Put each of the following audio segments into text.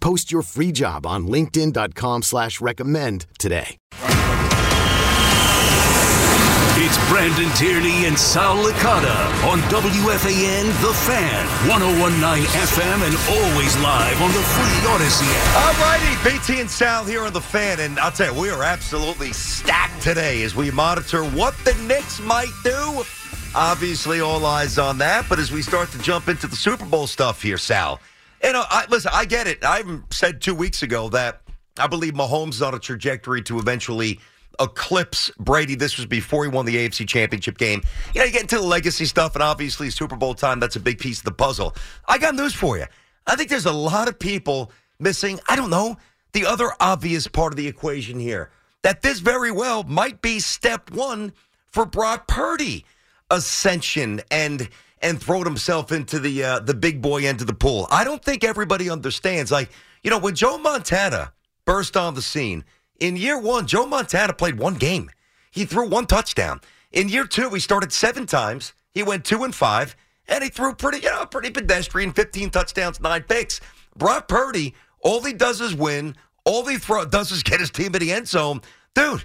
Post your free job on linkedin.com slash recommend today. It's Brandon Tierney and Sal Licata on WFAN The Fan, 1019 FM, and always live on the free Odyssey app. All righty, BT and Sal here on the fan, and I'll tell you, we are absolutely stacked today as we monitor what the Knicks might do. Obviously, all eyes on that, but as we start to jump into the Super Bowl stuff here, Sal, know, I, listen, I get it. I said two weeks ago that I believe Mahomes is on a trajectory to eventually eclipse Brady. This was before he won the AFC Championship game. You know, you get into the legacy stuff, and obviously Super Bowl time, that's a big piece of the puzzle. I got news for you. I think there's a lot of people missing, I don't know, the other obvious part of the equation here. That this very well might be step one for Brock Purdy ascension and and throwing himself into the uh, the big boy end of the pool. I don't think everybody understands. Like, you know, when Joe Montana burst on the scene, in year one, Joe Montana played one game. He threw one touchdown. In year two, he started seven times. He went two and five, and he threw pretty, you know, pretty pedestrian, 15 touchdowns, nine picks. Brock Purdy, all he does is win. All he throw, does is get his team in the end zone. Dude,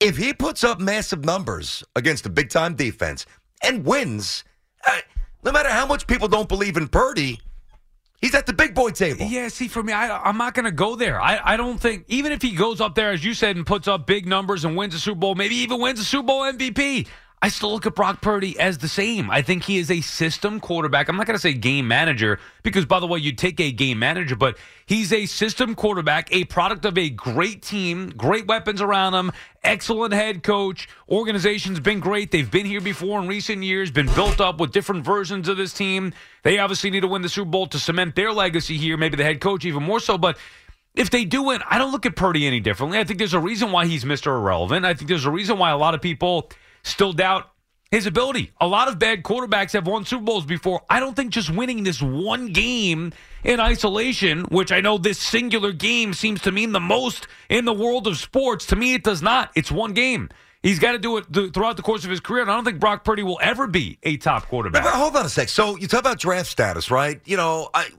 if he puts up massive numbers against a big time defense and wins, no matter how much people don't believe in Purdy, He's at the big boy table. Yeah, see, for me, I, am not going to go there. I, I don't think, even if he goes up there, as you said, and puts up big numbers and wins a Super Bowl, maybe even wins a Super Bowl MVP, I still look at Brock Purdy as the same. I think he is a system quarterback. I'm not going to say game manager because, by the way, you take a game manager, but he's a system quarterback, a product of a great team, great weapons around him, excellent head coach. Organization's been great. They've been here before in recent years, been built up with different versions of this team. They obviously need to win the Super Bowl to cement their legacy here, maybe the head coach even more so, but if they do win, I don't look at Purdy any differently. I think there's a reason why he's Mr. Irrelevant. I think there's a reason why a lot of people still doubt his ability. A lot of bad quarterbacks have won Super Bowls before. I don't think just winning this one game in isolation, which I know this singular game seems to mean the most in the world of sports, to me it does not. It's one game. He's got to do it th- throughout the course of his career, and I don't think Brock Purdy will ever be a top quarterback. But hold on a sec. So you talk about draft status, right? You know, I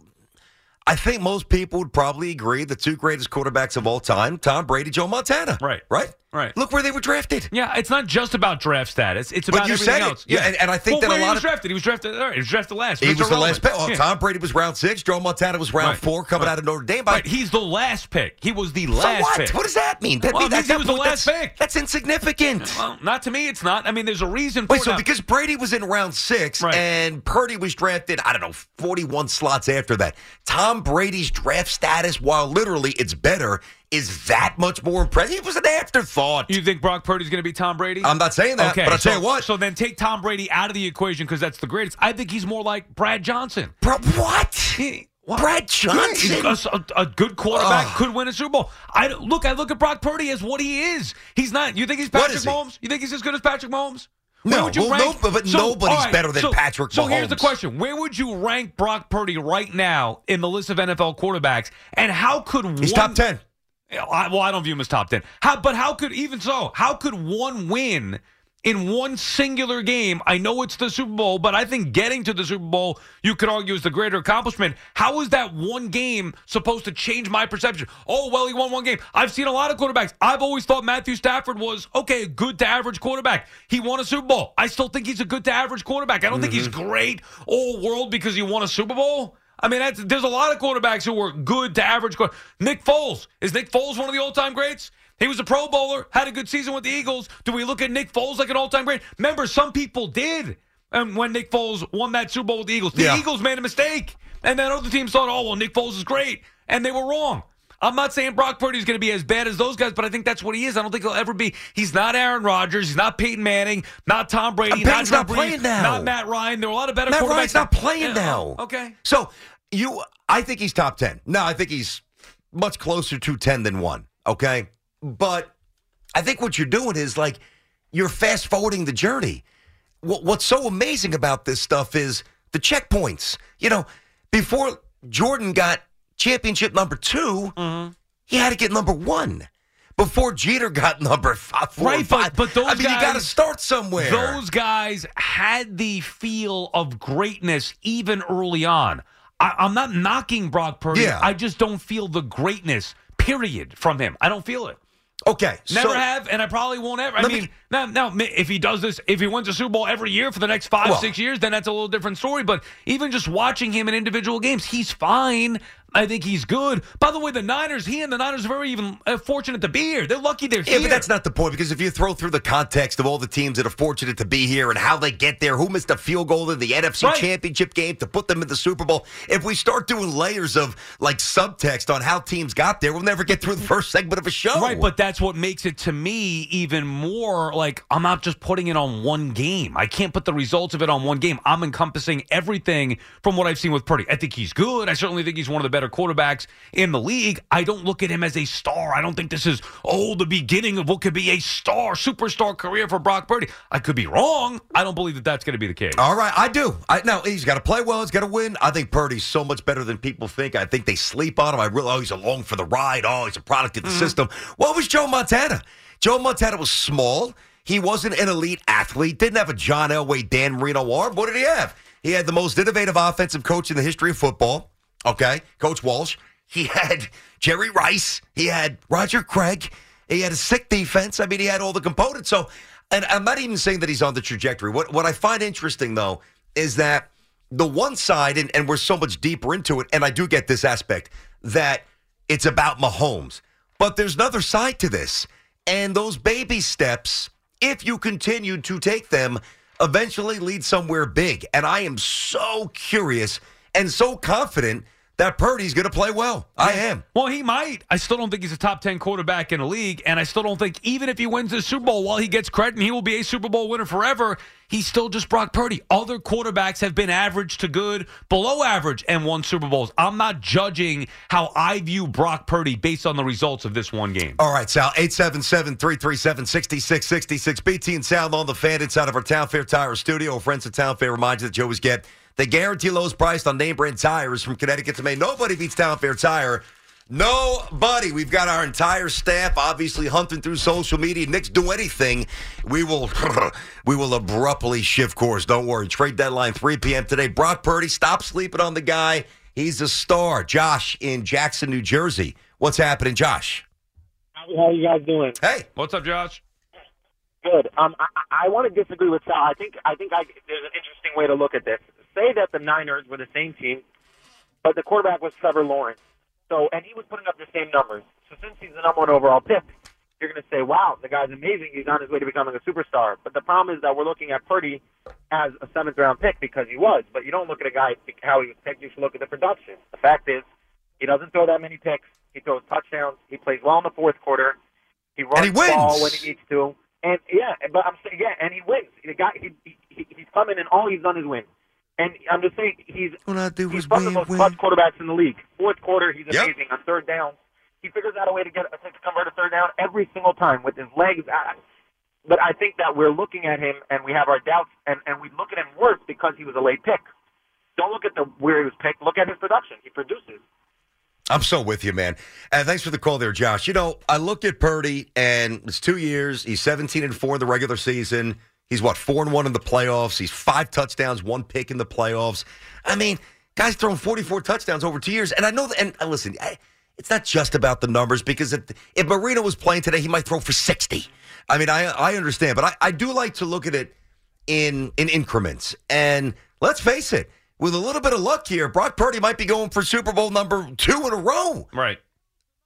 I think most people would probably agree the two greatest quarterbacks of all time, Tom Brady, Joe Montana. Right. Right? Right. Look where they were drafted. Yeah, it's not just about draft status. It's But about you everything said it. else. Yeah, and- and I think well, that a lot he was of- drafted. He was drafted. All right, he was drafted last. He Mr. was the last pick. Oh, Yeah. Tom Brady was round six. Joe Montana was round Right. four, coming Right. out of Notre Dame. But Right, he's the last pick. He was the last. so what? pick. What does that mean? That Well, means that- he was the that's- last pick. That's insignificant. Well, not to me. It's not. I mean, there's a reason. For Wait, it. so Now- because Brady was in round six and Purdy was drafted, I don't know, 41 slots after that. Tom Brady's draft status, while literally it's better, is that much more impressive. It was an afterthought. You think Brock Purdy's going to be Tom Brady? I'm not saying that, okay, but I'll so, tell you what. So then take Tom Brady out of the equation because that's the greatest. I think he's more like Brad Johnson. Bro, what? He- what? Brad Johnson? A, a- good quarterback could win a Super Bowl. I look. I look at Brock Purdy as what he is. He's not. You think he's Patrick he? Mahomes? You think he's as good as Patrick Mahomes? No, would you well, rank- no, but nobody's all right, better than so- Patrick Mahomes. So here's the question: Where would you rank Brock Purdy right now in the list of NFL quarterbacks? And how could He's one, top 10. I, well, I don't view him as top ten. How, but how could even so? How could one win in one singular game? I know it's the Super Bowl, but I think getting to the Super Bowl, you could argue, is the greater accomplishment. How is that one game supposed to change my perception? Oh, well, he won one game. I've seen a lot of quarterbacks. I've always thought Matthew Stafford was okay, good to average quarterback. He won a Super Bowl. I still think he's a good to average quarterback. I don't think he's mm-hmm. great all world because he won a Super Bowl. I mean, that's, there's a lot of quarterbacks who were good to average. Nick Foles is Nick Foles one of the all-time greats? He was a Pro Bowler, had a good season with the Eagles. Do we look at Nick Foles like an all-time great? Remember, some people did. And when Nick Foles won that Super Bowl with the Eagles, the Yeah. Eagles made a mistake, and then other teams thought, "Oh, well, Nick Foles is great," and they were wrong. I'm not saying Brock Purdy is going to be as bad as those guys, but I think that's what he is. I don't think he'll ever be. He's not Aaron Rodgers. He's not Peyton Manning. Not Tom Brady. Peyton's not, not Drew playing Brees, now. Not Matt Ryan. There are a lot of better Matt quarterbacks. Ryan's not playing now. Okay. So you, I think he's top ten. No, I think he's much closer to ten than one. Okay, but I think what you're doing is like you're fast forwarding the journey. What, what's so amazing about this stuff is the checkpoints. You know, before Jordan got championship number 2 Mm-hmm. he had to get number one. Before Jeter got number five, four Right, and but- five. but those I mean, you got to start somewhere. Those guys had the feel of greatness even early on. I, I'm not knocking Brock Purdy. Yeah. I just don't feel the greatness, period, from him. I don't feel it. okay, Never so, have, and I probably won't ever. I Let me- mean, now, now, if he does this, if he wins a Super Bowl every year for the next five, Well- six years, then that's a little different story. But even just watching him in individual games, he's fine. I think he's good. By the way, the Niners, he and the Niners are very even uh, fortunate to be here. They're lucky they're Yeah, here. but that's not the point because if you throw through the context of all the teams that are fortunate to be here and how they get there, who missed a field goal in the NFC Right. Championship game to put them in the Super Bowl, if we start doing layers of like subtext on how teams got there, we'll never get through the first segment of a show. Right, but that's what makes it to me even more like I'm not just putting it on one game. I can't put the results of it on one game. I'm encompassing everything from what I've seen with Purdy. I think he's good. I certainly think he's one of the better quarterbacks in the league. I don't look at him as a star. I don't think this is oh the beginning of what could be a star, superstar career for Brock Purdy. I could be wrong. I don't believe that that's going to be the case. All right, I do. I now he's got to play well. He's got to win. I think Purdy's so much better than people think. I think they sleep on him. I really, oh, he's along for the ride. Oh, he's a product of the mm. system. What was Joe Montana? Joe Montana was small. He wasn't an elite athlete. Didn't have a John Elway, Dan Marino arm. What did he have? He had the most innovative offensive coach in the history of football. Okay, Coach Walsh. He had Jerry Rice. He had Roger Craig. He had a sick defense. I mean, he had all the components. So, and I'm not even saying that he's on the trajectory. What what I find interesting though is that the one side, and, and we're so much deeper into it, and I do get this aspect that it's about Mahomes, but there's another side to this, and those baby steps, if you continue to take them, eventually lead somewhere big. And I am so curious and so confident that Purdy's going to play well. I am. Well, he might. I still don't think he's a top 10 quarterback in the league. And I still don't think, even if he wins the Super Bowl, while he gets credit and he will be a Super Bowl winner forever, he's still just Brock Purdy. Other quarterbacks have been average to good, below average, and won Super Bowls. I'm not judging how I view Brock Purdy based on the results of this one game. All right, Sal, 877-337-6666. BT and Sal on the fan inside of our Town Fair Tire studio. Friends at Town Fair remind you that you always get the guarantee lowest priced on name brand tires from Connecticut to Maine. Nobody beats Town Fair Tire. Nobody. We've got our entire staff obviously hunting through social media. Knicks do anything. We will we will abruptly shift course. Don't worry. Trade deadline 3 p.m. today. Brock Purdy, stop sleeping on the guy. He's a star. Josh in Jackson, New Jersey. What's happening, Josh? How, how you guys doing? Hey. What's up, Josh? Good. Um, I, I want to disagree with Sal. I think I think I, there's an interesting way to look at this. Say that the Niners were the same team, but the quarterback was Trevor Lawrence. So, and he was putting up the same numbers. So, since he's the number one overall pick, you're going to say, "Wow, the guy's amazing. He's on his way to becoming a superstar." But the problem is that we're looking at Purdy as a seventh round pick because he was. But you don't look at a guy how he was picked. You should look at the production. The fact is, he doesn't throw that many picks. He throws touchdowns. He plays well in the fourth quarter. He runs he the ball when he needs to. And yeah, but I'm saying yeah, and he wins. The guy, he, he, he's coming and all he's done is win. And I'm just saying he's What I do he's is one of the win, most win. clutch quarterbacks in the league. Fourth quarter, he's Yep. amazing on third down. He figures out a way to get to convert a third down every single time with his legs. I- But I think that we're looking at him and we have our doubts, and and we look at him worse because he was a late pick. Don't look at the where he was picked. Look at his production. He produces. I'm so with you, man. And thanks for the call there, Josh. You know, I looked at Purdy, and it's two years. He's 17 and four in the regular season. He's what four and one in the playoffs. He's five touchdowns, one pick in the playoffs. I mean, guys throwing 44 touchdowns over two years. And I know. And uh, listen, I, it's not just about the numbers because if, if Marino was playing today, he might throw for 60. I mean, I I understand, but I, I do like to look at it in in increments. And let's face it, with a little bit of luck here, Brock Purdy might be going for Super Bowl number two in a row. Right.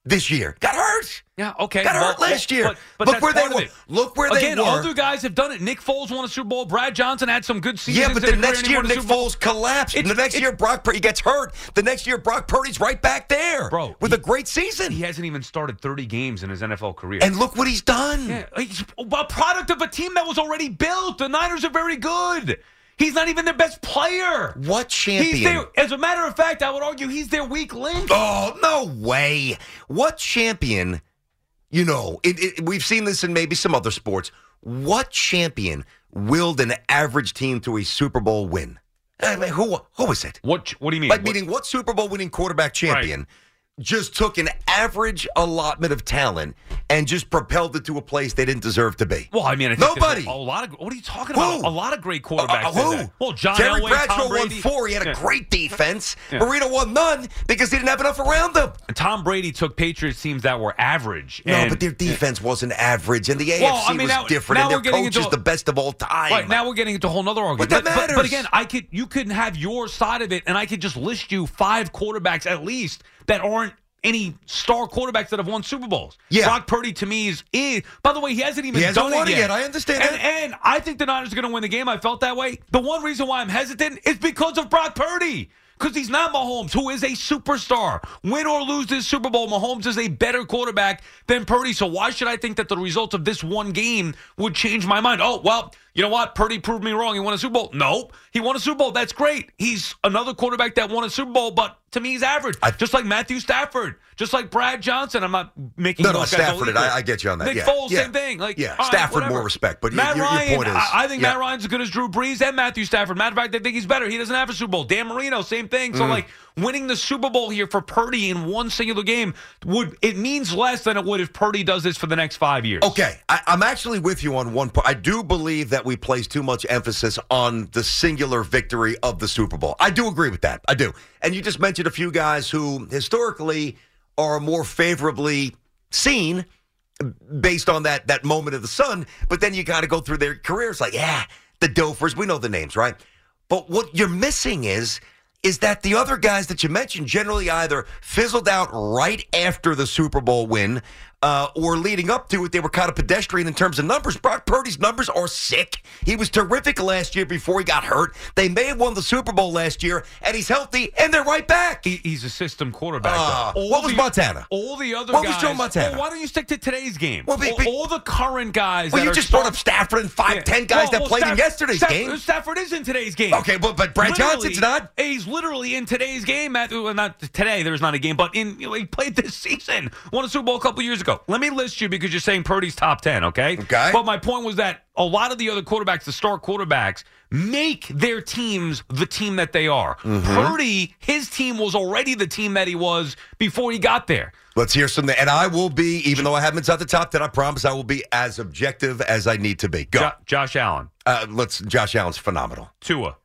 This year. Got hurt. Yeah, okay. Got hurt last year. But, but Look where they were. Look where they were. Again, other guys have done it. Nick Foles won a Super Bowl. Brad Johnson had some good seasons. Yeah, but the next year Nick Foles collapsed. It's- the next year Brock Purdy gets hurt. The next year Brock Purdy's right back there, Bro, with he- a great season. He hasn't even started 30 games in his NFL career. and look what he's done. Yeah, he's a product of a team that was already built. The Niners are very good. He's not even their best player. What champion? He's their, as a matter of fact, I would argue he's their weak link. Oh no way! What champion? You know, it, it, we've seen this in maybe some other sports. What champion willed an average team to a Super Bowl win? I mean, who who was it? What? What do you mean? Like What- meaning, what Super Bowl winning quarterback champion just took an average allotment of talent and just propelled it to a place they didn't deserve to be? Well, I mean, I think Nobody. A, a lot of. What are you talking Who? about? A lot of great quarterbacks. Uh, uh, did who? that. Well, John Terry Elway, Bradshaw Tom won four. He had a Yeah. great defense. Yeah. Marino won none because he didn't have enough around him. And Tom Brady took Patriots teams that were average. No, but their defense wasn't average, and the AFC Well, I mean, was now- different, now and their getting coach into is the best of all time. Right now, we're getting into a whole other argument. But, that but, but- but again, I could you couldn't have your side of it, and I could just list you five quarterbacks at least that aren't any star quarterbacks that have won Super Bowls. Yeah. Brock Purdy to me is, is by the way, he hasn't even He hasn't done won it yet. yet. I understand and, that. and I think the Niners are going to win the game. I felt that way. The one reason why I'm hesitant is because of Brock Purdy. Because he's not Mahomes, who is a superstar. Win or lose this Super Bowl, Mahomes is a better quarterback than Purdy. So why should I think that the results of this one game would change my mind? Oh, well, you know what? Purdy proved me wrong. He won a Super Bowl. No, he won a Super Bowl. That's great. He's another quarterback that won a Super Bowl, but to me, he's average. I- just like Matthew Stafford, just like Brad Johnson. I'm not making No, no, those guys all Stafford. I- I get you on that. Nick Yeah, Foles, yeah. same thing. Like, Yeah, all right, Stafford, more respect, but Matt your- your Ryan, point is- I, I think yeah. Matt Ryan's as good as Drew Brees and Matthew Stafford. Matter of fact, they think he's better. He doesn't have a Super Bowl. Dan Marino, same thing. Mm. So, like, winning the Super Bowl here for Purdy in one singular game would it means less than it would if Purdy does this for the next five years. Okay, I, I'm actually with you on one point. I do believe that we place too much emphasis on the singular victory of the Super Bowl. I do agree with that. I do. And you just mentioned a few guys who historically are more favorably seen based on that that moment of the sun. But then you got to go through their careers. Like, yeah, the Dilfers. We know the names, right? But what you're missing is is that the other guys that you mentioned generally either fizzled out right after the Super Bowl win uh, or leading up to it, they were kind of pedestrian in terms of numbers. Brock Purdy's numbers are sick. He was terrific last year before he got hurt. They may have won the Super Bowl last year, and he's healthy, and they're right back. He, he's a system quarterback. Uh, what was the- Montana? All the other What was guys. Joe Montana? Well, why don't you stick to today's game? Well, be- all, be- all the current guys. well, you just brought up Stafford and five, Yeah. ten guys Well, that well, played in yesterday's Staff- game. Stafford is in today's game. Okay, but but Brad Literally, Johnson's not. He's literally in today's game. Matthew, well, not today. There's not a game, but in you know, he played this season. Won a Super Bowl a couple years ago. Let me list you because you're saying Purdy's top ten. Okay. Okay. But my point was that a lot of the other quarterbacks, the star quarterbacks, make their teams the team that they are. Mm-hmm. Purdy, his team was already the team that he was before he got there. Let's hear some. And I will be, even though I haven't been at the top, then I promise I will be as objective as I need to be. Go. Jo- Josh Allen, Uh, let's. Josh Allen's phenomenal. Tua.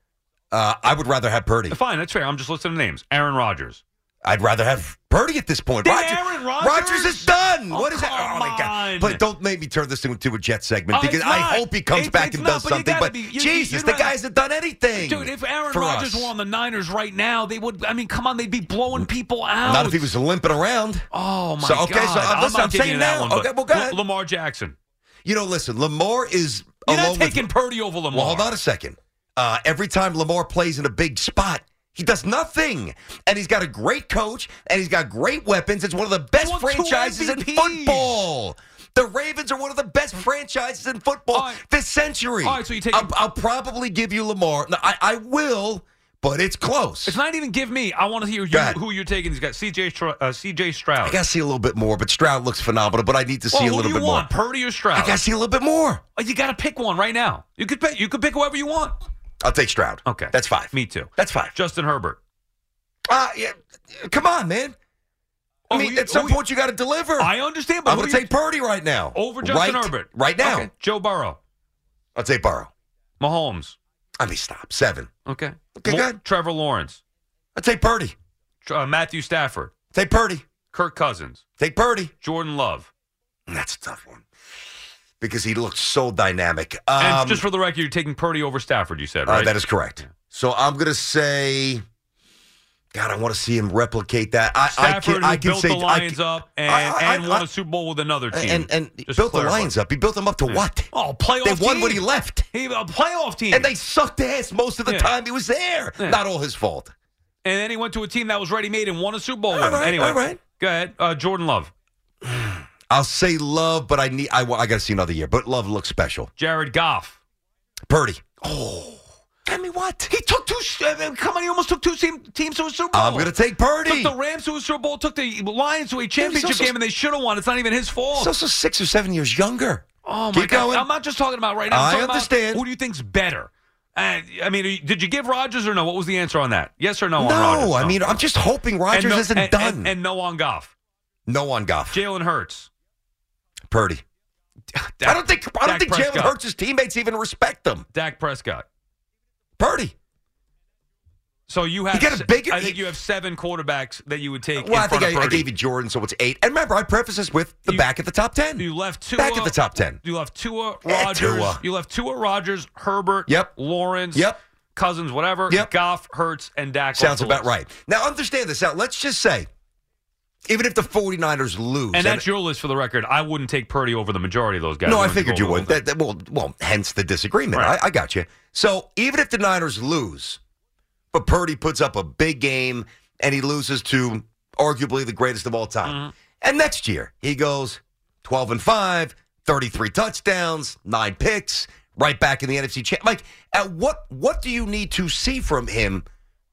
Uh, I would rather have Purdy. Fine, that's fair. I'm just listing names. Aaron Rodgers. I'd rather have Purdy at this point. Then Roger- Aaron Rodgers? is done. Oh, what is that? Oh my god! But don't make me turn this into a Jet segment Oh, because it's I hope he comes It's- back it's and not, does but something. But be- Jesus, the rather- guy hasn't done anything. Dude, if Aaron Rodgers us. were on the Niners right now, they would. I mean, come on, they'd be blowing people out. Not if he was limping around. Oh my So, okay, god! so, uh, I'm I'm saying now- one. okay, well, go ahead. Lamar Jackson. You know, listen, Lamar is You're not taking with. Purdy over Lamar. Well, hold on a second. Uh, every time Lamar plays in a big spot, he does nothing. And he's got a great coach, and he's got great weapons. It's one of the best franchises in football. The Ravens are one of the best franchises in football right. this century. All right, so you take- I'll, I'll probably give you Lamar. No, I, I will, but it's close. It's not even give me. I want to hear you, who you're taking. He's got CJ Stra- uh, CJ Stroud. I got to see a little bit more, but Stroud looks phenomenal. But I need to see well, a little bit want, more. Purdy or Stroud? I got to see a little bit more. Oh, you got to pick one right now. You could pick. You could pick whoever you want. I'll take Stroud. Okay, That's five. Me too. That's five. Justin Herbert. Uh, yeah, come on, man. I Oh, mean, you- at some who you- point you got to deliver. I understand, but I'm going to take Purdy right now. over Justin right, Herbert right now. Okay. Joe Burrow, I'll take Burrow. Mahomes. I mean, stop seven. Okay. Okay, Lo- good. Trevor Lawrence, I'll take Purdy. Uh, Matthew Stafford, Take Purdy. Kirk Cousins, Take Purdy. Jordan Love. That's a tough one because he looks so dynamic. And Um, just for the record, you're taking Purdy over Stafford. You said uh, right. that is correct. So I'm going to say God, I want to see him replicate that. I, I Stafford, can, I can built say the I Lions can- up and, I- I- and won a Super Bowl with another team. and and built the. Lions up. He built them up to what? Oh, playoff They won team. when he left, He, a playoff team. and they sucked ass most of the Yeah. time he was there. Yeah. Not all his fault. And then he went to a team that was ready made and won a Super Bowl with All him. right, Anyway, all right. go ahead. Uh, Jordan Love, I'll say love, but I need I, I got to see another year. But love looks special. Jared Goff. Purdy. Oh, I mean what? He took two. Uh, come on, he almost took two team, teams to a Super Bowl. I'm going to take Purdy. Took the Rams to a Super Bowl. Took the Lions to a championship also- game, and they should have won. It's not even his fault. He's also six or seven years younger. oh my Keep God! going. I'm not just talking about right now. I'm I understand. who do you think's better? And I mean, did you give Rodgers or no? What was the answer on that? Yes or no, on Rodgers? No, I mean I'm just hoping Rodgers no, isn't and, done. And, and no on Goff. no on Goff. Jalen Hurts. Purdy. Dak, I don't think I don't Dak think Jalen Prescott. Hurts' teammates even respect them. Dak Prescott. Purdy. So you have. He got a bigger- I think you have seven quarterbacks that you would take. Well, I think I, I gave you Jordan, so it's eight. And remember, I preface this with the You- back at the top ten. You left Tua. Back at the top 10. You left Tua, Eh, Rodgers. Tua. You left Tua, Rodgers, Herbert. Yep. Lawrence. Yep. Cousins, whatever. Yep. Goff, Hurts, and Dak. Sounds about right. Now, understand this. Now, let's just say, even if the 49ers lose, And that's your list for the record. I wouldn't take Purdy over the majority of those guys. no, I figured you would. That, that- well, well, hence the disagreement. Right. I, I got you. So even if the Niners lose, but Purdy puts up a big game and he loses to arguably the greatest of all time, Mm-hmm. and next year he goes 12 and five, 33 touchdowns, nine picks, right back in the NFC. Cha- like, at what what do you need to see from him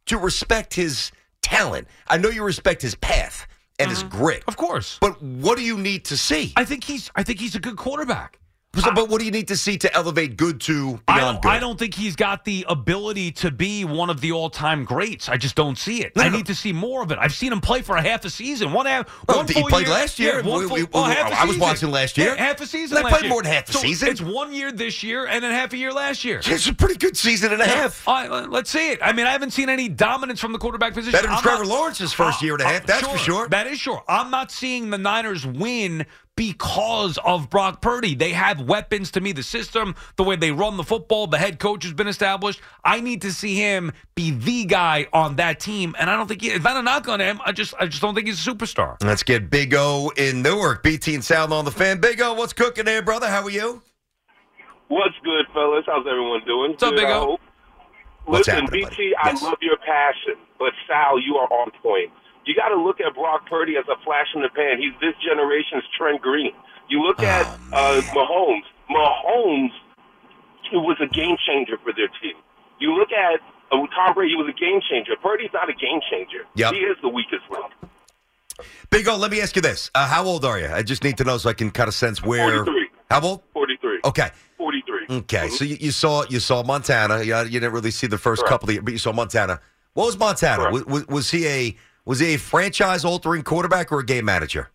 to respect his talent? I know you respect his path and his mm-hmm. grit, Of course. but what do you need to see? I think he's. I think he's a good quarterback. So, but what do you need to see to elevate good to I beyond don't, good? I don't think he's got the ability to be one of the all-time greats. I just don't see it. No, I no, need to see more of it. I've seen him play for a half a season. One half. Oh, one he played year. last year? We- full, we- well, we- half a I was watching last year. Half a season. They last played year. more than half a So season. It's one year this year and then half a year last year. It's a pretty good season and a half. Right, let's see it. I mean, I haven't seen any dominance from the quarterback position. Better than I'm Trevor not- Lawrence's first Uh, year and a half, uh, that's for sure. That is sure. I'm not seeing the Niners win because of Brock Purdy. They have weapons to me, the system, the way they run the football, the head coach has been established. I need to see him be the guy on that team, and I don't think he, it's not a knock on him. I just, I just don't think he's a superstar. Let's get Big O in Newark. BT and Sal on the fan. Big O, what's cooking there, brother? How are you? What's good, fellas? How's everyone doing? What's up, Big I O? hope. What's Listen, BT, buddy? I Yes. love your passion, but Sal, you are on point. You got to look at Brock Purdy as a flash in the pan. He's this generation's Trent Green. You look at Oh, uh, Mahomes. Mahomes was a game changer for their team. You look at uh, Tom Brady, he was a game changer. Purdy's not a game changer. Yep. He is the weakest link. Big O, let me ask you this. Uh, how old are you? I just need to know so I can kind of sense where. 43. How old? 43. Okay. 43. Okay. Mhm. So you, you saw you saw Montana. You, you didn't really see the first Correct. couple of years, but you saw Montana. What was Montana? Was, was, was he a was he a franchise altering quarterback or a game manager?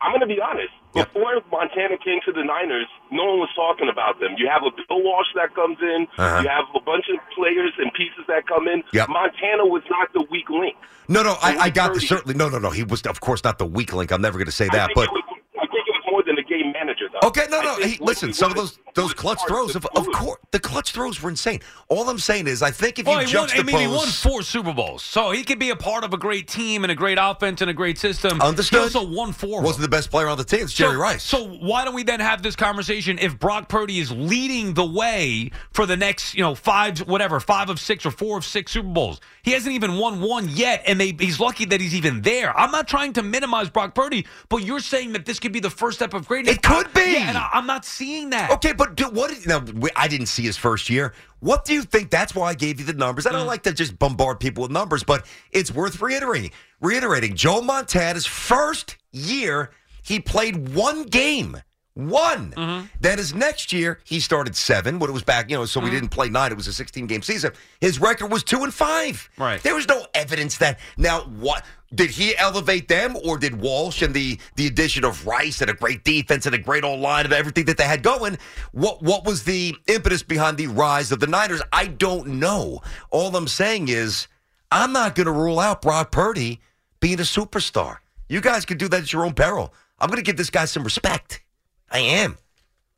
I'm going to be honest. Yep. Before Montana came to the Niners, no one was talking about them. You have a Bill Walsh that comes in. Uh-huh. You have a bunch of players and pieces that come in. Yep. Montana was not the weak link. No, no, I, I got this. Certainly, no, no, no. He was, of course, not the weak link. I'm never going to say that. think, But was, I think it was more than a game manager, though. okay, no, no. what listen, some of those those clutch throws, of, of course, the clutch throws were insane. All I'm saying is, I think if Well, you he won, juxtapose, I mean, he won four Super Bowls, so he could be a part of a great team and a great offense and a great system. Understood. He also won four. wasn't the best player on the team. It's Jerry so, Rice. So why don't we then have this conversation if Brock Purdy is leading the way for the next, you know, five, whatever, five of six or four of six Super Bowls? He hasn't even won one yet, and they, he's lucky that he's even there. I'm not trying to minimize Brock Purdy, but you're saying that this could be the first step of greatness. It could be. Yeah, and I, I'm not seeing that. Okay, but do, what? Now, I didn't see his first year. What do you think? That's why I gave you the numbers. I don't Mm. like to just bombard people with numbers, but it's worth reiterating. Reiterating. Joe Montana's first year, he played one game. One. Mm-hmm. Then his next year, he started seven, but it was back, you know, so we didn't play nine. It was a 16 game season. His record was two and five. Right. There was no evidence that now what did he elevate them or did Walsh and the the addition of Rice and a great defense and a great O-line of everything that they had going? What what was the impetus behind the rise of the Niners? I don't know. All I'm saying is I'm not going to rule out Brock Purdy being a superstar. You guys can do that at your own peril. I'm going to give this guy some respect. I am.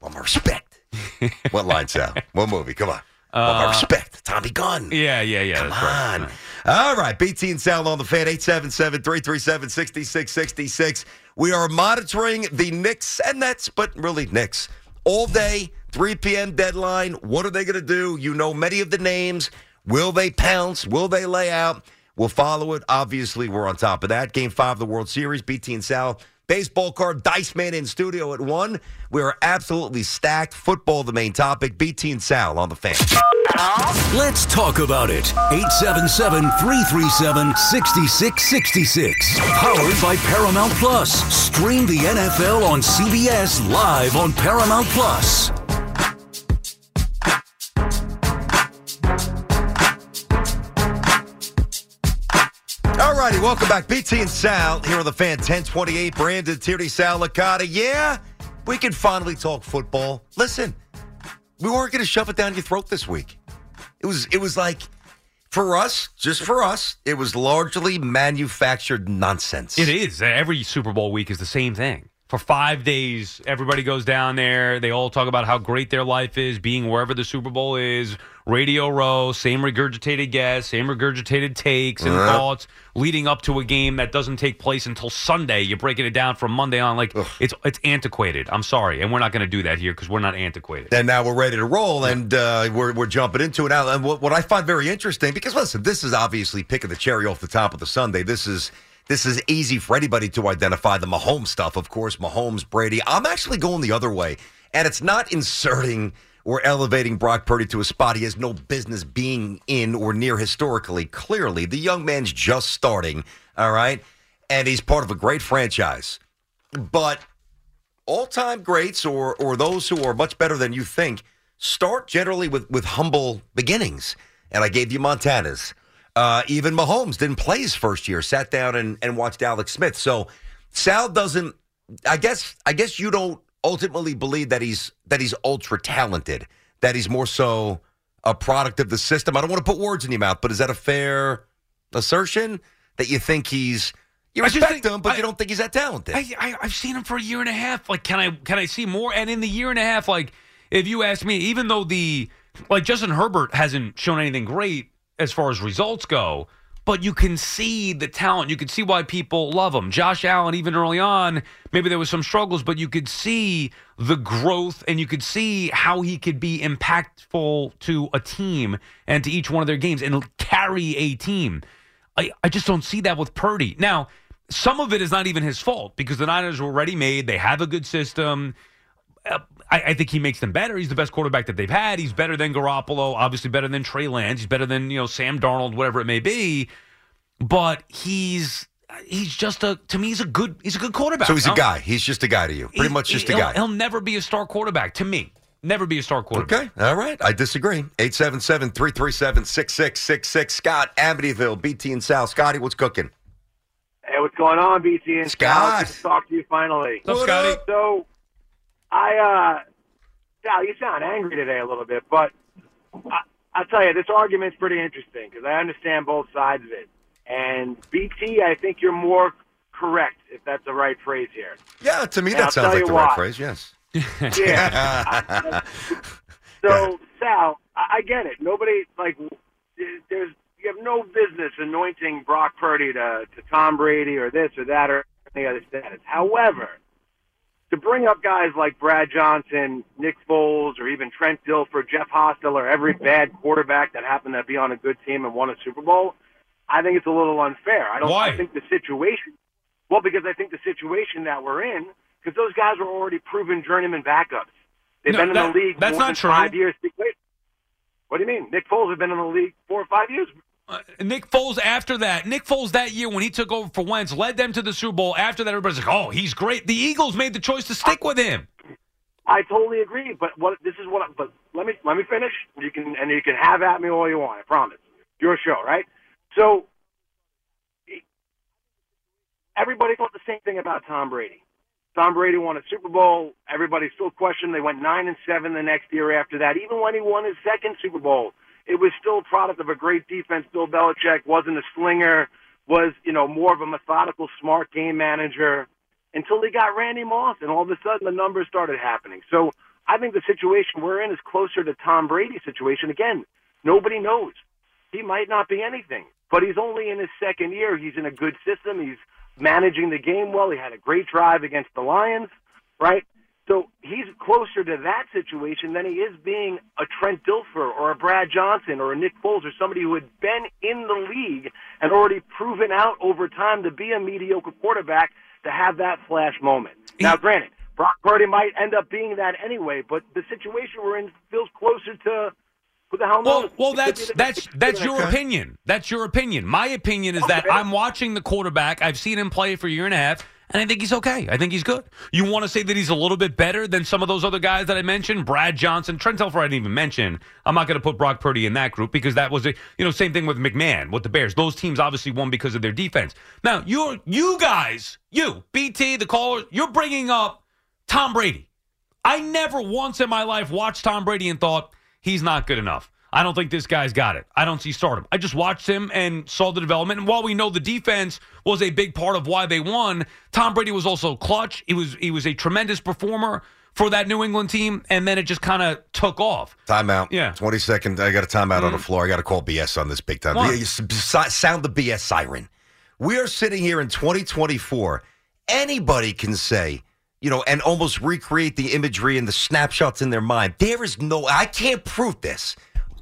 Well, my respect. what line, Sal? What movie? Come on. Uh, respect, Tommy Gunn. yeah, yeah, yeah. Come that's right. on. All right. BT and Sal on the fan, 877 337 6666. We are monitoring the Knicks and Nets, but really Knicks, all day, 3 p.m. deadline. What are they going to do? You know many of the names. Will they pounce? Will they lay out? We'll follow it. Obviously, we're on top of that. Game five of the World Series, BT and Sal. Baseball card, Dice Man in studio at one. We are absolutely stacked. Football, the main topic. BT and Sal on the fan. Let's talk about it. 877 337 6666. Powered by Paramount Plus. Stream the NFL on CBS live on Paramount Plus. Righty, welcome back. BT and Sal here on the fan 1028. Brandon Tierney, Sal Licata. Yeah, we can finally talk football. Listen, we weren't going to shove it down your throat this week. It was, it was like, for us, just for us, it was largely manufactured nonsense. It is. Every Super Bowl week is the same thing. For five days, everybody goes down there. They all talk about how great their life is, being wherever the Super Bowl is. Radio row, same regurgitated guests, same regurgitated takes and Yeah. thoughts leading up to a game that doesn't take place until Sunday. You're breaking it down from Monday on. Like it's it's antiquated. I'm sorry, and we're not going to do that here because we're not antiquated. And now we're ready to roll, and uh, we're, we're jumping into it now. And what, what I find very interesting, because listen, this is obviously picking the cherry off the top of the Sunday. This is this is easy for anybody to identify the Mahomes stuff. Of course, Mahomes, Brady. I'm actually going the other way, and it's not inserting or elevating Brock Purdy to a spot he has no business being in or near historically. Clearly, the young man's just starting. All right, and he's part of a great franchise, but all-time greats or or those who are much better than you think start generally with with humble beginnings. And I gave you Montana's. Uh, even Mahomes didn't play his first year. Sat down and, and watched Alex Smith. So Sal doesn't. I guess. I guess you don't ultimately believe that he's that he's ultra talented. That he's more so a product of the system. I don't want to put words in your mouth, but is that a fair assertion that you think he's you respect think- him, but I- you don't think he's that talented? I, I I've seen him for a year and a half. Like, can I can I see more? And in the year and a half, like, if you ask me, even though the like Justin Herbert hasn't shown anything great as far as results go, but you can see the talent. You can see why people love him. Josh Allen, even early on, maybe there was some struggles, but you could see the growth and you could see how he could be impactful to a team and to each one of their games and carry a team. I, I just don't see that with Purdy. Now, some of it is not even his fault because the Niners were ready made. They have a good system. Uh, I, I think he makes them better. He's the best quarterback that they've had. He's better than Garoppolo, obviously better than Trey Lance. He's better than you know Sam Darnold, whatever it may be. But he's he's just a to me he's a good he's a good quarterback. So he's a guy. He's just a guy to you. Pretty He's- much just a he'll- guy. He'll never be a star quarterback to me. Never be a star quarterback. Okay. All right. I disagree. 877 337 6666. Scott, Amityville, BT and Sal. Scotty, what's cooking? Hey, what's going on, BT and Scott. Sal? Good to talk to you finally. What's up, Scotty? So, I, uh, Sal, you sound angry today a little bit, but I, I'll tell you, this argument's pretty interesting because I understand both sides of it. And BT, I think you're more correct, if that's the right phrase here. Yeah, to me, And that I'll sounds like the right phrase. Yes. Yeah. so, Sal, I, I get it. Nobody like there's you have no business anointing Brock Purdy to to Tom Brady or this or that or any other status. However, to bring up guys like Brad Johnson, Nick Foles, or even Trent Dilfer, Jeff Hostetler, or every mm-hmm. bad quarterback that happened to be on a good team and won a Super Bowl, I think it's a little unfair. I don't. Why? I think the situation. Well, because I think the situation that we're in, because those guys were already proven journeyman backups. They've No, been in that- the league that's more not than true. five years. Wait, what do you mean? Nick Foles has been in the league four or five years. Uh, Nick Foles after that. Nick Foles that year when he took over for Wentz led them to the Super Bowl. After that, everybody's like, "Oh, he's great." The Eagles made the choice to stick with him. I totally agree, but what this is what. I, but let me let me finish. You can and you can have at me all you want. I promise. Your show, right? So everybody thought the same thing about Tom Brady. Tom Brady won a Super Bowl. Everybody still questioned. They went nine and seven the next year after that. Even when he won his second Super Bowl, it was still a product of a great defense. Bill Belichick wasn't a slinger. Was you know more of a methodical, smart game manager until he got Randy Moss, and all of a sudden the numbers started happening. So I think the situation we're in is closer to Tom Brady's situation. Again, nobody knows. He might not be anything, but he's only in his second year. He's in a good system. He's managing the game well. He had a great drive against the Lions, right? So he's closer to that situation than he is being a Trent Dilfer or a Brad Johnson or a Nick Foles or somebody who had been in the league and already proven out over time to be a mediocre quarterback to have that flash moment. Now, granted, Brock Purdy might end up being that anyway, but the situation we're in feels closer to the hell Well, well, that's that's that's your opinion. That's your opinion. My opinion is that I'm watching the quarterback. I've seen him play for a year and a half, and I think he's okay. I think he's good. You want to say that he's a little bit better than some of those other guys that I mentioned, Brad Johnson, Trent Dilfer. I didn't even mention. I'm not going to put Brock Purdy in that group because that was a you know same thing with McMahon with the Bears. Those teams obviously won because of their defense. Now you're, you guys, you BT, the caller, you're bringing up Tom Brady. I never once in my life watched Tom Brady and thought he's not good enough. I don't think this guy's got it. I don't see stardom. I just watched him and saw the development. And while we know the defense was a big part of why they won, Tom Brady was also clutch. He was he was a tremendous performer for that New England team, and then it just kind of took off. Timeout. Yeah. 20 second. I got a timeout on the mm. floor. I got to call BS on this big time. Why? Yeah, you s- s- sound the BS siren. We are sitting here in 2024. Anybody can say, you know, and almost recreate the imagery and the snapshots in their mind. There is no, I can't prove this,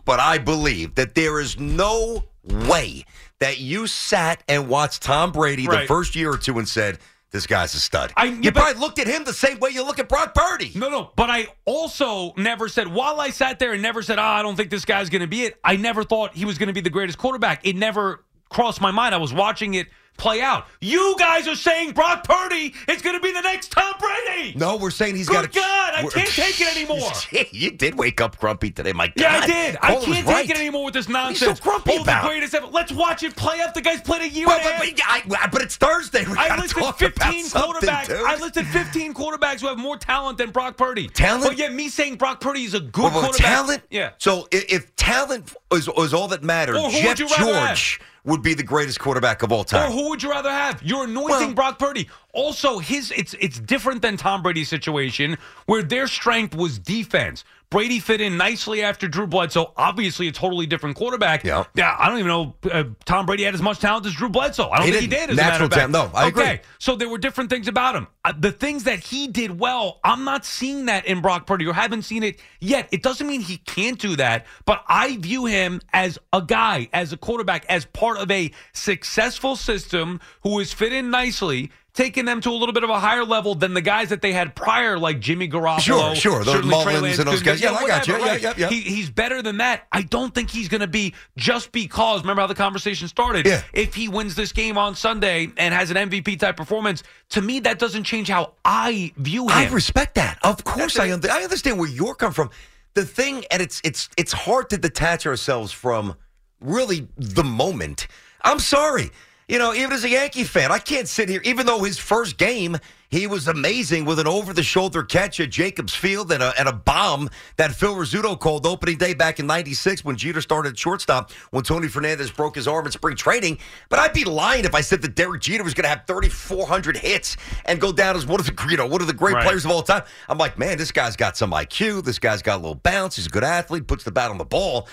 but I believe that there is no way that you sat and watched Tom Brady the first year or two and said, this guy's a stud. I- you but- probably looked at him the same way you look at Brock Purdy. No, no, but I also never said while I sat there and never said, "Ah, I don't think this guy's going to be it." I never thought he was going to be the greatest quarterback. It never crossed my mind. I was watching it play out. You guys are saying Brock Purdy is going to be the next Tom Brady. No, we're saying he's Good got to. God, I can't take it anymore. you did wake up grumpy today, my God. Yeah, I did. I Cole was can't right. take it anymore with this nonsense. so nonsense. grumpy oh, about? the greatest ever. Let's watch it play out. The guy's played a year But, but, but, I, but it's Thursday. We I gotta listed talk 15 about something, quarterbacks. dude. I listed 15 quarterbacks who have more talent than Brock Purdy. Talent? But yet, me saying Brock Purdy is a good Well, well, quarterback. talent. Yeah. So if, if talent is, is all that matters, Jeff George. have? Would be the greatest quarterback of all time. Or who would you rather have? You're anointing Well- Brock Purdy. Also, his it's it's different than Tom Brady's situation, where their strength was defense. Brady fit in nicely after Drew Bledsoe. Obviously, a totally different quarterback. Yeah. Yeah. I don't even know. Uh, Tom Brady had as much talent as Drew Bledsoe. I don't He think he didn't. did. As a matter Natural of fact. talent. No, I agree. Okay. So there were different things about him. Uh, the things that he did well, I'm not seeing that in Brock Purdy or haven't seen it yet. It doesn't mean he can't do that, but I view him as a guy, as a quarterback, as part of a successful system who is fit in nicely. Taking them to a little bit of a higher level than the guys that they had prior, like Jimmy Garoppolo. Sure, sure. Those Mullens Lance and those guys. Yeah, I got you. Yeah, right. yeah, yeah. He, he's better than that. I don't think he's going to be just because. Remember how the conversation started? Yeah. If he wins this game on Sunday and has an MVP type performance, to me that doesn't change how I view him. I respect that. Of course, That's I un- I understand where you're coming from. The thing, and it's it's it's hard to detach ourselves from really the moment. I'm sorry. You know, even as a Yankee fan, I can't sit here, even though his first game, he was amazing with an over the shoulder catch at Jacobs Field and a, and a bomb that Phil Rizzuto called opening day back in 96 when Jeter started shortstop when Tony Fernandez broke his arm in spring training. But I'd be lying if I said that Derek Jeter was going to have 3,400 hits and go down as one of the, you know, one of the great Right. players of all time. I'm like, man, this guy's got some IQ. This guy's got a little bounce. He's a good athlete, puts the bat on the ball.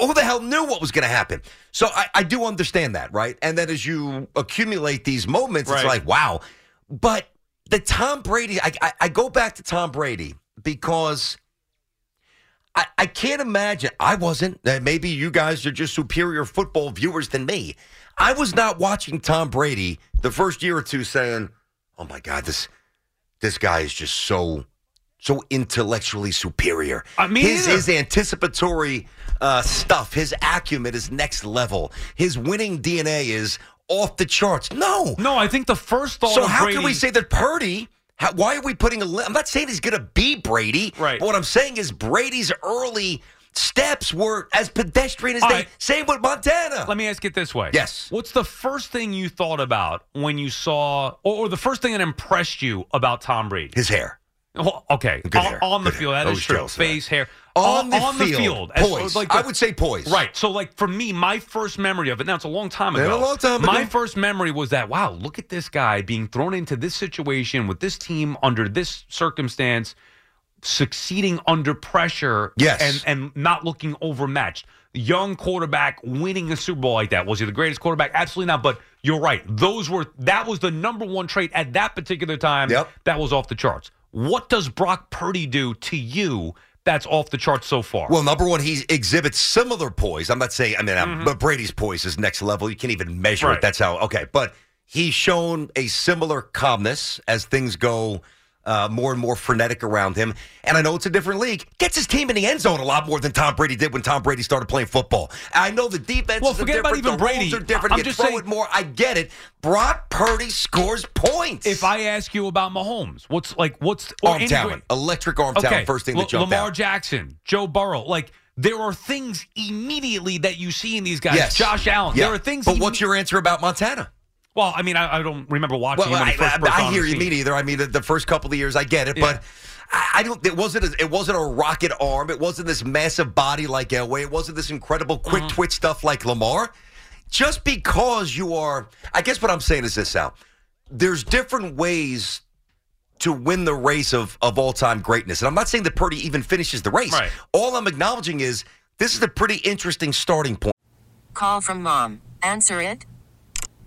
Who the hell knew what was going to happen? So I, I do understand that, right? And then as you accumulate these moments, it's like, wow. But the Tom Brady, I, I, I go back to Tom Brady because I, I can't imagine. I wasn't. Uh, maybe you guys are just superior football viewers than me. I was not watching Tom Brady the first year or two saying, "Oh my God, this this guy is just so so intellectually superior." I mean, his his anticipatory uh, stuff, his acumen is next level. His winning DNA is off the charts. No, no, I think the first thought so how Brady, can we say that Purdy? How, why are we putting a? I'm not saying he's going to be Brady. Right. But what I'm saying is Brady's early steps were as pedestrian as All they. right. Same with Montana. Let me ask it this way. Yes. What's the first thing you thought about when you saw, or, or the first thing that impressed you about Tom Brady? His hair. Well, okay, Good on, hair. on the Good field, hair. that is Those true. Face, hair, On the on the field. field, As- Poise. like I would say poise. Right. So, like for me, my first memory of it. Now it's a long time Been ago. a long time ago. My first memory was that wow, look at this guy being thrown into this situation with this team under this circumstance. succeeding under pressure Yes. and, and not looking overmatched. Young quarterback winning a Super Bowl like that. Was he the greatest quarterback? Absolutely not. But you're right. Those were that was the number one trait at that particular time. Yep. That was off the charts. What does Brock Purdy do to you that's off the charts so far? Well, number one, he exhibits similar poise. I'm not saying, I mean, um, but Brady's poise is next level. You can't even measure Right. it. That's how, okay. But he's shown a similar calmness as things go uh, more and more frenetic around him. And I know it's a different league. Gets his team in the end zone a lot more than Tom Brady did when Tom Brady started playing football. I know the defense Well, forget about even Brady. rules are different. I'm you just throw saying- it more. I get it. Brock Purdy scores points. if I ask you about Mahomes, what's like what's arm any talent, electric arm okay, talent, first thing that L- jumped Lamar out. Jackson, Joe Burrow, like there are things immediately that you see in these guys. Yes. Josh Allen, Yeah. there are things. But imme- what's your answer about Montana? Well, I mean, I, I don't remember watching Well, him when I, he first I- broke I on hear the you. scene. Me neither. I mean, the, the first couple of years, I get it, Yeah. but I, I don't. It wasn't. A, it wasn't a rocket arm. It wasn't this massive body like Elway. It wasn't this incredible quick Mm-hmm. twitch stuff like Lamar. Just because you are, I guess what I'm saying is this, Sal. There's different ways to win the race of of all time greatness, and I'm not saying that Purdy even finishes the race. Right. All I'm acknowledging is this is a pretty interesting starting point. Call from mom. Answer it.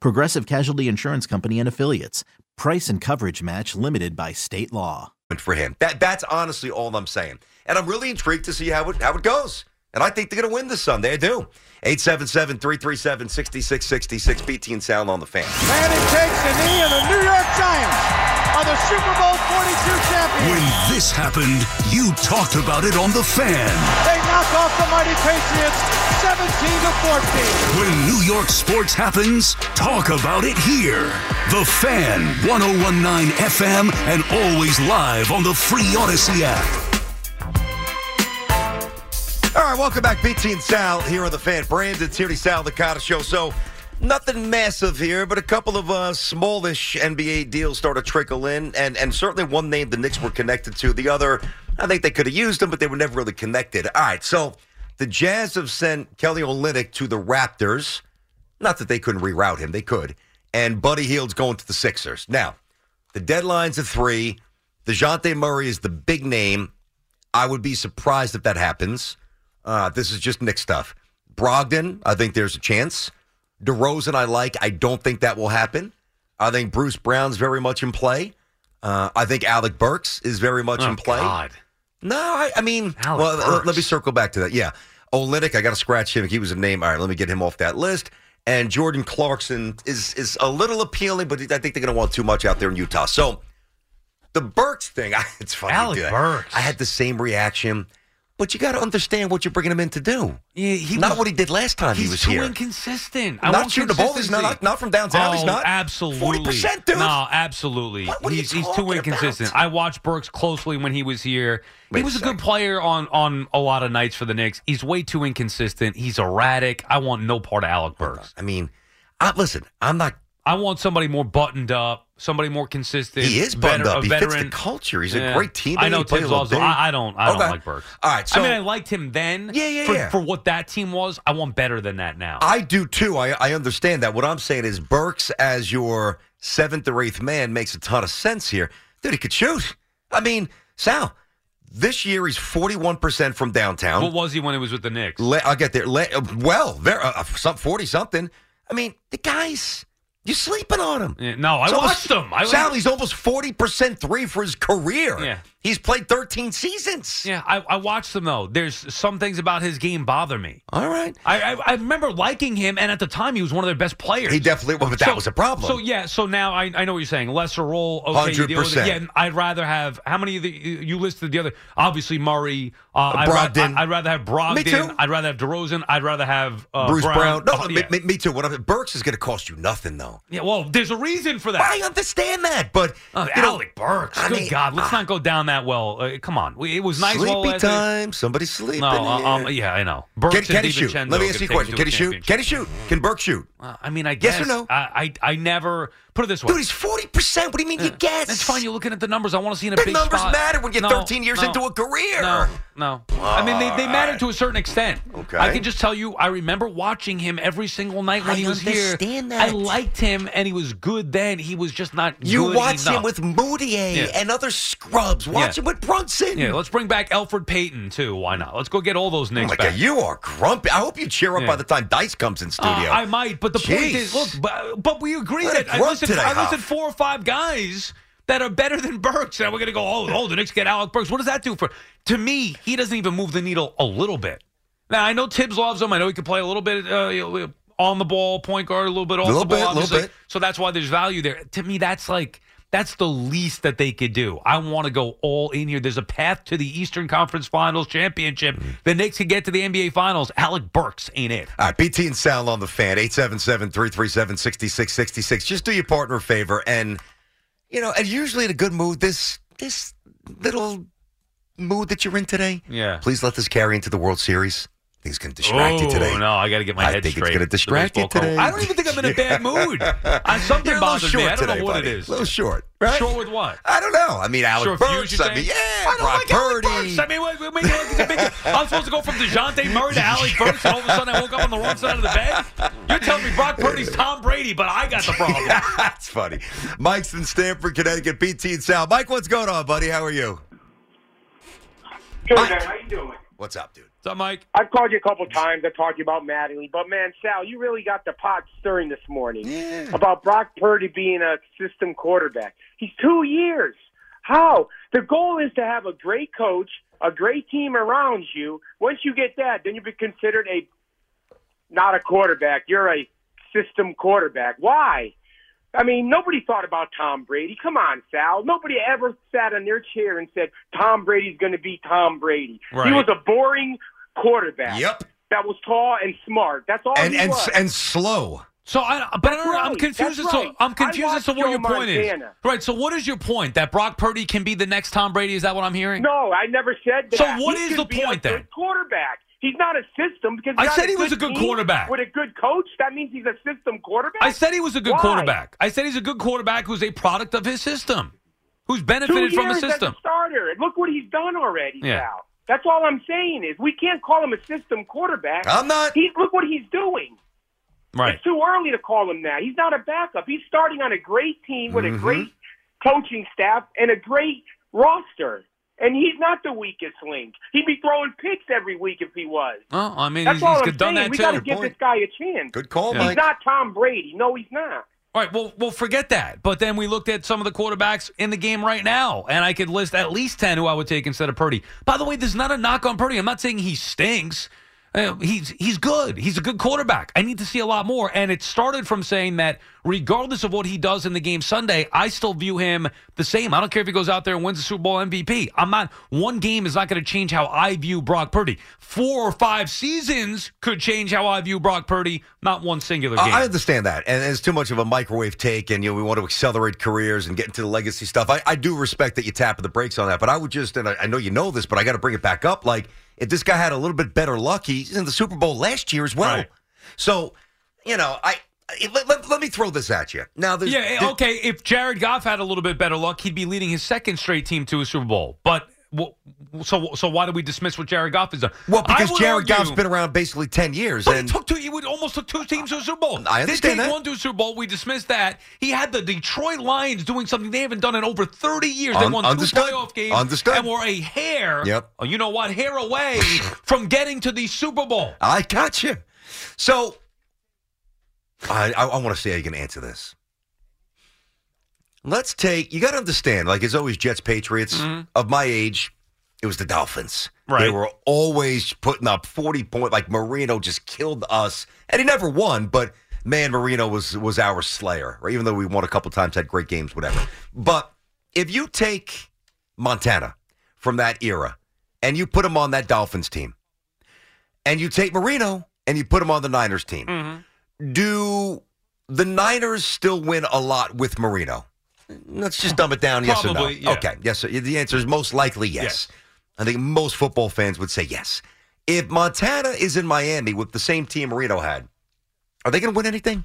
Progressive Casualty Insurance Company and Affiliates. Price and coverage match limited by state law. for him. That that's honestly all I'm saying. And I'm really intrigued to see how it how it goes. And I think they're going to win this Sunday. I do. 877-337-6666 BT and Sal on the fan. It takes the knee of the New York Giants are the Super Bowl 42 champions. When this happened, you talked about it on The Fan. They knock off the mighty Patriots 17 to 14. When New York sports happens, talk about it here. The Fan, 1019 FM, and always live on the free Audacy app. All right, welcome back. BT and Sal here on the fan. Brandon Tierney, Sal Licata show. So nothing massive here, but a couple of uh, smallish NBA deals start to trickle in, and and certainly one name the Knicks were connected to. The other, I think they could have used them, but they were never really connected. All right, so the Jazz have sent Kelly Olynyk to the Raptors. Not that they couldn't reroute him, they could. And Buddy Hield's going to the Sixers. Now, the deadline's at three. DeJounte Murray is the big name. I would be surprised if that happens. Uh, this is just Knick stuff. Brogdon, I think there's a chance. DeRozan, I like. I don't think that will happen. I think Bruce Brown's very much in play. Uh, I think Alec Burks is very much Oh, in play. God. No, I, I mean, Alec well, uh, let me circle back to that. Yeah. Olynyk, I got to scratch him. He was a name. All right, let me get him off that list. And Jordan Clarkson is is a little appealing, but I think they're going to want too much out there in Utah. So the Burks thing, it's funny. Alec. Burks. I had the same reaction, but you got to understand what you're bringing him in to do. Yeah, he not was- what he did last time he was here. He's too inconsistent. I Not shooting the ball. He's not- not from downtown. He's Oh, not. Absolutely. 40%, dude. No, absolutely. What- what he's he's too inconsistent. about? I watched Burks closely when he was here. Wait he was a second. good player on on a lot of nights for the Knicks. He's way too inconsistent. He's erratic. I want no part of Alec Burks. I mean, I, listen, I'm not. I want somebody more buttoned up. Somebody more consistent. He is bummed veter- up. a He fits the culture. He's a great team. I know Thibs also. I, I don't. I don't like Burks. All right, so- I mean, I liked him then. Yeah, yeah, for, yeah. For what that team was, I want better than that now. I do too. I, I understand that. What I'm saying is Burks as your seventh or eighth man makes a ton of sense here. Dude, he could shoot. I mean, Sal, this year he's 41% from downtown. what was he when he was with the Knicks? Le- I'll get there. Le- well, there, uh, some 40 something. I mean, the guy's, you're sleeping on him. Yeah, no, I almost- watched him. I Sal, he's almost 40% three for his career. Yeah. He's played 13 seasons. Yeah, I, I watched him though. There's some things about his game bother me. All right. I, I I remember liking him, and at the time he was one of their best players. He definitely was, but that So- was a problem. So yeah, so now I, I know what you're saying. Lesser role, okay, you deal with it. 100%. Yeah, and I'd rather have how many of the you listed the other? Obviously Murray. Uh, I'd, ra- Brogdon. I'd rather have Brogdon. Me too. I'd rather have DeRozan. I'd rather have uh, Bruce Brown. No, Oh, me, yeah. me, me too. What I'm, Burks is going to cost you nothing, though. yeah, well, there's a reason for that. I understand that, but Oh, you know, Alec Burks. I Good mean, God, let's not go down that well. Uh, come on, it was nice. sleepy week. time. Somebody's sleeping. No, uh, um, yeah, I know. Burks Can, can he shoot? Let me ask you a question. Can he shoot? Can he shoot? Can Burke shoot? Uh, I mean, I guess. Yes or no? I, I, I never put it this way. Dude, he's forty percent. What do you mean? you guess? That's fine. You're looking at the numbers. I want to see in a Big big numbers spot. matter when you're No, 13 years no, into a career. No, no. I mean, they, they matter to a certain extent. Okay. I can just tell you, I remember watching him every single night when I he was here. understand I liked him, and he was good then. He was just not You good watch enough. him with Mudiay Yeah. and other scrubs. Watch Yeah. him with Brunson. Yeah, let's bring back Elfrid Payton, too. Why not? Let's go get all those Oh my back. God, you are grumpy. I hope you cheer up by the time Dice comes in studio. Uh, I might, but the point is, look, but, but we agree What that I grunt listed, I listed four or five guys that are better than Burks. Now we're going to go, oh, oh, the Knicks get Alec Burks. What does that do for? To me, he doesn't even move the needle a little bit. Now I know Thibs loves him. I know he can play a little bit uh, on the ball, point guard, a little bit off Little the ball, bit, little obviously. bit. So that's why there's value there. To me, that's like. That's the least that they could do. I want to go all in here. There's a path to the Eastern Conference Finals championship. Mm-hmm. The Knicks can get to the NBA Finals. Alec Burks ain't it. All right, BT and Sal on the fan, 877-337-6666. Just do your partner a favor and, you know, and usually in a good mood, this this little mood that you're in today, Yeah. please let this carry into the World Series. I think it's going to distract you Oh, today. no, I got to get my I head think it's straight. gonna The distract you baseball call. today. I don't even think I'm in a bad mood. I, something You're a little bothers short me. I don't today, know what buddy. it is. A little short, right? Short with what? I don't know. I mean, Alec Short Burks. fuse, you I mean, think? yeah, I don't Brock like Alec Purdy. Burks. I mean, wait, wait, wait, it's a big, I'm supposed to go from DeJounte Murray to Alec Burks, and all of a sudden I woke up on the wrong side of the bed? You're telling me Brock Purdy's Tom Brady, but I got the problem. That's funny. Mike's in Stamford, Connecticut. BT and Sal. Mike, what's going on, buddy? How are you? Good, man. How you doing? What's up, dude? What's up, Mike? I've called you a couple times. I talked to you about Mattingly, but man, Sal, you really got the pot stirring this morning Yeah. about Brock Purdy being a system quarterback. He's two years. How? The goal is to have a great coach, a great team around you. Once you get that, then you be considered a not a quarterback. You're a system quarterback. Why? I mean, nobody thought about Tom Brady. Come on, Sal. Nobody ever sat in their chair and said Tom Brady's going to be Tom Brady. Right. He was a boring quarterback. Yep. That was tall and smart. That's all And he and was. and slow. So I, but I don't, know, I'm confused That's as to right. I'm confused as to watched what your Joe point is. Right. So what is your point? That Brock Purdy can be the next Tom Brady? Is that what I'm hearing? no, I never said that. So what He is can the be point a then? Good quarterback. He's not a system because I said he was a good quarterback. with a good coach. That means he's a system quarterback. I said he was a good Why? quarterback. I said he's a good quarterback who's a product of his system, who's benefited from the as system. a starter. And Look what he's done already, Yeah. That's all I'm saying is we can't call him a system quarterback. I'm not. He, look what he's doing. Right. It's too early to call him that. He's not a backup. He's starting on a great team with Mm-hmm. a great coaching staff and a great roster. And he's not the weakest link. He'd be throwing picks every week if he was. Well, I mean, That's he's, all he's I'm done saying. that We too. got to give this guy a chance. Good call, Yeah. He's not Tom Brady. No, he's not. All right, well, well, forget that. But then we looked at some of the quarterbacks in the game right now, and I could list at least ten who I would take instead of Purdy. By the way, there's not a knock on Purdy. I'm not saying he stinks. Uh, he's he's good. He's a good quarterback. I need to see a lot more. And it started from saying that regardless of what he does in the game Sunday, I still view him the same. I don't care if he goes out there and wins the Super Bowl MVP. I'm not. One game is not going to change how I view Brock Purdy. Four or five seasons could change how I view Brock Purdy. Not one singular game. I understand that, and it's too much of a microwave take, and you know we want to accelerate careers and get into the legacy stuff. I, I do respect that you tap the brakes on that, but I would just, and I, I know you know this, but I got to bring it back up. Like if this guy had a little bit better luck, he's in the Super Bowl last year as well. Right. So, you know, I let, let- let me throw this at you. Now, there's, Yeah, okay. If Jared Goff had a little bit better luck, he'd be leading his second straight team to a Super Bowl. But wh- so so why do we dismiss what Jared Goff has done? Well, because Jared argue- Goff's been around basically 10 years. But and it took two. He would almost took two teams to a Super Bowl. I understand They take that. to a Super Bowl. We dismiss that. He had the Detroit Lions doing something they haven't done in over thirty years. They Un- won understood. two playoff games Understood. and were a hair. Yep. oh, You know what? Hair away from getting to the Super Bowl. I got you. So, I, I, I want to see how you can answer this. Let's take, you got to understand, like it's always Jets, Patriots. Of my age, it was the Dolphins. Right. They were always putting up 40 point, like Marino just killed us. And he never won, but man, Marino was, was our slayer, right? even though we won a couple times, had great games, whatever. But if you take Montana from that era and you put him on that Dolphins team, and you take Marino and you put him on the Niners team, Mm-hmm. do the Niners still win a lot with Marino? Let's just dumb it down. Yes or Probably, no? yeah. Okay. Yes. Sir. The answer is most likely yes. I think most football fans would say yes. If Montana is in Miami with the same team Marino had, are they going to win anything?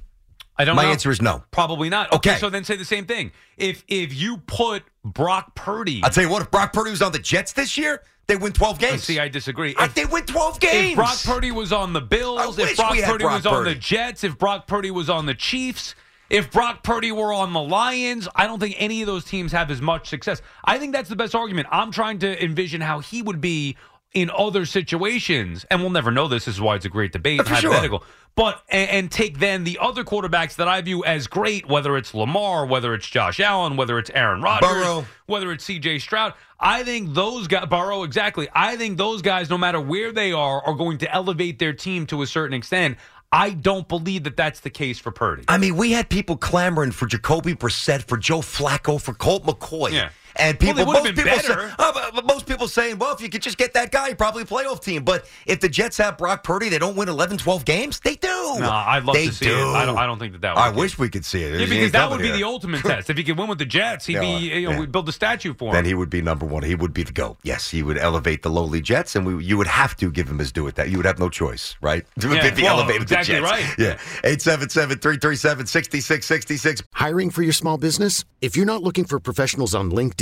I don't My know. answer is no. Probably not. Okay. So then say the same thing. If if you put Brock Purdy, I'll tell you what, if Brock Purdy was on the Jets this year, they win 12 uh, games. see, I disagree. I- If- they win 12 games. If Brock Purdy was on the Bills, if Brock we had Purdy Brock was on the Jets, if Brock Purdy was on the Chiefs, if Brock Purdy were on the Lions, I don't think any of those teams have as much success. I think that's the best argument. I'm trying to envision how he would be in other situations, and we'll never know this. This is why it's a great debate, For sure. But and, and take then the other quarterbacks that I view as great, whether it's Lamar, whether it's Josh Allen, whether it's Aaron Rodgers, Burrow. whether it's C.J. Stroud. I think those guys, Burrow, exactly. I think those guys, no matter where they are, are going to elevate their team to a certain extent. I don't believe that that's the case for Purdy. I mean, we had people clamoring for Jacoby Brissett, for Joe Flacco, for Colt McCoy. Yeah. And people, they would've most people, say, oh, but- but most people saying, well, if you could just get that guy, probably a playoff team. But if the Jets have Brock Purdy, they don't win 11, 12 games. They do. No, I'd love they to see do. it. I don't. I don't think that that. Would I be- wish we could see it. Yeah, because that would be here. the ultimate test. If he could win with the Jets, he'd Yeah, be. You know, yeah. we'd build a statue for him. Then he would be number one. He would be the GOAT. Yes, he would elevate the lowly Jets, and we, you would have to give him his due at that. You would have no choice, right? Yeah, if he well, elevated exactly the Jets. right. Yeah. 877 337 6666. Hiring for your small business? If you're not looking for professionals on LinkedIn,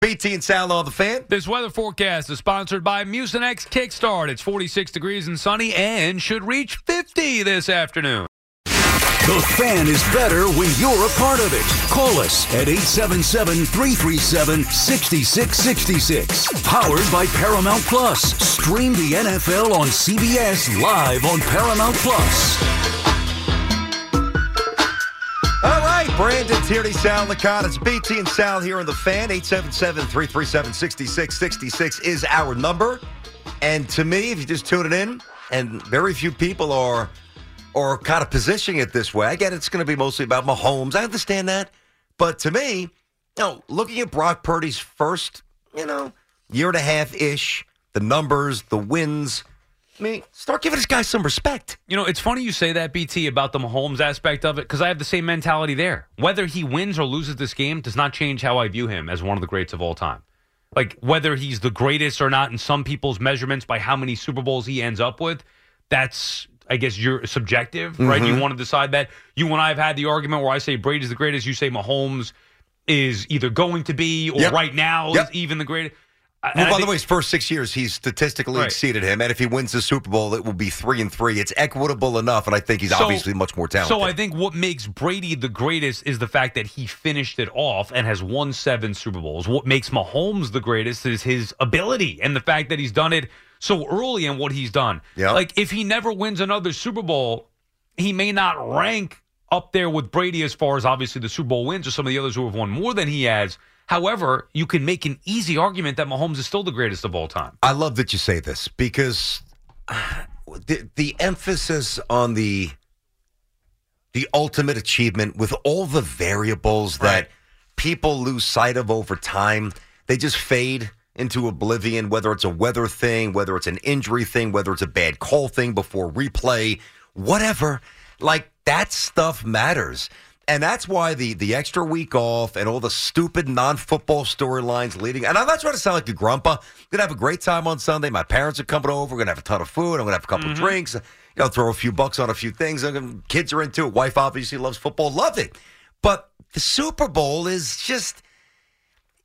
BT and Sal on the fan. This weather forecast is sponsored by Mucinex Kickstart. It's 46 degrees and sunny and should reach 50 this afternoon. The fan is better when you're a part of it. Call us at 877 337 6666. Powered by Paramount Plus. Stream the NFL on CBS live on Paramount Plus. Brandon Tierney, Sal Licata. It's BT and Sal here on the fan. 877-337-6666 is our number. And to me, if you just tune it in, and very few people are are kind of positioning it this way. I get it's going to be mostly about Mahomes. I understand that. But to me, you know, looking at Brock Purdy's first, you know, year and a half ish, the numbers, the wins, I mean, start giving this guy some respect. You know, it's funny you say that, BT, about the Mahomes aspect of it, because I have the same mentality there. Whether he wins or loses this game does not change how I view him as one of the greats of all time. Like, whether he's the greatest or not in some people's measurements by how many Super Bowls he ends up with, that's, I guess, you're subjective, right? You Mhm. want to decide that. You and I have had the argument where I say Brady's the greatest, you say Mahomes is either going to be or Yep. right now Yep. is even the greatest. I- Well, by think- the way, his first six years, he's statistically Right. exceeded him, and if he wins the Super Bowl, it will be three and three. It's equitable enough, and I think he's So- obviously much more talented. So I think what makes Brady the greatest is the fact that he finished it off and has won seven Super Bowls. What makes Mahomes the greatest is his ability and the fact that he's done it so early in what he's done. Yeah. Like if he never wins another Super Bowl, he may not rank up there with Brady as far as obviously the Super Bowl wins or some of the others who have won more than he has. However, you can make an easy argument that Mahomes is still the greatest of all time. I love that you say this because the, the emphasis on the the ultimate achievement with all the variables that people lose sight of over time, they just fade into oblivion, whether it's a weather thing, whether it's an injury thing, whether it's a bad call thing before replay, whatever. Like that stuff matters. And that's why the the extra week off and all the stupid non football storylines leading. And I'm not trying to sound like a grumpa. Gonna have a great time on Sunday. My parents are coming over. We're gonna have a ton of food. I'm gonna have a couple of drinks. You know, throw a few bucks on a few things. Gonna- kids are into it. Wife obviously loves football. Love it. But the Super Bowl is just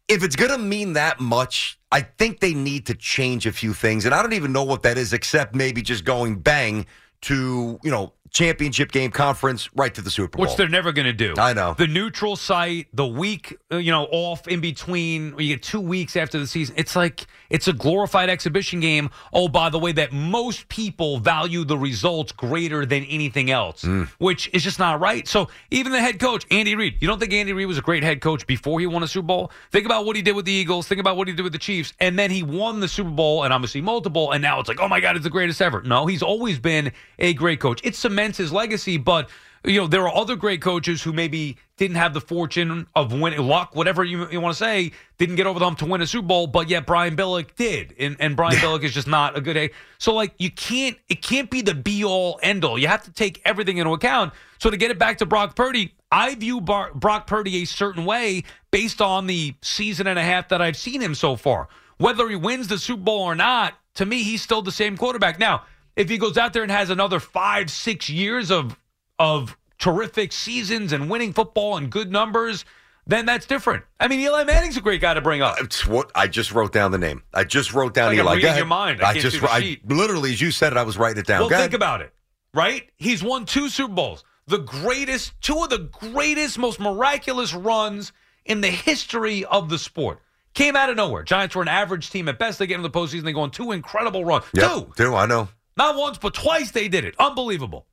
if it's going to mean that much, I think they need to change a few things. And I don't even know what that is, except maybe just going bang to, you know, championship game conference right to the Super Bowl. Which they're never going to do. I know. The neutral site, the week, uh, you know, off in between, you get two weeks after the season. It's like it's a glorified exhibition game. Oh, by the way, that most people value the results greater than anything else, Mm. which is just not right. So even the head coach, Andy Reid, you don't think Andy Reid was a great head coach before he won a Super Bowl? Think about what he did with the Eagles. Think about what he did with the Chiefs, and then he won the Super Bowl, and obviously multiple. And now it's like, oh my God, it's the greatest ever. No, he's always been a great coach. It cements his legacy, but you know, there are other great coaches who maybe didn't have the fortune of winning luck, whatever you, you want to say, didn't get over the hump to win a Super Bowl, but yet Brian Billick did. And, and Brian Billick is just not a good A. So, like, you can't, it can't be the be all end all. You have to take everything into account. So, to get it back to Brock Purdy, I view Bar- Brock Purdy a certain way based on the season and a half that I've seen him so far. Whether he wins the Super Bowl or not, to me, he's still the same quarterback. Now, if he goes out there and has another five, six years of of terrific seasons and winning football and good numbers, then that's different. I mean, Eli Manning's a great guy to bring up. It's what I just wrote down the name. I just wrote down Like Eli. Reading your mind. I can't just I, literally, as you said it, I was writing it down. Well, Go think ahead. about it, right? He's won two Super Bowls, the greatest, two of the greatest, most miraculous runs in the history of the sport. Came out of nowhere. Giants were an average team at best. They get into the postseason. They go on two incredible runs. Yep, Two. two, I know. Not once, but twice they did it. Unbelievable.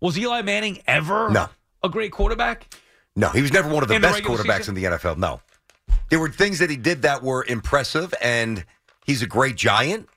Was Eli Manning ever No. a great quarterback? No, he was never one of the In best regular quarterbacks season? in the NFL. No. There were things that he did that were impressive, and he's a great giant,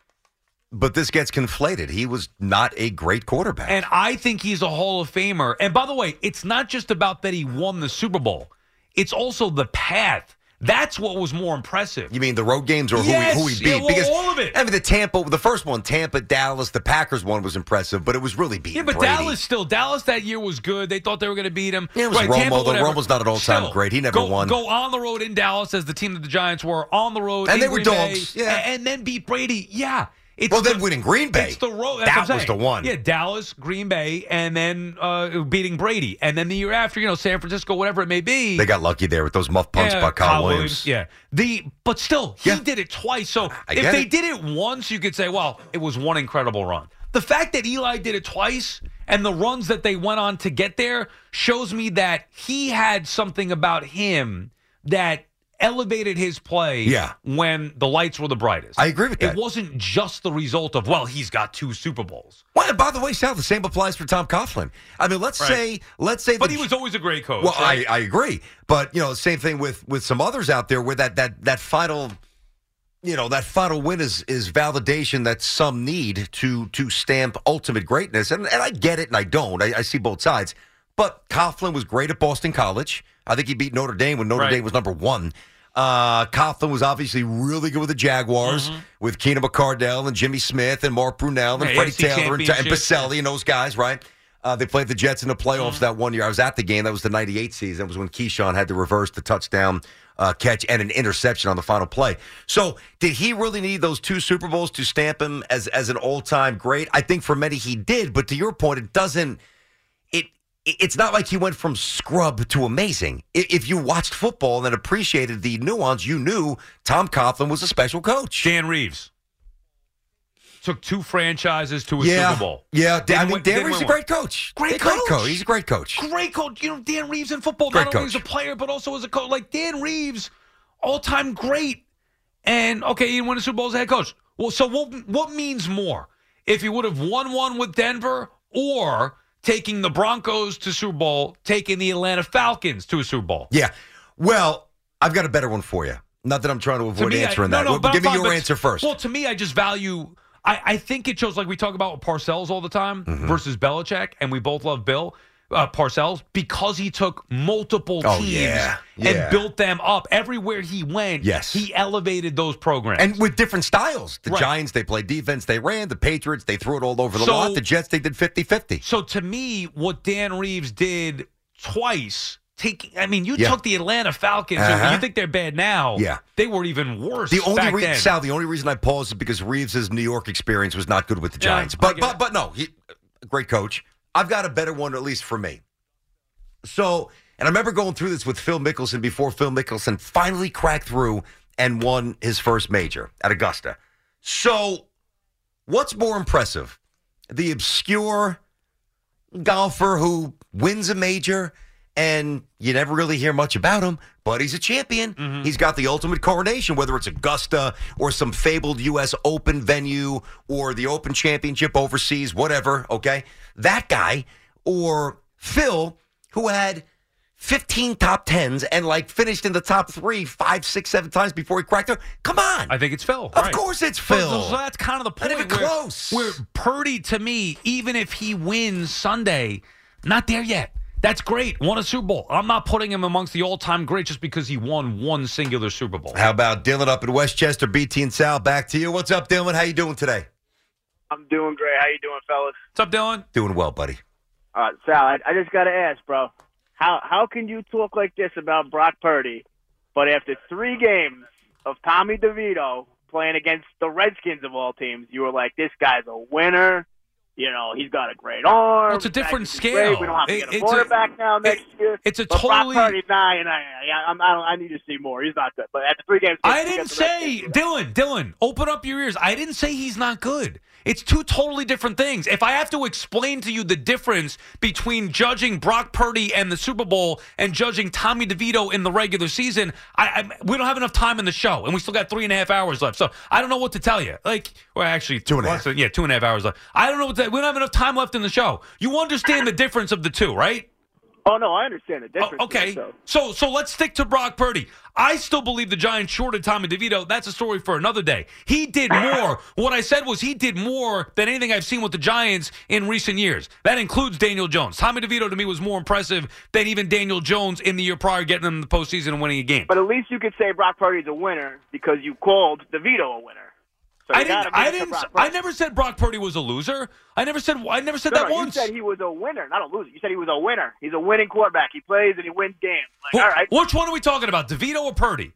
but this gets conflated. He was not a great quarterback. And I think he's a Hall of Famer. And by the way, it's not just about that he won the Super Bowl, it's also the path. That's what was more impressive. you mean the road games or who, Yes, he, who he yeah, beat? well, because all of it. I mean, the Tampa, the first one, Tampa, Dallas, the Packers one was impressive, but it was really beating Yeah, but Brady. Dallas still Dallas that year was good. They thought they were going to beat him. Yeah, it was right, Romo, Tampa, though. Romo's not an all-time great. He never go, won. Go on the road in Dallas as the team that the Giants were on the road, And they were Bay, dogs, yeah. and then beat Brady. Yeah, it's Well, then the- winning Green Bay. It's the road. That That's what I'm was the one. Yeah, Dallas, Green Bay, and then uh, beating Brady, and then the year after, you know, San Francisco, whatever it may be. They got lucky there with those muff punts Yeah, by Kyle, Kyle Williams. Yeah. The but still, he did it twice. So if they it. did it once, you could say, well, it was one incredible run. The fact that Eli did it twice and the runs that they went on to get there shows me that he had something about him that elevated his play Yeah. when the lights were the brightest. I agree with that. It wasn't just the result of, well, he's got two Super Bowls. Well, and by the way, Sal, the same applies for Tom Coughlin. I mean, let's Right. say, let's say, But the- he was always a great coach. Well, right? I, I agree, but you know, same thing with with some others out there where that that that final, you know, that final win is is validation that some need to to stamp ultimate greatness, and and I get it, and I don't. I, I see both sides, but Coughlin was great at Boston College. I think he beat Notre Dame when Notre Right. Dame was number one. Uh, Coughlin was obviously really good with the Jaguars, with Keenan McCardell and Jimmy Smith and Mark Brunell and Mm-hmm. Yeah, Freddie Taylor and, and. Boselli and those guys, right? Uh, they played the Jets in the playoffs Mm-hmm. that one year. I was at the game. That was the 98 season. That was when Keyshawn had to reverse the touchdown uh, catch and an interception on the final play. So, did he really need those two Super Bowls to stamp him as, as an all time great? I think for many he did. But to your point, it doesn't. It it's not like he went from scrub to amazing. If you watched football and appreciated the nuance, you knew Tom Coughlin was a special coach. Dan Reeves took two franchises to a Yeah, Super Bowl. yeah. I mean, win- Dan Reeves is a great coach. Great great coach. coach. He's a great coach. Great coach. You know, Dan Reeves in football, Great not only as a player, but also as a coach. Like Dan Reeves, all time great. And okay, he didn't win a Super Bowl as a head coach. Well, so what what means more? If he would have won one with Denver or taking the Broncos to Super Bowl, taking the Atlanta Falcons to a Super Bowl. Yeah. Well, I've got a better one for you. Not that I'm trying to avoid me, I- answering no, that. no, Well, but give I'm me fine, your answer first. Well, to me, I just value. I, I think it shows like we talk about Parcells all the time Mm-hmm. versus Belichick, and we both love Bill uh, Parcells because he took multiple Oh, teams yeah. and built them up everywhere he went. Yes. he elevated those programs. and with different styles. The Right. Giants, they played defense, they ran. The Patriots, they threw it all over the So- lot. The Jets, they did 50 50. so to me, what Dan Reeves did twice. Taking, I mean, you Yeah. took the Atlanta Falcons. Uh-huh. You think they're bad now? Yeah. they were even worse. The only reason. Sal, the only reason I paused is because Reeves' New York experience was not good with the Giants. I but but but no, he great coach. I've got a better one, at least for me. So, and I remember going through this with Phil Mickelson before Phil Mickelson finally cracked through and won his first major at Augusta. So, what's more impressive? The obscure golfer who wins a major and you never really hear much about him, but he's a champion. Mm-hmm. He's got the ultimate coronation, whether it's Augusta or some fabled U.S. Open venue or the Open Championship overseas, whatever, okay? That guy or Phil, who had 15 top tens and like finished in the top three, five, six, seven times before he cracked her. Come on. I think it's Phil. Of right. course it's So- Phil. So, that's kind of the Not point. even where, close. Where Purdy, to me, even if he wins Sunday, not there yet. That's great. Won a Super Bowl. I'm not putting him amongst the all-time greats just because he won one singular Super Bowl. How about Dylan up in Westchester, BT and Sal? Back to you. What's up, Dylan? How you doing today? I'm doing great. How you doing, fellas? What's up, Dylan? Doing well, buddy. All right, Sal. I, I just got to ask, bro. How how can you talk like this about Brock Purdy, but after three games of Tommy DeVito playing against the Redskins of all teams, you were like, this guy's a winner. You know, he's got a great arm. Well, it's a different is great. scale. We don't have to It- get a it's a- quarterback now next year. It's a but totally. Brock Purdy, nah, nah, nah, nah, I'm, I, don't, I need to see more. He's not good. But after three games, I didn't say, Dylan, Dylan, open up your ears. I didn't say he's not good. It's two totally different things. If I have to explain to you the difference between judging Brock Purdy and the Super Bowl and judging Tommy DeVito in the regular season, I, I we don't have enough time in the show, and we still got three and a half hours left. So I don't know what to tell you. Like, well, actually, two and a than- Yeah, two and a half hours left. I don't know what to, we don't have enough time left in the show. You understand the difference of the two, right? Oh no, I understand the oh, difference. Oh, okay, So. so so let's stick to Brock Purdy. I still believe the Giants shorted Tommy DeVito. That's a story for another day. He did more. what I said was he did more than anything I've seen with the Giants in recent years. That includes Daniel Jones. Tommy DeVito to me was more impressive than even Daniel Jones in the year prior, getting them in the postseason and winning a game. But at least you could say Brock Purdy's a winner because you called DeVito a winner. So I didn't. I didn't. I never said Brock Purdy was a loser. I never said. I never said No, that no, once. You said he was a winner, not a loser. You said he was a winner. He's a winning quarterback. He plays and he wins games. Like, Wh- all right, Which one are we talking about, DeVito or Purdy?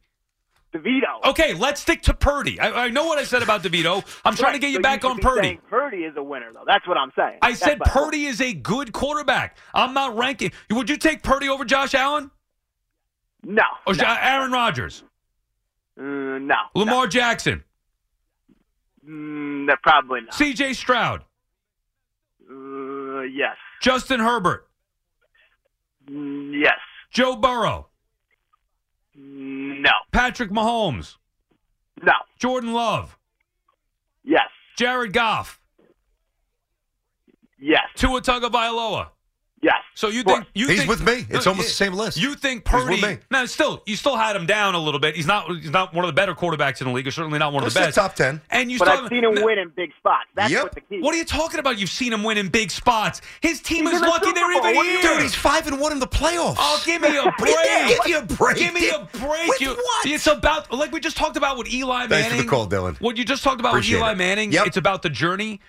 DeVito. Okay, let's stick to Purdy. I, I know what I said about DeVito. I'm trying to get you So back should on Purdy. Purdy is a winner, though. That's what I'm saying. I That's said. Purdy is a good quarterback. I'm not ranking. Would you take Purdy over Josh Allen No. or no, Aaron Rodgers, uh, no. Lamar Jackson, Mm, no, probably not. C.J. Stroud, Uh, yes. Justin Herbert, Mm, yes. Joe Burrow, No. Patrick Mahomes, No. Jordan Love, Yes. Jared Goff, Yes. Tua Tagovailoa, Yes. So you think you He's think, with me. It's No, almost the same list. You think He's with Purdy? me. No, still, you still had him down a little bit. He's not. He's not one of the better quarterbacks in the league. Or certainly not one of the best. top 10. And you But still I've seen him no, win in big spots. That's Yep. what the key. What are you talking about? You've seen him win in big spots. His team He's is in the lucky they're even What do you here. Dude, he's five and one in the playoffs. Oh, give me a What do you break. mean, Give me a break. Give me a break. With You- what? It's about like we just talked about with Eli Thanks for Manning. the call, Dylan. What you just talked about Appreciate with Eli it. Manning. Yep. It's about the journey.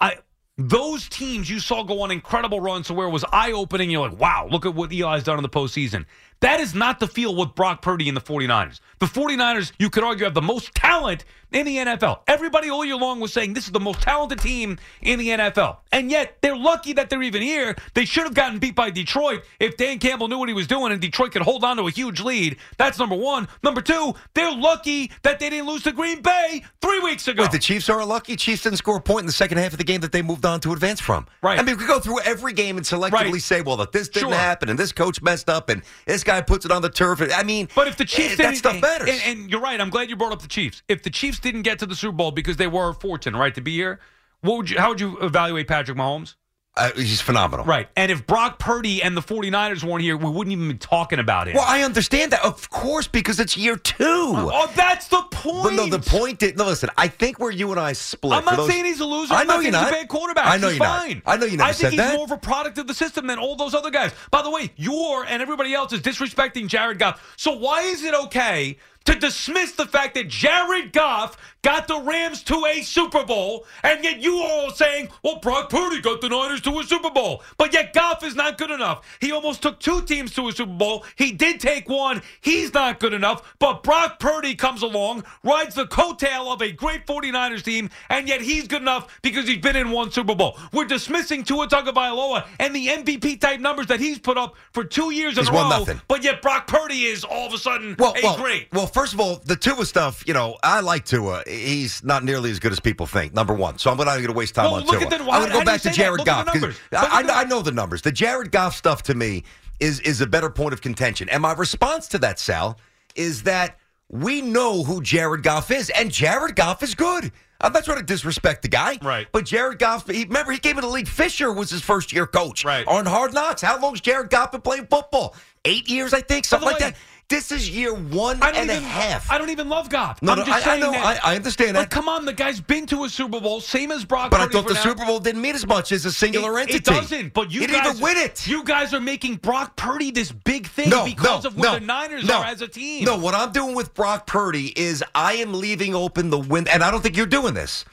I, those teams you saw go on incredible runs to where it was eye opening. You're like, wow, look at what Eli's done in the postseason. That is not the feel with Brock Purdy and the 49ers. The 49ers, you could argue, have the most talent in the NFL. Everybody all year long was saying this is the most talented team in the NFL. And yet, they're lucky that they're even here. They should have gotten beat by Detroit if Dan Campbell knew what he was doing and Detroit could hold on to a huge lead. That's number one. Number two, they're lucky that they didn't lose to Green Bay three weeks ago. Wait, the Chiefs are lucky. Chiefs didn't score a point in the second half of the game that they moved on to advance from. Right. I mean, we could go through every game and selectively Right. say, well, that this didn't Sure. happen and this coach messed up and this guy puts it on the turf. I mean, But if the Chiefs eh, didn't, that stuff matters. And, and you're right. I'm glad you brought up the Chiefs. If the Chiefs didn't get to the Super Bowl because they were fortunate, right, to be here, what would you? How would you evaluate Patrick Mahomes? Uh, he's phenomenal. Right. And if Brock Purdy and the 49ers weren't here, we wouldn't even be talking about it. Well, I understand that, of course, because it's year two. Oh, that's the point. But no, the point is, no, listen, I think where you and I split. I'm not those- saying he's a loser. I know you're not. he's a bad quarterback. I know he's you're fine. not. I know you never I think said he's that. more of a product of the system than all those other guys. By the way, you're and everybody else is disrespecting Jared Goff. So why is it okay to dismiss the fact that Jared Goff got the Rams to a Super Bowl, and yet you all saying, well, Brock Purdy got the Niners to a Super Bowl. But yet Goff is not good enough. He almost took two teams to a Super Bowl. He did take one. He's not good enough. But Brock Purdy comes along, rides the coattail of a great 49ers team, and yet he's good enough because he's been in one Super Bowl. We're dismissing Tua Tagovailoa and the MVP type numbers that he's put up for two years in He's a row. nothing. But yet Brock Purdy is all of a sudden Well, a well, great. well, first of all, the Tua stuff, you know, I like Tua. He's not nearly as good as people think, number one. So I'm not going to waste time Well, on Tua. the- I'm going to go back to? Jared Goff. I, I know, I know the numbers. The Jared Goff stuff to me is, is a better point of contention. And my response to that, Sal, is that we know who Jared Goff is, and Jared Goff is good. I'm not trying to disrespect the guy. Right. But Jared Goff, he, remember, he came in the league. Fisher was his first year coach. Right. On Hard Knocks. How long's Jared Goff been playing football? Eight years, I think, something like way, that. This is year one I don't and a even, half. I don't even love Goff. No, I'm no, just I- I know. that. I- I understand But that. come on, the guy's been to a Super Bowl, same as Brock. But I Purdy thought for the now. Super Bowl didn't mean as much as a singular it, entity. It doesn't. But you He guys didn't even win it. You guys are making Brock Purdy this big thing No, because no, of where no, the Niners no. are as a team. No, what I'm doing with Brock Purdy is I am leaving open the window, and I don't think you're doing this.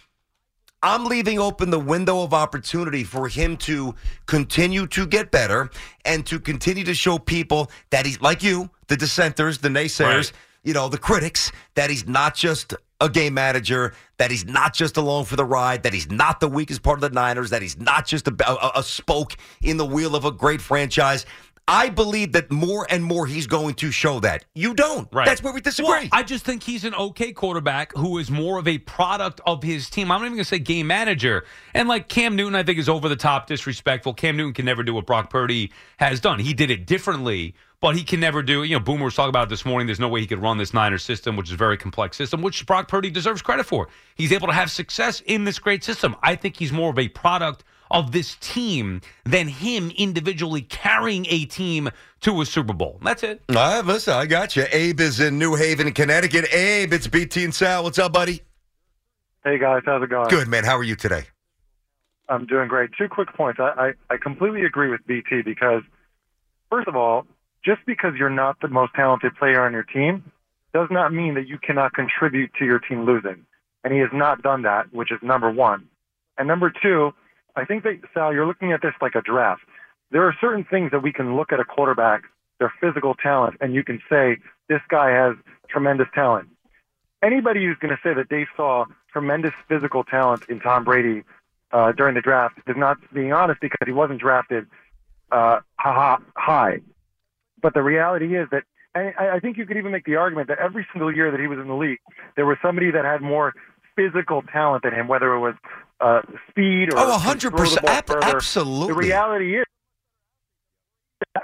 I'm leaving open the window of opportunity for him to continue to get better and to continue to show people that he's like you, the dissenters, the naysayers, Right. you know, the critics, that he's not just a game manager, that he's not just along for the ride, that he's not the weakest part of the Niners, that he's not just a, a, a spoke in the wheel of a great franchise. I believe that more and more he's going to show that. You don't. Right. That's where we disagree. Well, I just think he's an okay quarterback who is more of a product of his team. I'm not even going to say game manager. And like Cam Newton, I think is over the top disrespectful. Cam Newton can never do what Brock Purdy has done. He did it differently, but he can never do. You know, Boomer was talking about it this morning. There's no way he could run this Niners system, which is a very complex system, which Brock Purdy deserves credit for. He's able to have success in this great system. I think he's more of a product of this team than him individually carrying a team to a Super Bowl. That's it. All right, listen, I got you. Abe is in New Haven, Connecticut. Abe, it's BT and Sal. What's up, buddy? Hey guys, how's it going? Good, man. How are you today? I'm doing great. Two quick points. I, I, I completely agree with BT because, first of all, just because you're not the most talented player on your team does not mean that you cannot contribute to your team losing. And he has not done that, which is number one. And number two, I think that, Sal, you're looking at this like a draft. There are certain things that we can look at a quarterback, their physical talent, and you can say, this guy has tremendous talent. Anybody who's going to say that they saw tremendous physical talent in Tom Brady uh, during the draft is not being honest because he wasn't drafted uh, ha- high. But the reality is that, and I, I think you could even make the argument that every single year that he was in the league, there was somebody that had more physical talent than him, whether it was uh, speed or Oh, could 100%. throw the ball Ab- absolutely. The reality is,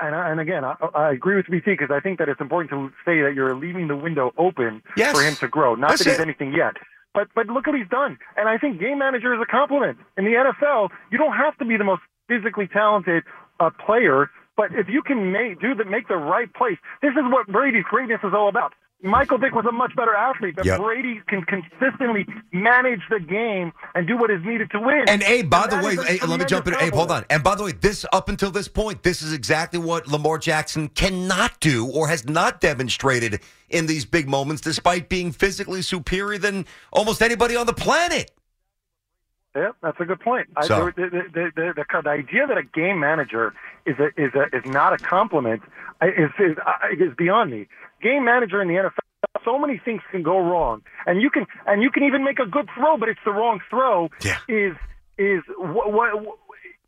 and, I- and again, I, I agree with BT because I think that it's important to say that you're leaving the window open Yes. for him to grow. Not That's that he's it. anything yet. But but look what he's done. And I think game manager is a compliment. In the NFL, you don't have to be the most physically talented uh, player, but if you can make do the make the right place, this is what Brady's greatness is all about. Michael Vick was a much better athlete, but Yep. Brady can consistently manage the game and do what is needed to win. And Abe, by And the way, Abe, let me jump in. tremendous Abe, hold on. And by the way, this up until this point, this is exactly what Lamar Jackson cannot do or has not demonstrated in these big moments, despite being physically superior than almost anybody on the planet. Yeah, that's a good point. I, So- the, the, the, the, the, the idea that a game manager is a, is a, is not a compliment is is, is beyond me. Game manager in the NFL, so many things can go wrong, and you can and you can even make a good throw, but it's the wrong throw. Yeah. Is is what, what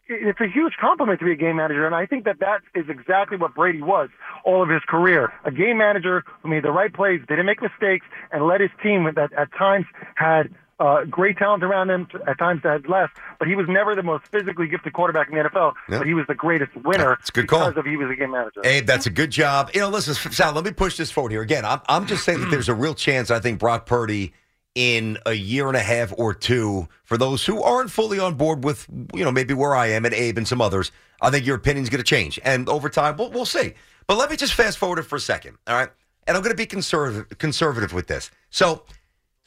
it's a huge compliment to be a game manager, and I think that that is exactly what Brady was all of his career. A game manager who made the right plays, didn't make mistakes, and led his team that at times had uh, great talent around him, at times that had less, but he was never the most physically gifted quarterback in the NFL, Yep. but he was the greatest winner That's a good call. because of he was a game manager. Abe, that's a good job. You know, listen, Sal, let me push this forward here. Again, I'm, I'm just saying that there's a real chance, I think, Brock Purdy in a year and a half or two, for those who aren't fully on board with, you know, maybe where I am and Abe and some others, I think your opinion's going to change. And over time, we'll, we'll see. But let me just fast forward it for a second, all right? And I'm going to be conservative, conservative with this. So,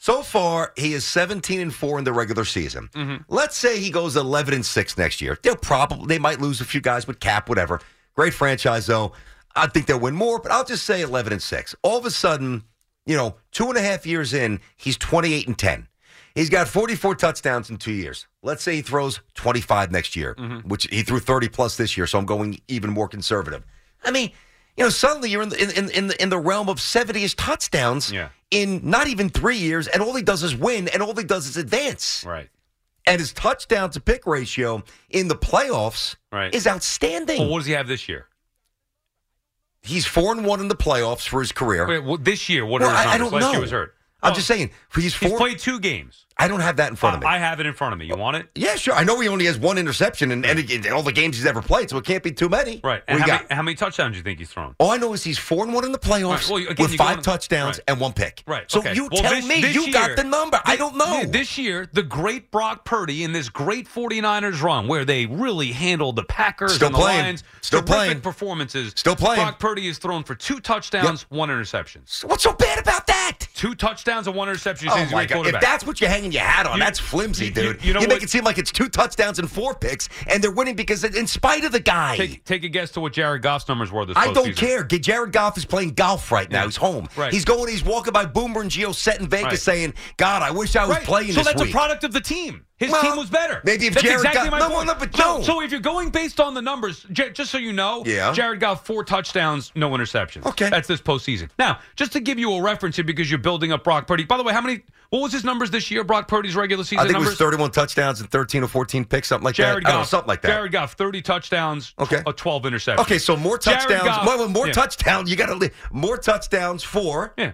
so far, he is 17 and 4 in the regular season. Mm-hmm. Let's say he goes 11 and 6 next year. They'll probably they might lose a few guys with cap, whatever. Great franchise though. I think they'll win more, but I'll just say 11 and 6. All of a sudden, you know, two and a half years in, he's 28 and 10. He's got 44 touchdowns in two years. Let's say he throws 25 next year, mm-hmm. which he threw 30 plus this year. So I'm going even more conservative. I mean, you know, suddenly you're in the, in, in the in the realm of 70ish touchdowns Yeah. in not even three years, and all he does is win, and all he does is advance. Right. And his touchdown to pick ratio in the playoffs Right. is outstanding. Well, what does he have this year? He's four and one in the playoffs for his career. Wait, well, this year, what Well, are his I- I don't Last year know. was hurt. I'm Oh, just saying he's He's four. played two games. I don't have that in front of me. I have it in front of me. You want it? yeah, sure. I know he only has one interception and, and in all the games he's ever played, so it can't be too many. Right. And how many, how many touchdowns do you think he's thrown? All I know is he's four and one in the playoffs Right, well, again, with five touchdowns right. and one pick. Right. So okay. you Well, tell this- me this you got the number. I don't know. This year, the great Brock Purdy in this great 49ers run where they really handled the Packers Still and the playing. Lions. Still playing. performances. Still playing. Brock Purdy is thrown for two touchdowns, one interception. What's so bad about that? Two touchdowns and one interception. Oh say he's a my god! If that's what you're hanging your had on, You- that's flimsy, you- dude. you- you know make what- it seem like it's two touchdowns and four picks, and they're winning because in spite of the guy. Take, take a guess to what Jared Goff's numbers were this week. I don't care. Jared Goff is playing golf right now. Yeah. He's home. Right. He's going. He's walking by Boomer and Gio set in Vegas, Right. saying, "God, I wish I was Right. playing so that's week." a product of the team. His Well, team was better. maybe if that's Jared exactly Goff- my no, point. no, but so, no. so if you're going based on the numbers, just so you know, Yeah. Jared got four touchdowns, no interceptions. Okay. that's this postseason. Now, just to give you a reference here, because you're building up Brock Purdy. By the way, how many? What was his numbers this year? Brock Purdy's regular season I think numbers. it was 31 touchdowns and 13 or 14 picks, something like Jared that. Don't know, something like that. Jared Goff, 30 touchdowns, Okay. a 12 interceptions. okay, so more touchdowns. Goff- well, well, more yeah. touchdowns. You got to more touchdowns for Yeah.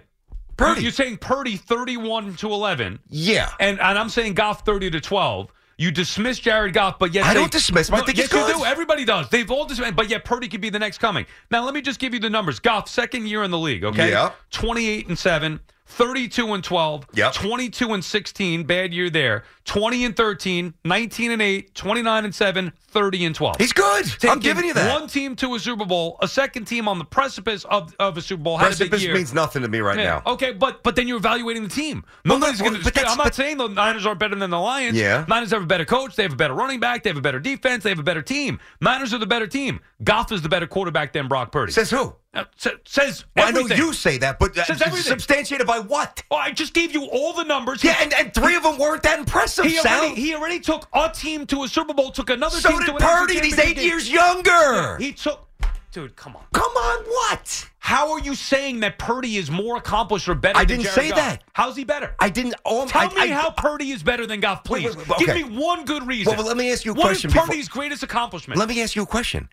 Purdy. You're saying Purdy 31 to 11. yeah. And and I'm saying Goff 30 to 12. You dismiss Jared Goff, but yet I say- don't dismiss him. I No, think yes, he's you do. Everybody does. They've all dismissed, but yet Purdy could be the next coming. Now let me just give you the numbers. Goff, second year in the league. Okay, Yeah. 28 and seven. 32 and 12, Yep. 22 and 16, bad year there. 20 and 13, 19 and 8, 29 and 7, 30 and 12. He's good. I'm giving you that. One team to a Super Bowl, a second team on the precipice of, of a Super Bowl. had a big Precipice means nothing to me right Yeah, now. Okay, but but then you're evaluating the team. Well, Nobody's no, going to. I'm not saying the Niners are better than the Lions. Yeah. Niners have a better coach. They have a better running back. They have a better defense. They have a better team. Niners are the better team. Goff is the better quarterback than Brock Purdy. Says who? Uh, sa- says Well, I know you say that, but uh, Says everything. substantiated by what? Oh, I just gave you all the numbers. Yeah, and, and three of them weren't that impressive, He already, he already took a team to a Super Bowl. Took another so team did to Purdy, and he's eight game. years younger. He took. Dude, come on. Come on, what? How are you saying that Purdy is more accomplished or better I didn't say Goff? that. How's he better? I didn't. Oh, Tell I, me I- how Purdy is better than Goff, please. Wait, wait, wait, Give me one good reason. Well, well, let me ask you a What question is before- Purdy's greatest accomplishment? Let me ask you a question.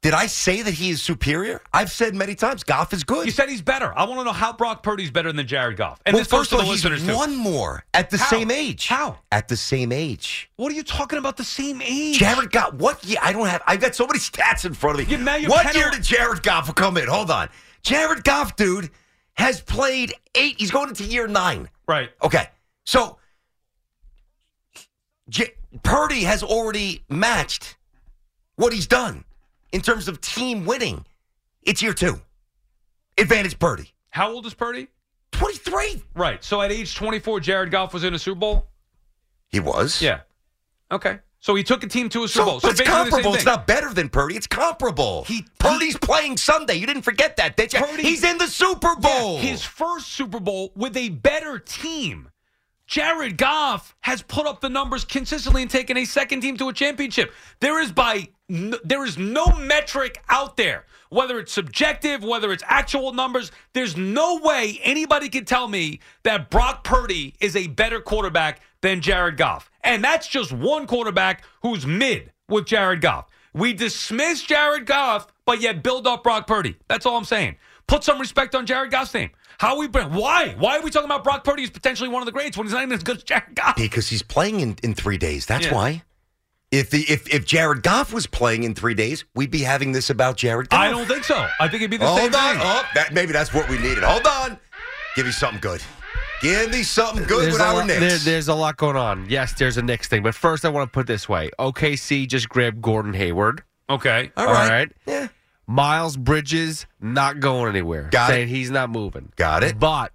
Did I say that he is superior? I've said many times Goff is good. you said he's better. I want to know how Brock Purdy's better than Jared Goff. And well, this first of the all, he's one more at the How? same age. How? At the same age. What are you talking about? The same age? Jared Goff. What year? I don't have. I've got so many stats in front of me. Yeah, what penal- year did Jared Goff come in? Hold on. Jared Goff, dude, has played eight. He's going into year nine. Right. Okay. So J- Purdy has already matched what he's done. In terms of team winning. It's year two. Advantage Purdy. How old is Purdy? 23. Right. So at age 24, Jared Goff was in a Super Bowl? He was. Yeah. Okay. So he took a team to a Super So, Bowl. but it's basically the same comparable. It's not better than Purdy. It's comparable. He Purdy's playing Sunday. You didn't forget that, did you? Purdy- He's in the Super Bowl. Yeah, his first Super Bowl with a better team. Jared Goff has put up the numbers consistently and taken a second team to a championship. There is by n- there is no metric out there, whether it's subjective, whether it's actual numbers. There's no way anybody can tell me that Brock Purdy is a better quarterback than Jared Goff, and that's just one quarterback who's mid with Jared Goff. We dismiss Jared Goff, but yet build up Brock Purdy. That's all I'm saying. Put some respect on Jared Goff's name. How we been? Why? Why are we talking about Brock Purdy as potentially one of the greats when he's not even as good as Jared Goff? because he's playing in, in three days. That's Yeah. why. If the if if Jared Goff was playing in three days, we'd be having this about Jared Goff. I don't think so. I think it'd be the Hold same on. thing. Oh, that maybe that's what we needed. Hold on. Give me something good. Give me something good there's with a our lot, Knicks. there- there's a lot going on. Yes, there's a Knicks thing, but first I want to put it this way: OKC just grabbed Gordon Hayward. Okay, All right. Yeah. Miles Bridges not going anywhere. Got it. saying he's not moving. Got it. But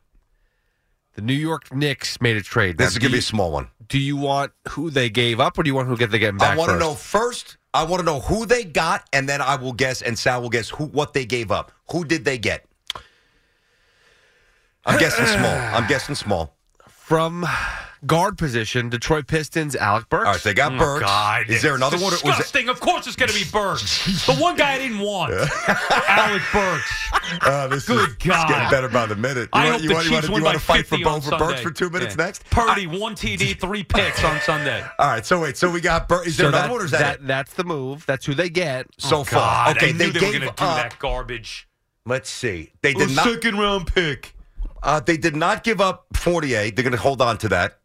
the New York Knicks made a trade. This Now, is gonna be a small one. Do you want who they gave up, or do you want who get they getting back? I want to know first. I want to know who they got, and then I will guess, and Sal will guess who what they gave up. Who did they get? I'm guessing small. I'm guessing small. from guard position. Detroit Pistons, Alec Burks. All right, they got Burks. Oh, God, Is there another one? Was it, Disgusting. Of course, it's going to be Burks. the one guy I didn't want, Alec Burks. uh, this Good is, God. It's getting better by the minute. I You hope you the want, you Chiefs want, win you by to fight for 50 on both for Burks for two minutes Yeah. next? Purdy, one TD, three picks on Sunday. All right, so wait, so we got Burks. Is there So another that- one, or is that, that that's the move. That's who they get. so Oh, far? Okay, they, they, were going to do up- that garbage. Let's see. They did not. second round pick. Uh, they did not give up Fournier. They're going to hold on to that.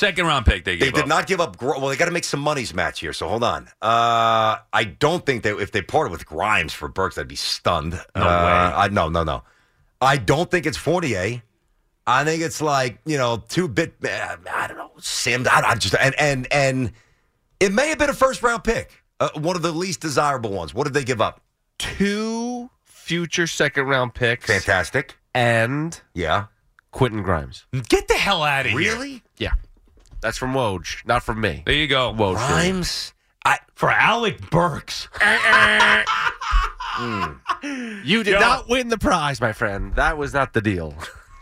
Second round pick. They They did up. not give up. Gr- Well, they got to make some monies match here. So hold on. Uh, I don't think that if they parted with Grimes for Burks, I'd be stunned. No Uh, way. I, no, no, no. I don't think it's Fournier. I think it's like you know two bit. uh, I don't know. Sims. I, I just and and and it may have been a first round pick, uh, one of the least desirable ones. What did they give up? Two future second round picks. Fantastic. And Yeah. Quentin Grimes. Get the hell out of here. Really? Yeah. That's from Woj, not from me. There you go. Woj. did it. Grimes. I For Alec Burks. You did Yo. not win the prize, my friend. That was not the deal.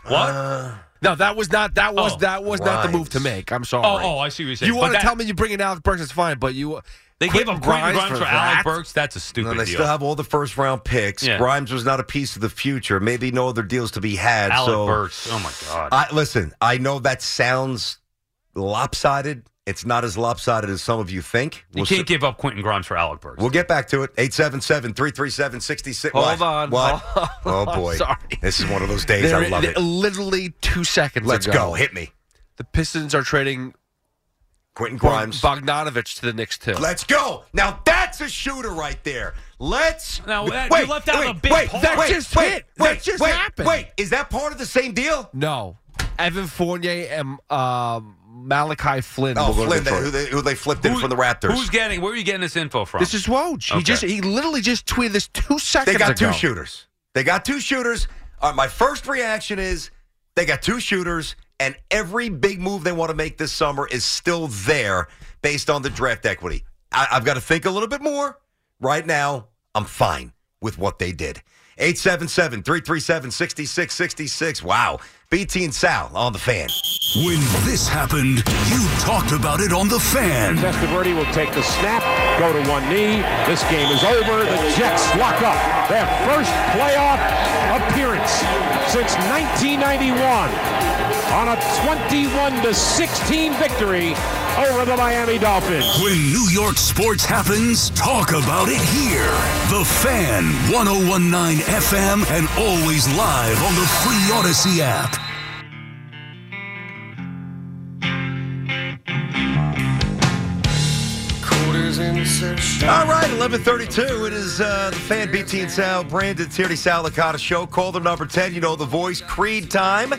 What? Uh, No, that was not. That was Oh, that was not the move to make. I'm sorry. oh, oh, I see what you're saying. You But want to tell me you bring in Alex Burks? It's fine, but you They gave Quentin up Quentin Grimes, for, Alec that? Burks? That's a No, they deal. still have all the first round picks. Yeah. Grimes was not a piece of the future. Maybe no other deals to be had. Alec so Burks. Oh, my God. I listen. I know that sounds lopsided. It's not as lopsided as some of you think. you We'll, can't s- give up Quentin Grimes for Alec Burks. we'll get back to it. 877-337-66. Hold What? on. What? Oh boy. Sorry. This is one of those days. There- I love it. Literally two seconds. Let's ago, go. Hit me. The Pistons are trading Quentin Grimes. Bogdanovich to the Knicks too. Let's go. Now that's a shooter right there. Let's. Now, that- you left out wait, a big wait, part. That Wait, just wait, hit. that Wait, just wait, happened. Wait, is that part of the same deal? No, Evan Fournier and um, Malachi Flynn. Oh, will go to Flynn, they, who, they, who they flipped in from the Raptors. Who's getting? Where are you getting this info from? This is Woj. He just he literally just tweeted this two seconds ago. They got ago. two shooters. They got two shooters. Uh, my first reaction is they got two shooters, and every big move they want to make this summer is still there based on the draft equity. I, I've got to think a little bit more. Right now, I'm fine with what they did. 877 337 6666. Wow. BT and Sal on the fan. When this happened, you talked about it on The Fan. Testaverde will take the snap, go to one knee. This game is over. The Jets lock up their first playoff appearance since 1991 on a 21 to 16 victory over the Miami Dolphins. When New York sports happens, talk about it here. The Fan, 1019 FM, and always live on the free Audacy app. All right, 1132. It is uh, the fan BT and Sal, Brandon Tierney Sal Licata show. Call them number 10. You know the voice. Creed time.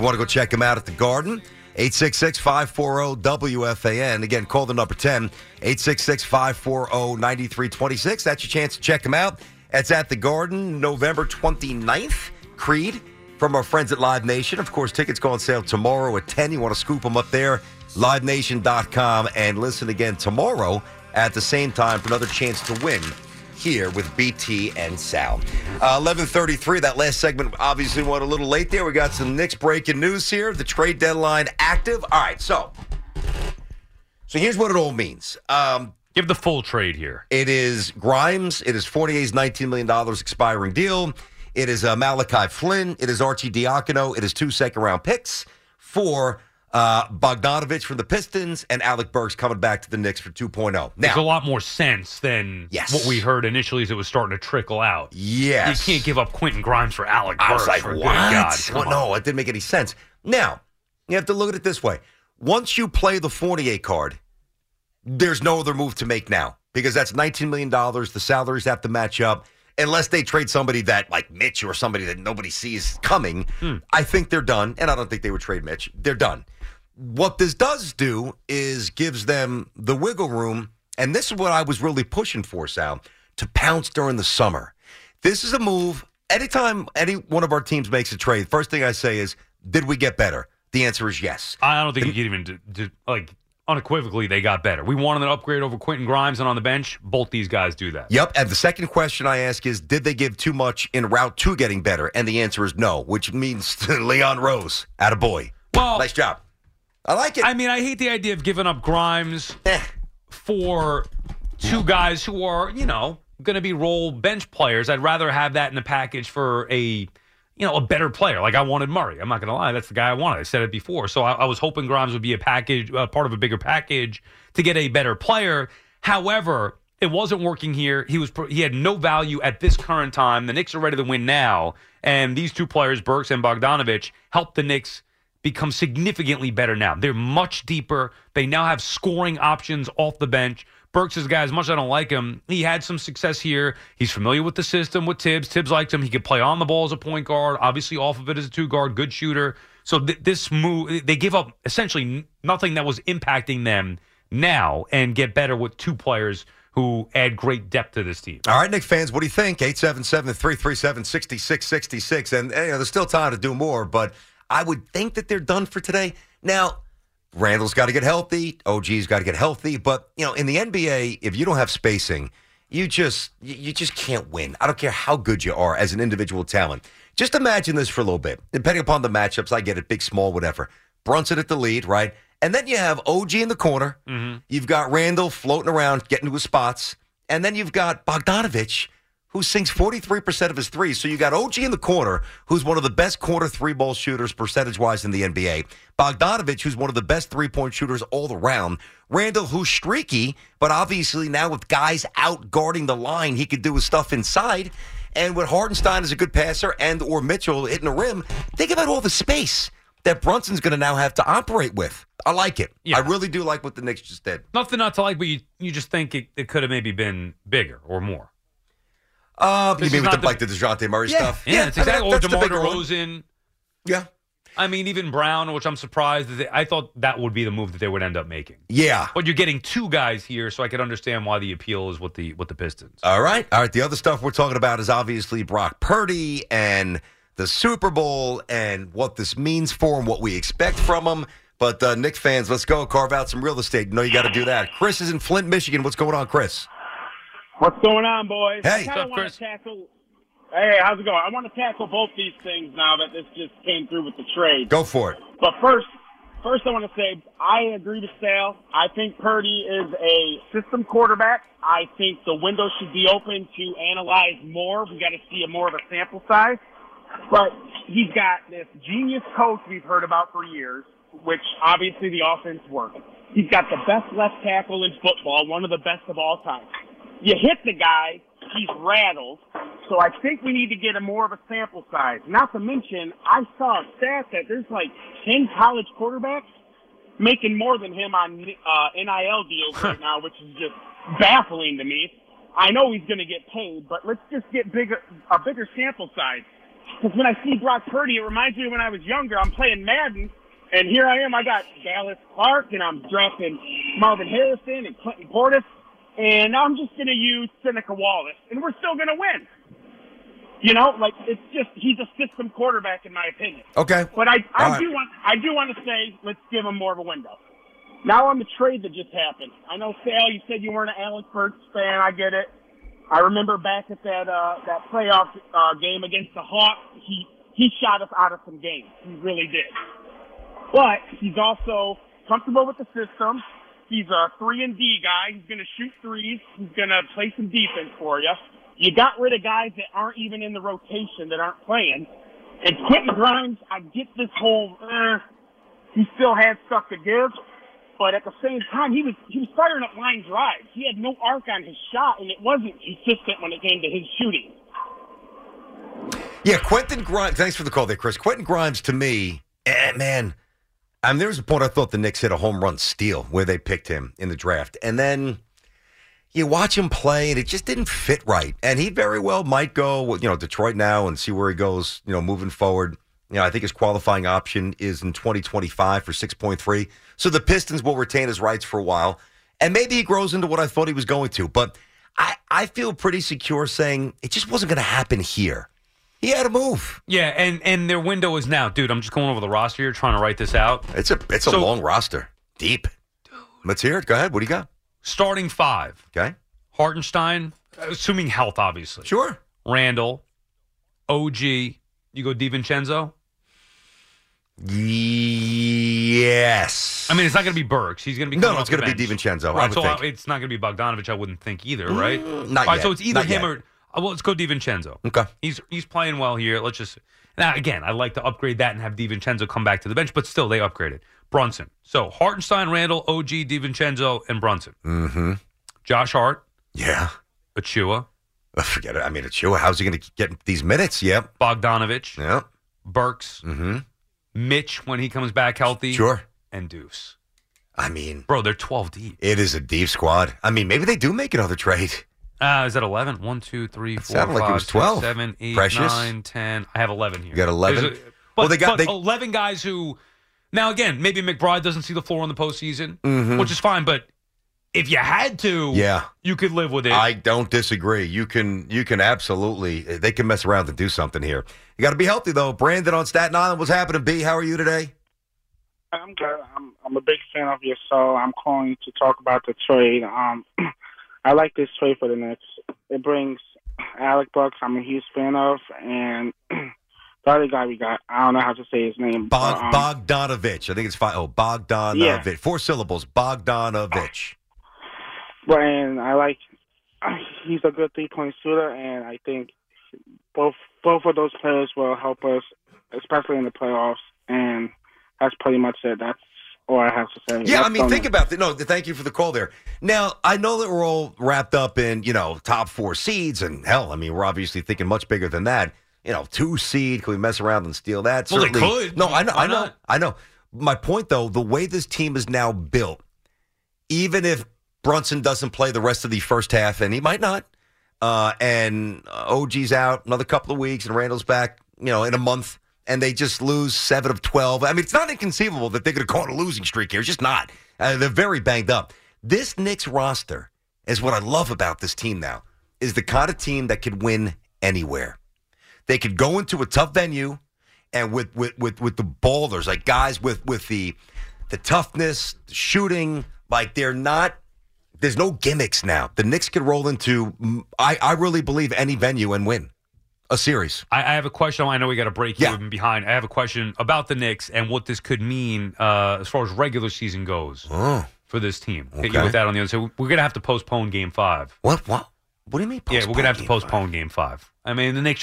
Want to go check him out at the Garden. 866 540 WFAN. Again, call the number 10 866 540 9326. That's your chance to check them out. It's at the Garden, November 29th. Creed from our friends at Live Nation. Of course, tickets go on sale tomorrow at 10. You want to scoop them up there, livenation.com, and listen again tomorrow at the same time for another chance to win here with BT and Sal. Uh, 1133, that last segment obviously went a little late there. We got some Knicks breaking news here. The trade deadline active. All right, so so here's what it all means. Um, Give the full trade here. It is Grimes. It is Fournier's $19 million expiring deal. It is uh, Malachi Flynn. It is Arcidiacono. It is two second round picks for uh, Bogdanovich from the Pistons and Alec Burks coming back to the Knicks for 2.0. Makes Now, a lot more sense than Yes. what we heard initially as it was starting to trickle out. Yes. You can't give up Quentin Grimes for Alec I was Burks. like, what? God. Well, no, it didn't make any sense. Now, you have to look at it this way. Once you play the Fournier card, there's no other move to make now because that's $19 million. The salaries have to match up. Unless they trade somebody that, like Mitch or somebody that nobody sees coming, I think they're done. And I don't think they would trade Mitch. They're done. What this does do is gives them the wiggle room. And this is what I was really pushing for, Sal, to pounce during the summer. This is a move. Anytime any one of our teams makes a trade, first thing I say is, did we get better? The answer is yes. I don't think you could even do, do, like unequivocally they got better. We wanted an upgrade over Quentin Grimes and on the bench, both these guys do that. Yep. And the second question I ask is, did they give too much in route to getting better? And the answer is no, which means Leon Rose, at a boy. Well, nice job. I like it. I mean, I hate the idea of giving up Grimes Eh. for two guys who are, you know, going to be role bench players. I'd rather have that in the package for a, you know, a better player. Like I wanted Murray. I'm not going to lie, that's the guy I wanted. I said it before. So I, I was hoping Grimes would be a package, uh, part of a bigger package to get a better player. However, it wasn't working here. He was he had no value at this current time. The Knicks are ready to win now, and these two players, Burks and Bogdanovich, help the Knicks become significantly better now. They're much deeper. They now have scoring options off the bench. Burks is a guy, as much as I don't like him, he had some success here. He's familiar with the system with Thibs. Thibs liked him. He could play on the ball as a point guard, obviously off of it as a two guard, good shooter. So th- this move, they give up essentially nothing that was impacting them now and get better with two players who add great depth to this team. All right, Knick fans, what do you think? 877 337 6666. And you know, there's still time to do more, but I would think that they're done for today. Now, Randle's got to get healthy. OG's got to get healthy. But, you know, in the NBA, if you don't have spacing, you just you just can't win. I don't care how good you are as an individual talent. Just imagine this for a little bit. Depending upon the matchups, I get it, big, small, whatever. Brunson at the lead, right? And then you have OG in the corner. Mm-hmm. You've got Randle floating around, getting to his spots. And then you've got Bogdanovich, who sinks 43% of his threes. So you got OG in the corner, who's one of the best corner three ball shooters percentage wise in the NBA. Bogdanovich, who's one of the best three point shooters all around. Randle, who's streaky, but obviously now with guys out guarding the line, he could do his stuff inside. And with Hartenstein as a good passer and or Mitchell hitting the rim, think about all the space that Brunson's going to now have to operate with. I like it. I really do like what the Knicks just did. Nothing not to like, but you, you just think it, it could have maybe been bigger or more. Uh, you mean with the, the- like the DeJounte Murray Yeah, stuff? Yeah, it's exactly. Or that's the DeMar. DeRozan. Yeah. I mean, even Brown, which I'm surprised that they, I thought that would be the move that they would end up making. Yeah. But you're getting two guys here, so I could understand why the appeal is with the with the Pistons. All right. All right. The other stuff we're talking about is obviously Brock Purdy and the Super Bowl and what this means for him, what we expect from him. But uh, Knick fans, let's go carve out some real estate. You know you got to do that. Chris is in Flint, Michigan. What's going on, Chris? What's going on, boys? Hey. I kind of want to tackle. Hey, how's it going? I want to tackle both these things now that this just came through with the trade. Go for it. But first, first I want to say I agree with Sal. I think Purdy is a system quarterback. I think the window should be open to analyze more. We got to see a more of a sample size. But he's got this genius coach we've heard about for years, which obviously the offense works. He's got the best left tackle in football, one of the best of all time. You hit the guy, he's rattled. So I think we need to get a more of a sample size. Not to mention, I saw a stat that there's like 10 college quarterbacks making more than him on uh, NIL deals right now, which is just baffling to me. I know he's going to get paid, but let's just get bigger, a bigger sample size. Because when I see Brock Purdy, it reminds me of when I was younger. I'm playing Madden, And here I am. I got Dallas Clark, and I'm drafting Marvin Harrison and Clinton Portis, and I'm just going to use Seneca Wallace, and we're still going to win. You know, like it's just he's a system quarterback in my opinion. Okay. But I, I All right. do want I do want to say let's give him more of a window. Now on the trade that just happened. I know Sal, you said you weren't an Alex Burks fan. I get it. I remember back at that uh, that playoff uh, game against the Hawks, he he shot us out of some games. He really did. But he's also comfortable with the system. He's a three and D guy. He's going to shoot threes. He's going to play some defense for you. You got rid of guys that aren't even in the rotation that aren't playing. And Quentin Grimes, I get this whole. Uh, he still had stuff to give, but at the same time, he was he was firing up line drives. He had no arc on his shot, and it wasn't consistent when it came to his shooting. Yeah, Quentin Grimes. Thanks for the call there, Chris. Quentin Grimes to me, eh, man. I mean, there was a point I thought the Knicks hit a home run steal where they picked him in the draft, and then you watch him play, and it just didn't fit right. And he very well might go, you know, Detroit now and see where he goes, you know, moving forward. You know, I think his qualifying option is in 2025 for 6.3. So the Pistons will retain his rights for a while, and maybe he grows into what I thought he was going to. But I, I feel pretty secure saying it just wasn't going to happen here. He had to move. Yeah, and and their window is now, dude. I'm just going over the roster here, trying to write this out. It's a it's a long roster, deep. Let's hear it. Go ahead. What do you got? Starting five. Okay. Hartenstein, assuming health, obviously. Sure. Randle, OG. You go DiVincenzo. Yes. I mean, it's not going to be Burks. He's going to be No, no, it's gonna be bench. DiVincenzo, I Right, would so think. uh, it's not going to be Bogdanovich. I wouldn't think either, right? Mm, not All right, yet. so it's either Not him yet. or well, let's go DiVincenzo. Okay. He's he's playing well here. Let's just now again. I like to upgrade that and have DiVincenzo come back to the bench, but still they upgraded Brunson. So Hartenstein, Randle, OG, DiVincenzo, and Brunson. Mm-hmm. Josh Hart, Yeah. Achiuwa, Uh, Forget it. I mean, Achiuwa, how's he going to get these minutes? Yep. Bogdanovich, Yep. Burks, Mm-hmm. Mitch when he comes back healthy, Sure. and Deuce. I mean, Bro, they're 12 deep. it is a deep squad. I mean, maybe they do make another trade. Uh, is that 11? 1, 2, 3, 4, sounded like it 5, was 6, 12. 7, 8, Precious. 9, 10. I have 11 here. You got 11? There's a- Well, but, they got- but they- 11 guys who. Now, again, maybe McBride doesn't see the floor in the postseason, Mhm. which is fine, but if you had to, Yeah. you could live with it. I don't disagree. You can you can absolutely they can mess around and do something here. You got to be healthy though. Brandon on Staten Island, what's happening? B, how are you today? I'm good. I'm I'm a big fan of your show. I'm calling to talk about the trade. Um, I like this trade for the Knicks. It brings Alec Bucks. I'm a huge fan of, and the other guy we got. I don't know how to say his name. Bog, but, um, Bogdanovich. I think it's five. Oh, Bogdanovich. Yeah. Four syllables. Bogdanovich. But and I like he's a good three point shooter, and I think both both of those players will help us, especially in the playoffs. And that's pretty much it. That's all I have to say. Yeah, I mean, think Knicks. about that. No, thank you for the call there. Now, I know that we're all wrapped up in, you know, top four seeds, and hell, I mean, we're obviously thinking much bigger than that. You know, two seed, can we mess around and steal that? Well, they Certainly- could. No, I know, Why I know, not? I know. My point, though, the way this team is now built, even if Brunson doesn't play the rest of the first half, and he might not, uh, and uh, OG's out another couple of weeks, and Randle's back, you know, in a month, and they just lose seven of twelve. I mean, it's not inconceivable that they're going to go on a losing streak here. It's just not. Uh, they're very banged up. This Knicks roster is what I love about this team now. Is the kind of team that could win anywhere. They could go into a tough venue, and with with with, with the ballers, like guys with with the the toughness, the shooting, like they're not. There's no gimmicks now. The Knicks could roll into, I, I really believe, any venue and win a series. I, I have a question. I know we got to break even behind. I have a question about the Knicks and what this could mean uh, as far as regular season goes Oh, for this team. Hit you with that on the other side. We're going to have to postpone Game Five. What? What? What do you mean? yeah, we're going to have to postpone Game Five. I mean, the Knicks.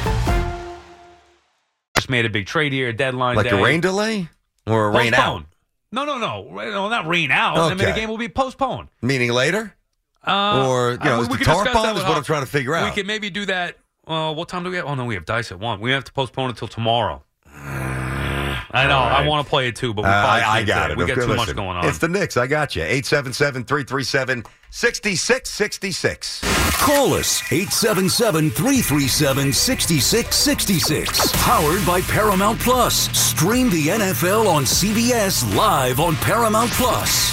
Made a big trade here, a deadline Like day. a rain delay or a rain out? No, no, no. No, not rain out. I mean, the game will be postponed. Meaning later? Uh, Or, you know, I- is we the tarp on is what I'm trying to figure out. We could maybe do that. Uh, what time do we have? Oh, no, we have dice at 1. We have to postpone it until tomorrow. I know. Right. I want to play it too, but we Uh, I, I got today. it. We got Okay, too much going on. It's the Knicks. I got you. 877 337 6666. Call us 877 337 6666. Powered by Paramount Plus. Stream the NFL on CBS live on Paramount Plus.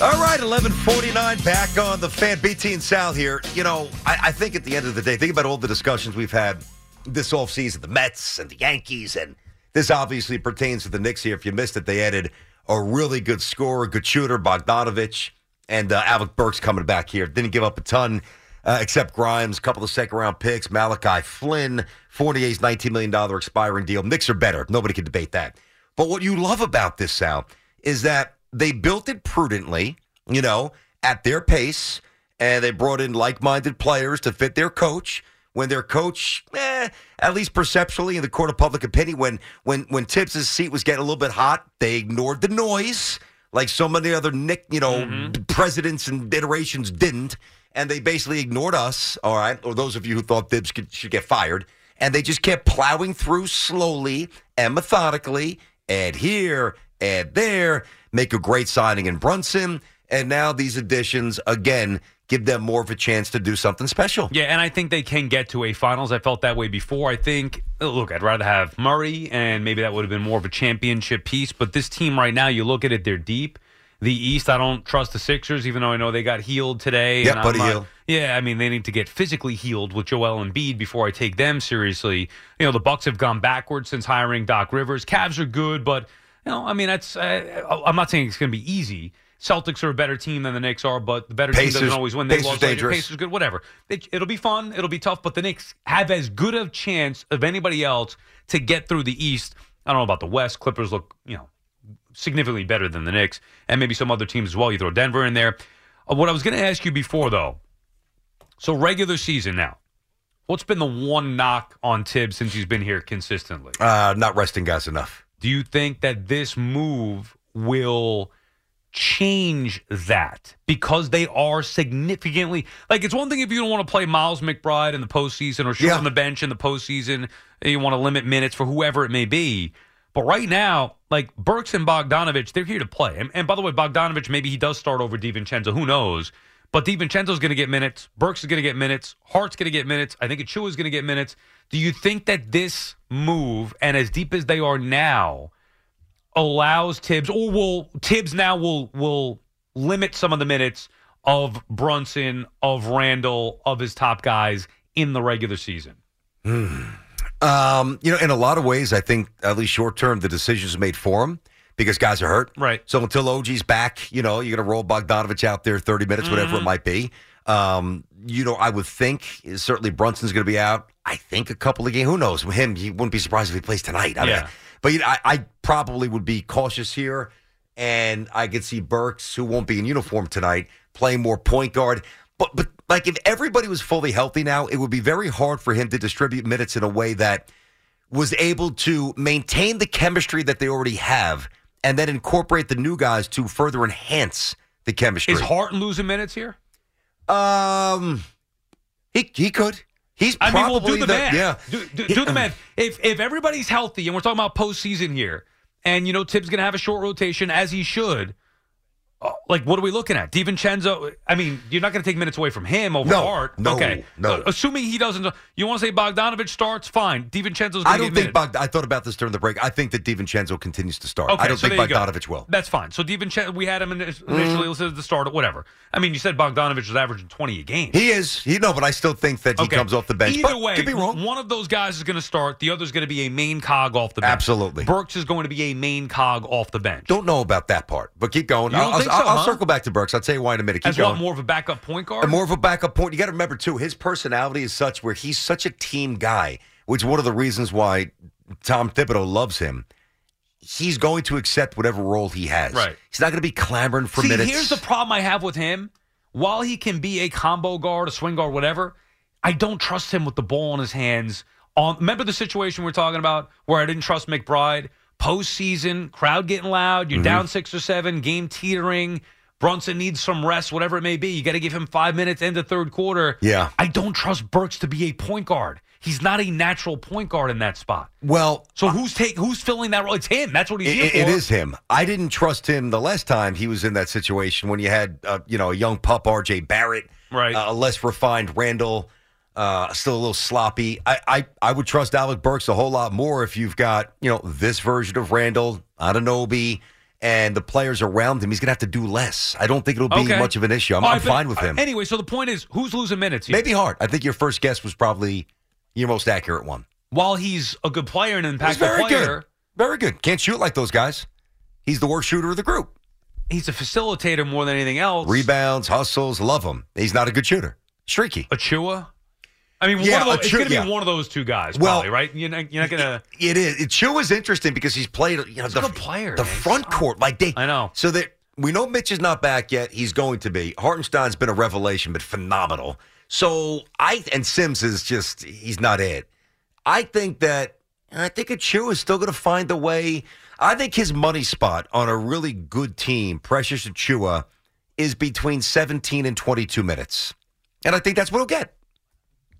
All right, 1149 back on the fan. BT and Sal here. You know, I, I think at the end of the day, think about all the discussions we've had this offseason, the Mets and the Yankees, and this obviously pertains to the Knicks here. If you missed it, they added a really good scorer, good shooter, Bogdanovich, and uh, Alec Burks coming back here. Didn't give up a ton, uh, except Grimes, a couple of second round picks, Malachi Flynn, Fournier's $19 million expiring deal. Knicks are better. Nobody can debate that. But what you love about this, Sal, is that they built it prudently, you know, at their pace, and they brought in like minded players to fit their coach. When their coach, eh, at least perceptually in the court of public opinion, when when when Thibs' seat was getting a little bit hot, they ignored the noise, like so many other Knick, you know, presidents and iterations didn't, and they basically ignored us. All right, or those of you who thought Thibs could, should get fired, and they just kept plowing through slowly and methodically, and here and there, make a great signing in Brunson, and now these additions again give them more of a chance to do something special. Yeah, and I think they can get to a finals. I felt that way before. I think, look, I'd rather have Murray, and maybe that would have been more of a championship piece. But this team right now, you look at it, they're deep. The East, I don't trust the Sixers, even though I know they got healed today. Yeah, Buddy Hield. Yeah, I mean they need to get physically healed with Joel Embiid before I take them seriously. You know, the Bucks have gone backwards since hiring Doc Rivers. Cavs are good, but you know, I mean that's. Uh, I'm not saying it's going to be easy. Celtics are a better team than the Knicks are, but the better team doesn't always win. They Pacers lost dangerous. Pacers good, whatever. It, it'll be fun. It'll be tough, but the Knicks have as good a chance of anybody else to get through the East. I don't know about the West. Clippers look, you know, significantly better than the Knicks, and maybe some other teams as well. You throw Denver in there. Uh, what I was going to ask you before, though, so regular season now. What's been the one knock on Thibs since he's been here consistently? Uh, not resting guys enough. Do you think that this move will change that because they are significantly like it's one thing if you don't want to play Miles McBride in the postseason or shorten Yeah. the bench in the postseason, and you want to limit minutes for whoever it may be. But right now, like Burks and Bogdanovich, they're here to play. And, and by the way, Bogdanovich, maybe he does start over DiVincenzo. Who knows? But DiVincenzo's going to get minutes. Burks is going to get minutes. Hart's going to get minutes. I think Achiuwa's going to get minutes. Do you think that this move, and as deep as they are now, allows Thibs, or will Thibs now will will limit some of the minutes of Brunson, of Randle, of his top guys in the regular season? Um, you know, in a lot of ways, I think at least short term, the decisions made for him because guys are hurt. Right. So until OG's back, you know, you're going to roll Bogdanovich out there 30 minutes, whatever it Mhm. might be. Um, you know, I would think certainly Brunson's going to be out. I think a couple of games. Who knows? With him, he wouldn't be surprised if he plays tonight. I mean, Yeah. But you know, I, I probably would be cautious here, and I could see Burks, who won't be in uniform tonight, playing more point guard. But but like if everybody was fully healthy now, it would be very hard for him to distribute minutes in a way that was able to maintain the chemistry that they already have, and then incorporate the new guys to further enhance the chemistry. Is Hart losing minutes here? Um, he he could. He's I mean, we'll do the, the- math. yeah. do, do, do the math. If if everybody's healthy, and we're talking about postseason here, and you know Thibs going to have a short rotation as he should. Uh, Like, what are we looking at? DiVincenzo. I mean, you're not going to take minutes away from him over No, Hart. no, okay. no. Uh, assuming he doesn't. You want to say Bogdanovich starts? Fine. DiVincenzo's going to I don't think minutes. Bog, I thought about this during the break. I think that DiVincenzo continues to start. Okay, I don't so think there you go. Bogdanovich will. That's fine. So DiVincenzo, we had him initially Mhm. listed as the starter, whatever. I mean, you said Bogdanovich was averaging 20 a game. He is. He no, but I still think that he Okay. comes off the bench. Either but way, could be wrong. one of those guys is going to start. The other is going to be a main cog off the bench. Absolutely. Burks is going to be a main cog off the bench. Don't know about that part, but keep going. I'll, think I'll, so, I'll huh? circle back to Burks. I'll tell you why in a minute. Keep As going. what, more of a backup point guard? And more of a backup point. You got to remember too, his personality is such where he's such a team guy, which is one of the reasons why Tom Thibodeau loves him. He's going to accept whatever role he has. Right. He's not going to be clamoring for See, minutes. here's the problem I have with him. While he can be a combo guard, a swing guard, whatever, I don't trust him with the ball in his hands On remember the situation we're talking about where I didn't trust McBride postseason, crowd getting loud, you're Mhm. down six or seven, game teetering. Brunson needs some rest, whatever it may be. You got to give him five minutes into third quarter. Yeah. I don't trust Burks to be a point guard. He's not a natural point guard in that spot. Well, so who's take who's filling that role? It's him. That's what he's It, it is him. I didn't trust him the last time he was in that situation when you had, uh, you know, a young pup R.J. Barrett, right? Uh, a less refined Randle, uh, still a little sloppy. I, I I would trust Alec Burks a whole lot more if you've got, you know, this version of Randle, Anunoby, and the players around him. He's going to have to do less. I don't think it'll be Okay. much of an issue. I'm, All I'm fine with him. Anyway, so the point is, who's losing minutes here? Maybe Hart. I think your first guess was probably your most accurate one. While he's a good player and an impactful player, good. Very good. Can't shoot like those guys. He's the worst shooter of the group. he's a facilitator more than anything else. Rebounds, hustles, love him. He's not a good shooter. Streaky. Achiuwa? I mean, Yeah, one of those, it's going to yeah. be one of those two guys, Well, probably, right? You're not, not going to. It is. Sure is interesting because he's played. You know, He's the a good player, The man. front court, like they. I know. So that we know Mitch is not back yet. He's going to be. Hartenstein's been a revelation, but phenomenal. So I and Sims is just he's not it. I think that I think Achiuwa is still going to find a way. I think his money spot on a really good team, Precious Achiuwa, is between 17 and 22 minutes, and I think that's what he'll get.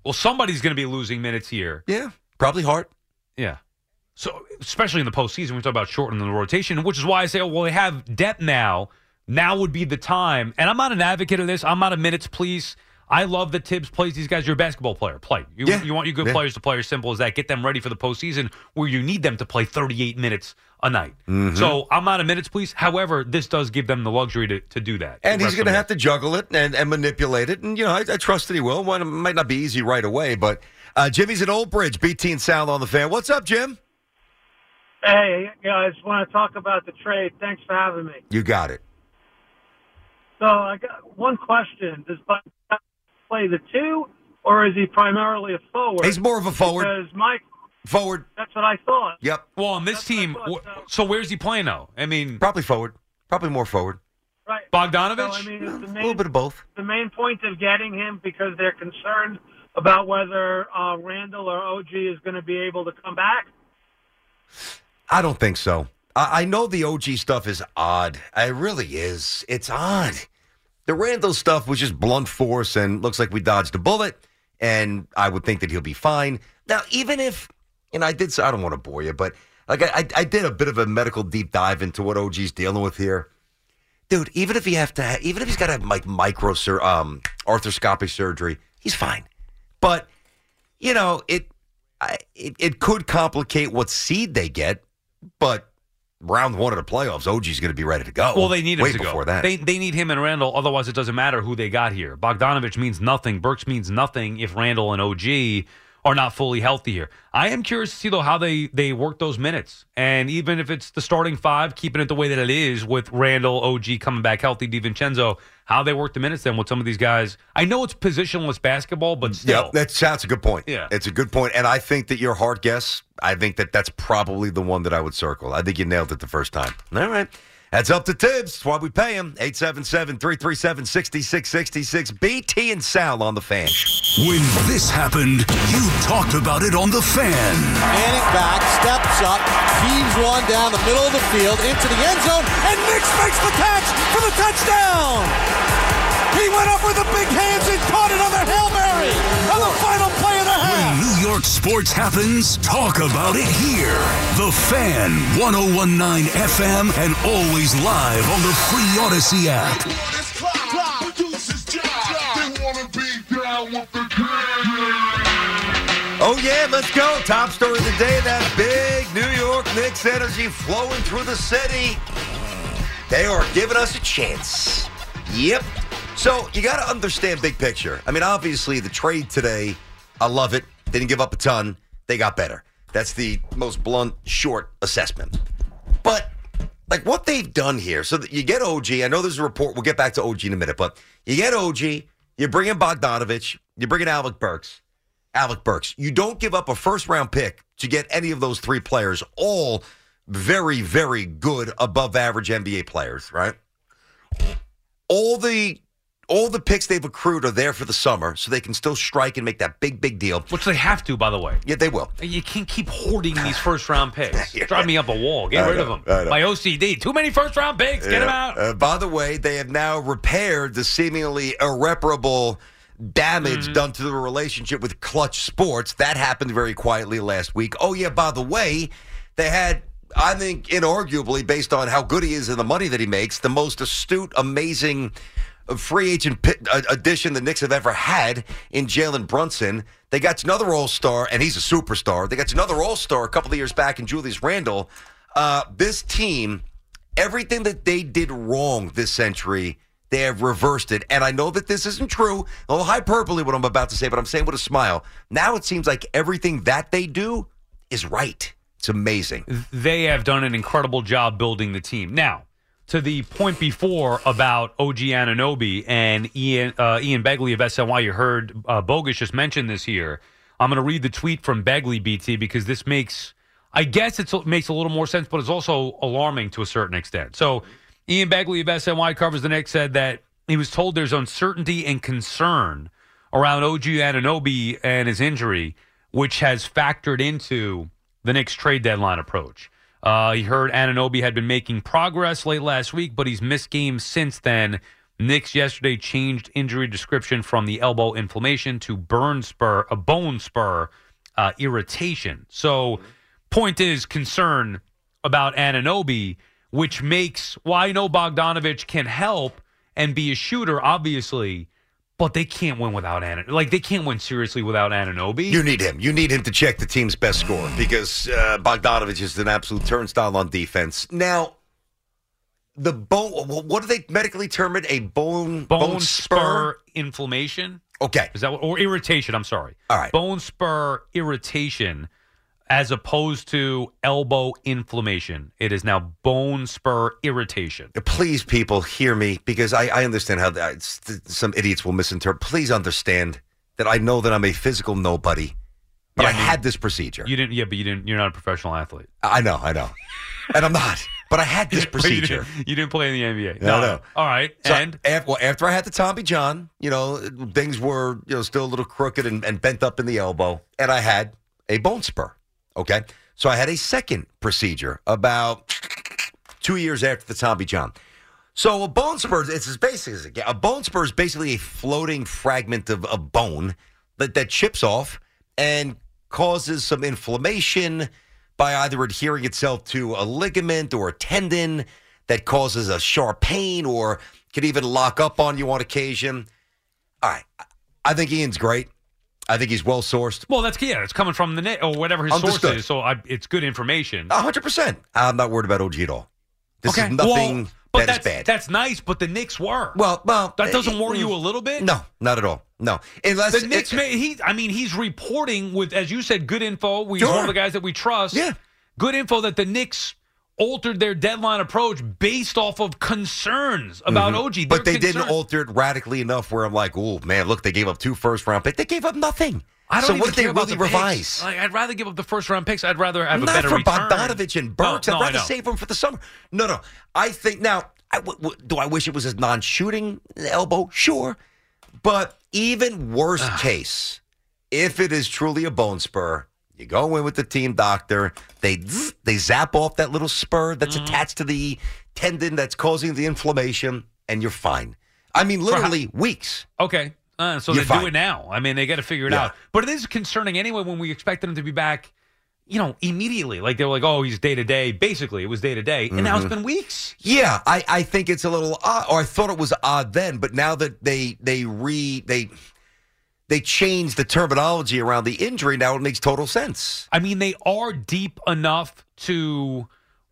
Well, somebody's going to be losing minutes here. Yeah, probably Hart. Yeah. So, especially in the postseason, we talk about shortening the rotation, which is why I say, oh, well, they have depth now. Now would be the time. And I'm not an advocate of this. I'm not a minutes police. I love that Thibs plays these guys. You're a basketball player. Play. You, Yeah. you want your good Yeah. players to play as simple as that. Get them ready for the postseason where you need them to play 38 minutes a night. Mhm. So I'm not a minutes please. However, this does give them the luxury to, to do that. And he's going to have to juggle it and, and manipulate it. And, you know, I, I trust that he will. Well, it might not be easy right away, but uh, Jimmy's at Old Bridge, BT and Sal on the fan. What's up, Jim? Hey guys, want to talk about the trade? Thanks for having me. You got it. So I got one question: Does Buck play the two, or is he primarily a forward? He's more of a forward. Because Mike, Forward. that's what I thought. Yep. Well, on this team, wh- so where's he playing though? I mean, Probably forward. Probably more forward. Right. Bogdanovich? So, I mean, is the A main, little bit of both. the main point of getting him because they're concerned about whether uh, Randle or OG is going to be able to come back. I don't think so. I, I know the OG stuff is odd. It really is. It's odd. The Randle stuff was just blunt force and looks like we dodged a bullet. And I would think that he'll be fine. Now, even if, and I did, I don't want to bore you, but like I, I, did a bit of a medical deep dive into what OG's dealing with here. Dude, even if he have to, ha- even if he's got to have like micro sur- um, arthroscopic surgery, he's fine. But you know, it, I, it it could complicate what seed they get. But round one of the playoffs, OG's going to be ready to go. Well, they need him way to before go. that. They they need him and Randle. Otherwise, it doesn't matter who they got here. Bogdanovich means nothing. Burks means nothing if Randle and OG are not fully healthy here. I am curious to see though how they they work those minutes, and even if it's the starting five, keeping it the way that it is with Randle, OG coming back healthy, DiVincenzo, how they work the minutes then with some of these guys. I know it's positionless basketball, but still, Yep, that's that's a good point. Yeah. it's a good point, and I think that your Hart guess. I think that that's probably the one that I would circle. I think you nailed it the first time. All right. That's up to Thibs. That's why we pay him. 877-337-6666. BT and Sal on the fan. When this happened, you talked about it on the fan. Manning back, steps up, heaves one down the middle of the field into the end zone, and Nix makes the catch for the touchdown. He went up with the big hands and caught it on the Hail Mary on the final play of the half. When New York sports happens, talk about it here. The Fan, 1019 FM, and always live on the free Audacy app. Oh, yeah, let's go. Top story of the day that big New York Knicks energy flowing through the city. They are giving us a chance. Yep. So you got to understand big picture. I mean, obviously, the trade today, I love it. They didn't give up a ton, they got better. That's the most blunt, short assessment. But like what they've done here, so that you get OG. I know there's a report. We'll get back to OG in a minute, but you get OG. You bring in Bogdanovich. You bring in Alec Burks. Alec Burks. You don't give up a first round pick to get any of those three players. All very, very good, above average NBA players, right? All the all the picks they've accrued are there for the summer, so they can still strike and make that big, big deal. Which they have to, by the way. Yeah, they will. You can't keep hoarding these first round picks. Drive me up a wall. Get I rid know, of them. My OCD. Too many first round picks. Get them Yeah. out. Uh, by the way, they have now repaired the seemingly irreparable damage Mm-hmm. done to the relationship with Clutch Sports. That happened very quietly last week. Oh, yeah, by the way, they had, I think, inarguably, based on how good he is and the money that he makes, the most astute, amazing free agent addition the Knicks have ever had in Jalen Brunson. They got another All Star, and he's a superstar. They got another All Star a couple of years back in Julius Randle. Uh, this team, everything that they did wrong this century, they have reversed it. And I know that this isn't true. A little hyperbole what I'm about to say, but I'm saying with a smile. Now it seems like everything that they do is right. It's amazing. They have done an incredible job building the team. Now, to the point before about OG Anunoby and Ian uh, Ian Begley of SNY, you heard uh, Bogus just mention this here. I'm going to read the tweet from Begley BT because this makes, I guess it makes a little more sense, but it's also alarming to a certain extent. So, Ian Begley of SNY covers the Knicks said that he was told there's uncertainty and concern around OG Anunoby and his injury, which has factored into the Knicks trade deadline approach. Uh, he heard Anunoby had been making progress late last week, but he's missed games since then. Knicks yesterday changed injury description from the elbow inflammation to burn spur, a bone spur uh, irritation. So, point is concern about Anunoby, which makes well, I know Bogdanovich can help and be a shooter, obviously, but they can't win without Anunoby. Like they can't win seriously without Anunoby. You need him. You need him to check the team's best score because uh, Bogdanovich is an absolute turnstile on defense. Now, the bone. What do they medically term it? A bone bone, spur inflammation. Okay, is that what, or irritation? I'm sorry. All right, bone spur irritation, as opposed to elbow inflammation. It is now bone spur irritation. Please, people, hear me because I, I understand how that, some idiots will misinterpret. Please understand that I know that I'm a physical nobody, but Yeah, I, I mean- had this procedure. You didn't. Yeah, but you didn't. You're not a professional athlete. I know, I know, and I'm not. But I had this But you procedure. didn't- You didn't play in the NBA. No, no. All right. So and af- well, after I had the Tommy John, you know, things were you know still a little crooked and, and bent up in the elbow, and I had a bone spur. Okay, so I had a second procedure about two years after the Tommy John. So a bone spur, it's as basic as it gets. A bone spur is basically a floating fragment of, a bone that, that chips off and causes some inflammation by either adhering itself to a ligament or a tendon that causes a sharp pain or can even lock up on you on occasion. All right. I think Ian's great. I think he's well sourced. well, that's yeah. It's coming from the net or whatever his source is. So I, it's good information. hundred percent. I'm not worried about OG at all. This okay. is nothing Well, but that is that's bad. that's nice. But the Knicks were. Well, well, that doesn't uh, worry you a little bit. No, not at all. No, unless the Knicks, may, he, I mean, he's reporting with, as you said, good info. He's Sure. one of the guys that we trust. Yeah, good info that the Knicks altered their deadline approach based off of concerns about Mhm. OG. But they didn't alter it radically enough where I'm like, oh man, look, they gave up two first round picks. They gave up nothing. I don't so what did they really the revise? Like, I'd rather give up the first round picks. I'd rather have Not a better for return. Bogdanovich and Burks. No, no, I'd rather save them for the summer. No, no. I think now. I, w- w- do I wish it was a non-shooting elbow? Sure, but even worst case, if it is truly a bone spur, you go in with the team doctor. They they zap off that little spur that's Mm-hmm. attached to the tendon that's causing the inflammation, and you're fine. I mean, For how- literally weeks. Okay. Uh, so You're they do it now. I mean, they got to figure it Yeah. out. But it is concerning anyway when we expected him to be back, you know, immediately. Like they were like, oh, he's day to day. Basically, it was day to day. And now it's been weeks. Yeah, I, I think it's a little odd, or I thought it was odd then, but now that they they re they they changed the terminology around the injury, now it makes total sense. I mean, they are deep enough to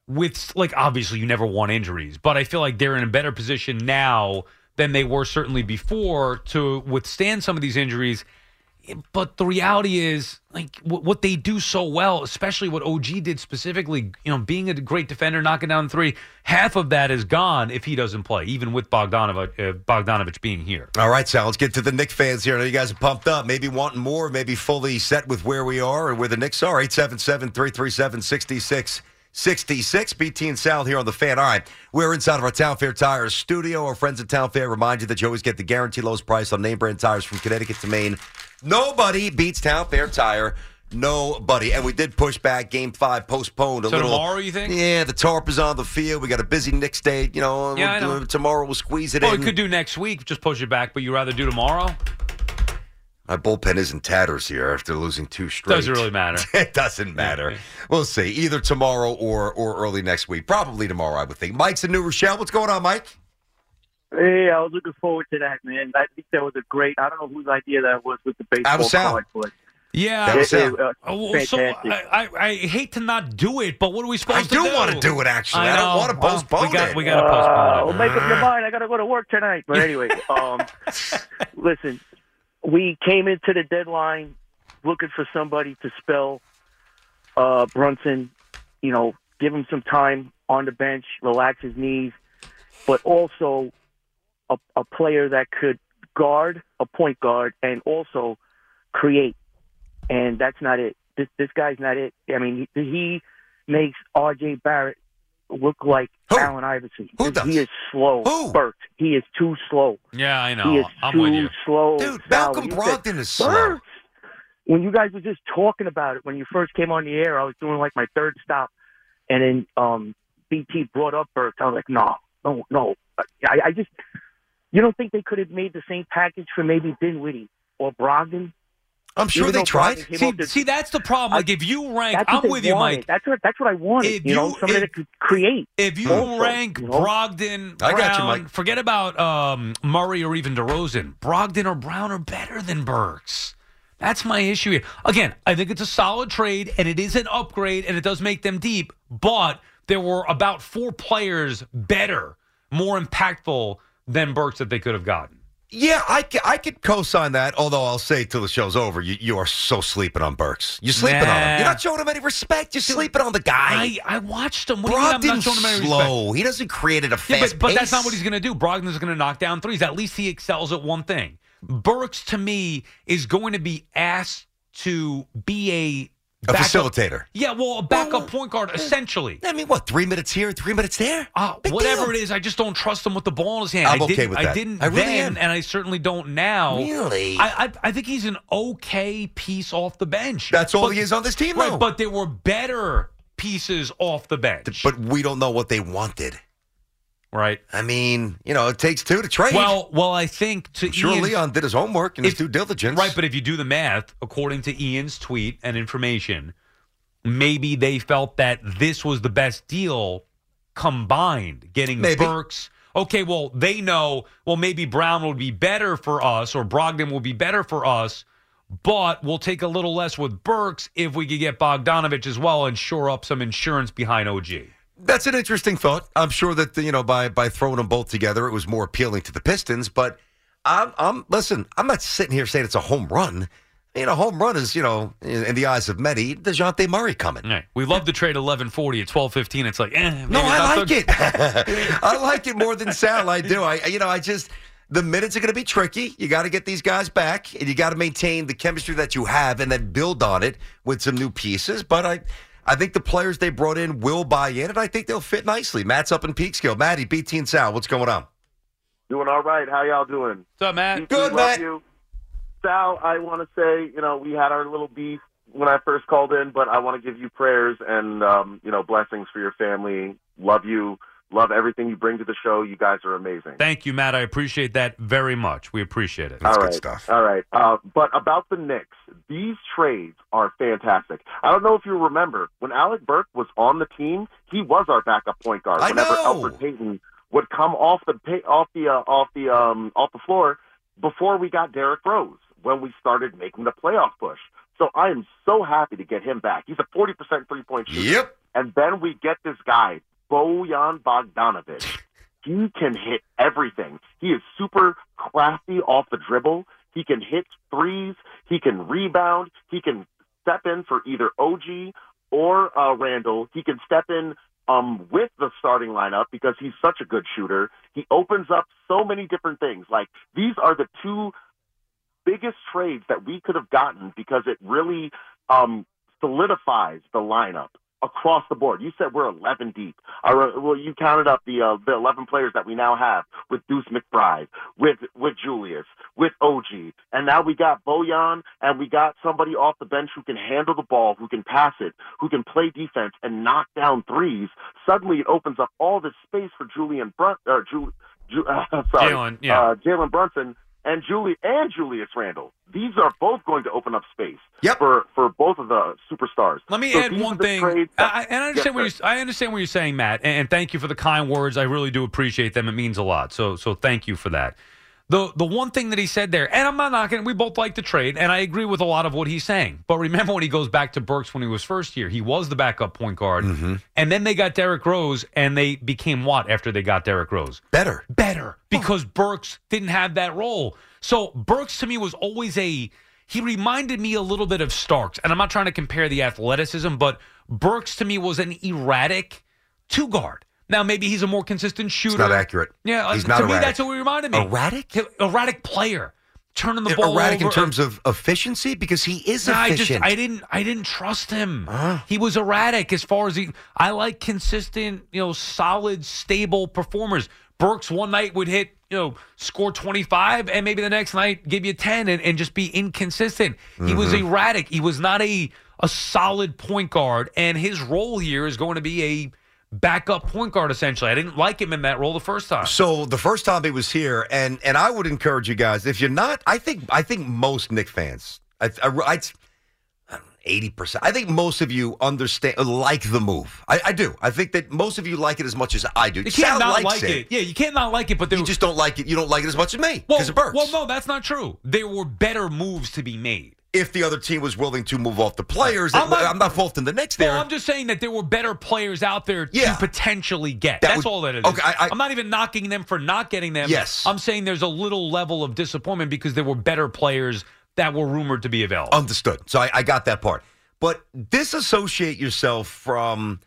with like obviously you never want injuries, but I feel like they're in a better position now than they were certainly before to withstand some of these injuries. But the reality is, like what, they do so well, especially what OG did specifically, you know, being a great defender, knocking down three, half of that is gone if he doesn't play, even with Bogdanovich, uh, Bogdanovich being here. All right, Sal, let's get to the Knick fans here. I know you guys are pumped up, maybe wanting more, maybe fully set with where we are or where the Knicks are. 877 337 66. BT and Sal here on the fan. All right, we're inside of our Town Fair Tires studio. Our friends at Town Fair remind you that you always get the guaranteed lowest price on name brand tires from Connecticut to Maine. Nobody beats Town Fair Tire. Nobody. And we did push back game five, postponed a So little. tomorrow, you think? Yeah, the tarp is on the field. We got a busy next day. You know, Yeah, I we'll- know. tomorrow we'll squeeze it Well, in. we could do next week. Just push it back, but you rather do tomorrow? My bullpen is in tatters here after losing two straight. Doesn't really matter. it doesn't matter. We'll see. Either tomorrow or or early next week. Probably tomorrow, I would think. Mike's in New Rochelle. What's going on, Mike? Hey, I was looking forward to that, man. I think that was a great. I don't know whose idea that was with the baseball That was Sal. card, but Yeah. That was it- it, uh, Oh, so. I, I, I hate to not do it, but what are we supposed I to do I do? wanna do it, actually. I don't wanna Well, postpone we got, it. We got to Uh, postpone it. well, make up your mind. I got to go to work tonight. But anyway, um, listen, we came into the deadline looking for somebody to spell uh, Brunson. You know, give him some time on the bench, relax his knees, but also a, a player that could guard a point guard and also create. And that's not it. This this guy's not it. I mean, he, he makes R.J. Barrett look like Allen Iverson. Who does? He is slow. Who? Bert. He is too slow. Yeah, I He know. is I'm too with you. slow. Dude, Sal, Malcolm when you said, Brogdon is slow. "Bert," When you guys were just talking about it, when you first came on the air, I was doing like my third stop, and then um, BT brought up Bert. I was like, no, no, no. I, I just, you don't think they could have made the same package for maybe Dinwiddie or Brogdon? I'm sure Even they tried. See, off the- see, that's the problem. Like, if you rank, I'm they with you, wanted. Mike. That's what that's what I wanted. If you know, you- somebody if- that could create. If you also, rank you know? Brogdon, I got you, Mike. forget about um, Murray or even DeRozan. Brogdon or Brown are better than Burks. That's my issue here. Again, I think it's a solid trade and it is an upgrade and it does make them deep, but there were about four players better, more impactful than Burks that they could have gotten. Yeah, I, I could co-sign that. Although I'll say till the show's over, you, you are so sleeping on Burks. You're sleeping on him. You're not showing him any respect. You're sleeping on the guy. I, I watched him. What do you mean I'm not Brogdon's showing him any slow. respect? He doesn't create at a Yeah, fast but, but that's not what he's going to do. Brogdon's going to knock down threes. At least he excels at one thing. Burks, to me, is going to be asked to be a A backup- facilitator. Yeah, well, a backup point guard, essentially. I mean, what? Three minutes here, three minutes there. Uh, whatever it is, I just don't trust him with the ball in his hand. I'm I okay didn't, with I that. didn't I really then, am. and I certainly don't now. Really? I, I I think he's an okay piece off the bench. That's all But- he is on this team, right, though. But there were better pieces off the bench. But we don't know what they wanted. Right. I mean, you know, it takes two to trade. Well, well, I think to I'm sure Leon did his homework and his If- due diligence. Right, but if you do the math, according to Ian's tweet and information, maybe they felt that this was the best deal combined, getting Maybe. Burks. Okay, well, they know, well, maybe Brown would be better for us or Brogdon will be better for us, but we'll take a little less with Burks if we could get Bogdanovich as well and shore up some insurance behind OG. That's an interesting thought. I'm sure that you know by by throwing them both together, it was more appealing to the Pistons. But I'm, I'm listen. I'm not sitting here saying it's a home run. You know, home run is you know in, in the eyes of many, Dejounte Murray coming. Right. We love to trade 1140 at 1215. It's like, eh. No, I like the- it. I like it more than Sal. I do. I you know I just the minutes are going to be tricky. You got to get these guys back, and you got to maintain the chemistry that you have, and then build on it with some new pieces. But I. I think the players they brought in will buy in, and I think they'll fit nicely. Matt's up in Peekskill. Matty, BT and Sal, what's going on? Doing all right. How y'all doing? What's up, Matt? Good, love You. Sal, I want to say, you know, we had our little beef when I first called in, but I want to give you prayers and, um, you know, blessings for your family. Love you. Love everything you bring to the show. You guys are amazing. Thank you, Matt. I appreciate that very much. We appreciate it. all right. All right. Uh, but about the Knicks, these trades are fantastic. I don't know if you remember when Alec Burke was on the team, he was our backup point guard. I Whenever know. Elfrid Payton would come off the pa- off the uh, off the um, off the floor before we got Derrick Rose when we started making the playoff push. So I am so happy to get him back. He's a forty percent three point shooter. Yep. And then we get this guy, Bojan Bogdanovic. He can hit everything. He is super crafty off the dribble. He can hit threes. He can rebound. He can step in for either OG or uh, Randle. He can step in um, with the starting lineup because he's such a good shooter. He opens up so many different things. Like these are the two biggest trades that we could have gotten because it really um, solidifies the lineup. Across the board. You said we're 11 deep. Re- well, you counted up the uh, the 11 players that we now have with Deuce McBride, with with Julius, with OG, and now we got Bojan, and we got somebody off the bench who can handle the ball, who can pass it, who can play defense and knock down threes. Suddenly, it opens up all this space for Julian Brun or Ju- Ju- uh, sorry, Jalen, yeah. uh, Jalen Brunson and Julie and Julius Randle. These are both going to open up space for for both of the superstars. Let me So add one thing. I, that- I- and I understand Yes, what you're, I understand what you're saying, Matt, and, and thank you for the kind words. I really do appreciate them. It means a lot. So so thank you for that. The the one thing that he said there, and I'm not knocking. We both like the trade, and I agree with a lot of what he's saying. But remember when he goes back to Burks when he was first here, he was the backup point guard, mm-hmm. and then they got Derrick Rose, and they became what after they got Derrick Rose? Better, better, because Burks didn't have that role. So Burks to me was always a. He reminded me a little bit of Starks, and I'm not trying to compare the athleticism, but Burks to me was an erratic two guard. Now maybe he's a more consistent shooter. It's not accurate. Yeah, He's not to me that's what he reminded me. Erratic? erratic player, turning the ball erratic in terms of efficiency because he is No, I just efficient. I didn't I didn't trust him. He was erratic as far as he. I like consistent, you know, solid, stable performers. Burks one night would hit, you know, score twenty five, and maybe the next night give you ten, and, and just be inconsistent. He was Mhm. erratic. He was not a a solid point guard, and his role here is going to be a backup point guard essentially. I didn't like him in that role the first time. So the first time he was here, and and I would encourage you guys if you're not, I think I think most Knick fans, I, I, eighty percent. I think most of you understand like the move. I, I do. I think that most of you like it as much as I do. You can't not like it. Yeah, you can't not like it, but you just don't like it. You don't like it as much as me Well, because of Burks. well, no, that's not true. There were better moves to be made. If the other team was willing to move off the players, I'm I'm not- not, faulting the Knicks there. I'm just saying that there were better players out there Yeah. to potentially get. That That's would- all that it is. okay, I- am not even knocking them for not getting them. Yes. I'm saying there's a little level of disappointment because there were better players that were rumored to be available. Understood. So I, I got that part. But disassociate yourself from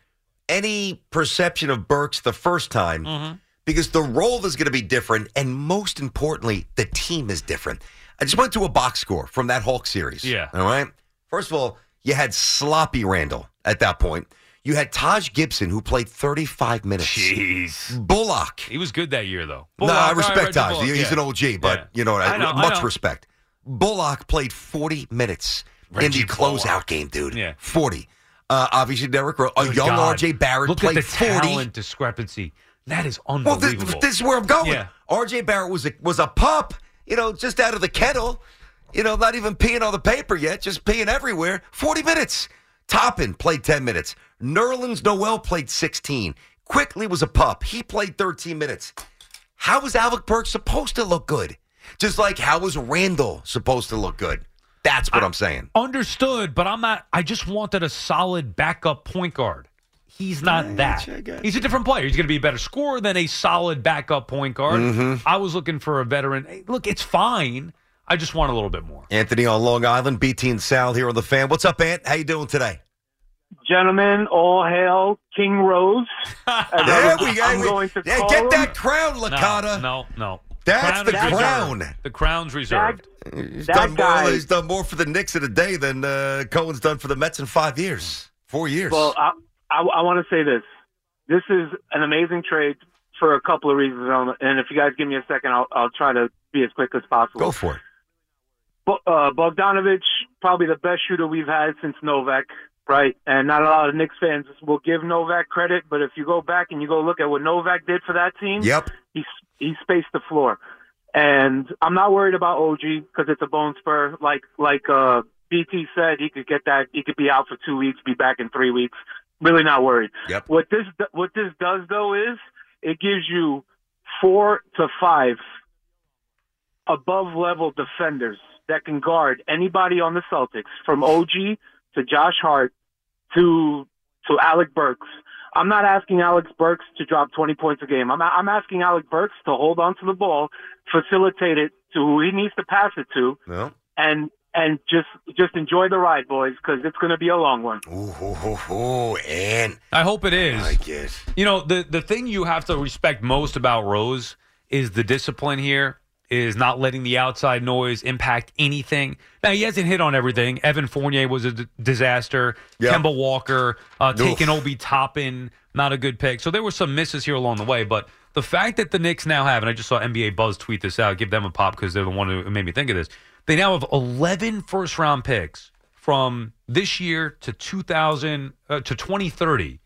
any perception of Burks the first time Mm-hmm. because the role is going to be different. And most importantly, the team is different. I just went to a box score from that Hawks series. Yeah. All right. First of all, you had sloppy Randle at that point. You had Taj Gibson, who played 35 minutes. Jeez. Bullock. He was good that year, though. no, I respect Taj. Bullock, He's yeah. an OG, but Yeah. you know, I know, I much know. respect. Bullock played 40 minutes Reggie in the closeout Bullock. game, dude. Yeah. 40. Uh, obviously, Derrick Rose, a young God. RJ Barrett Look played at the 40. talent discrepancy. That is unbelievable. Well, this, this is where I'm going. Yeah. RJ Barrett was a, was a pup, you know, just out of the kettle, you know, not even peeing on the paper yet, just peeing everywhere. 40 minutes. Toppin played 10 minutes. Nerlens Noel played 16. Quickley was a pup. He played 13 minutes. How was Alec Burks supposed to look good? Just like how was Randle supposed to look good? That's what I, am saying. Understood, but I'm not. I just wanted a solid backup point guard. He's not that. He's a different player. He's going to be a better scorer than a solid backup point guard. Mhm. I was looking for a veteran. Hey, Look, it's fine. I just want a little bit more. Anthony on Long Island, BT and Sal here on the fan. What's up, Ant? How you doing today? Gentlemen, all hail King Rose. There I'm- we go. I'm going to yeah, call get him. that crown, Licata. No, no, no. That's the is reserved. crown. The crown's reserved. He's That done, more, he's done more for the Knicks in a day than uh, Cohen's done for the Mets in five years, four years. Well, I, I, I want to say this. This is an amazing trade for a couple of reasons, and if you guys give me a second, I'll, I'll try to be as quick as possible. Go for it. Bo- uh, Bogdanovich, probably the best shooter we've had since Novak, right? And not a lot of Knicks fans will give Novak credit, but if you go back and you go look at what Novak did for that team, Yep. he he spaced the floor. And I'm not worried about OG because it's a bone spur. Like like uh, BT said, he could get that. He could be out for two weeks, be back in three weeks. Really not worried. Yep. What this what this does though is it gives you four to five above level defenders that can guard anybody on the Celtics, from OG to Josh Hart to to Alec Burks. I'm not asking Alec Burks to drop 20 points a game. I'm I'm asking Alec Burks to hold on to the ball, facilitate it to who he needs to pass it to, No. and and just just enjoy the ride, boys, because it's going to be a long one. Ooh, ooh, ooh, ooh, and I hope it is. I guess. You know, the the thing you have to respect most about Rose is the discipline here. is not letting the outside noise impact anything. Now he hasn't hit on everything. Evan Fournier was a d- disaster. Yep. Kemba Walker uh, taking Obi Toppin, not a good pick. So there were some misses here along the way, but the fact that the Knicks now have, and I just saw NBA Buzz tweet this out, give them a pop because they're the one who made me think of this. They now have 11 first round picks from this year to 2000 uh, to 2030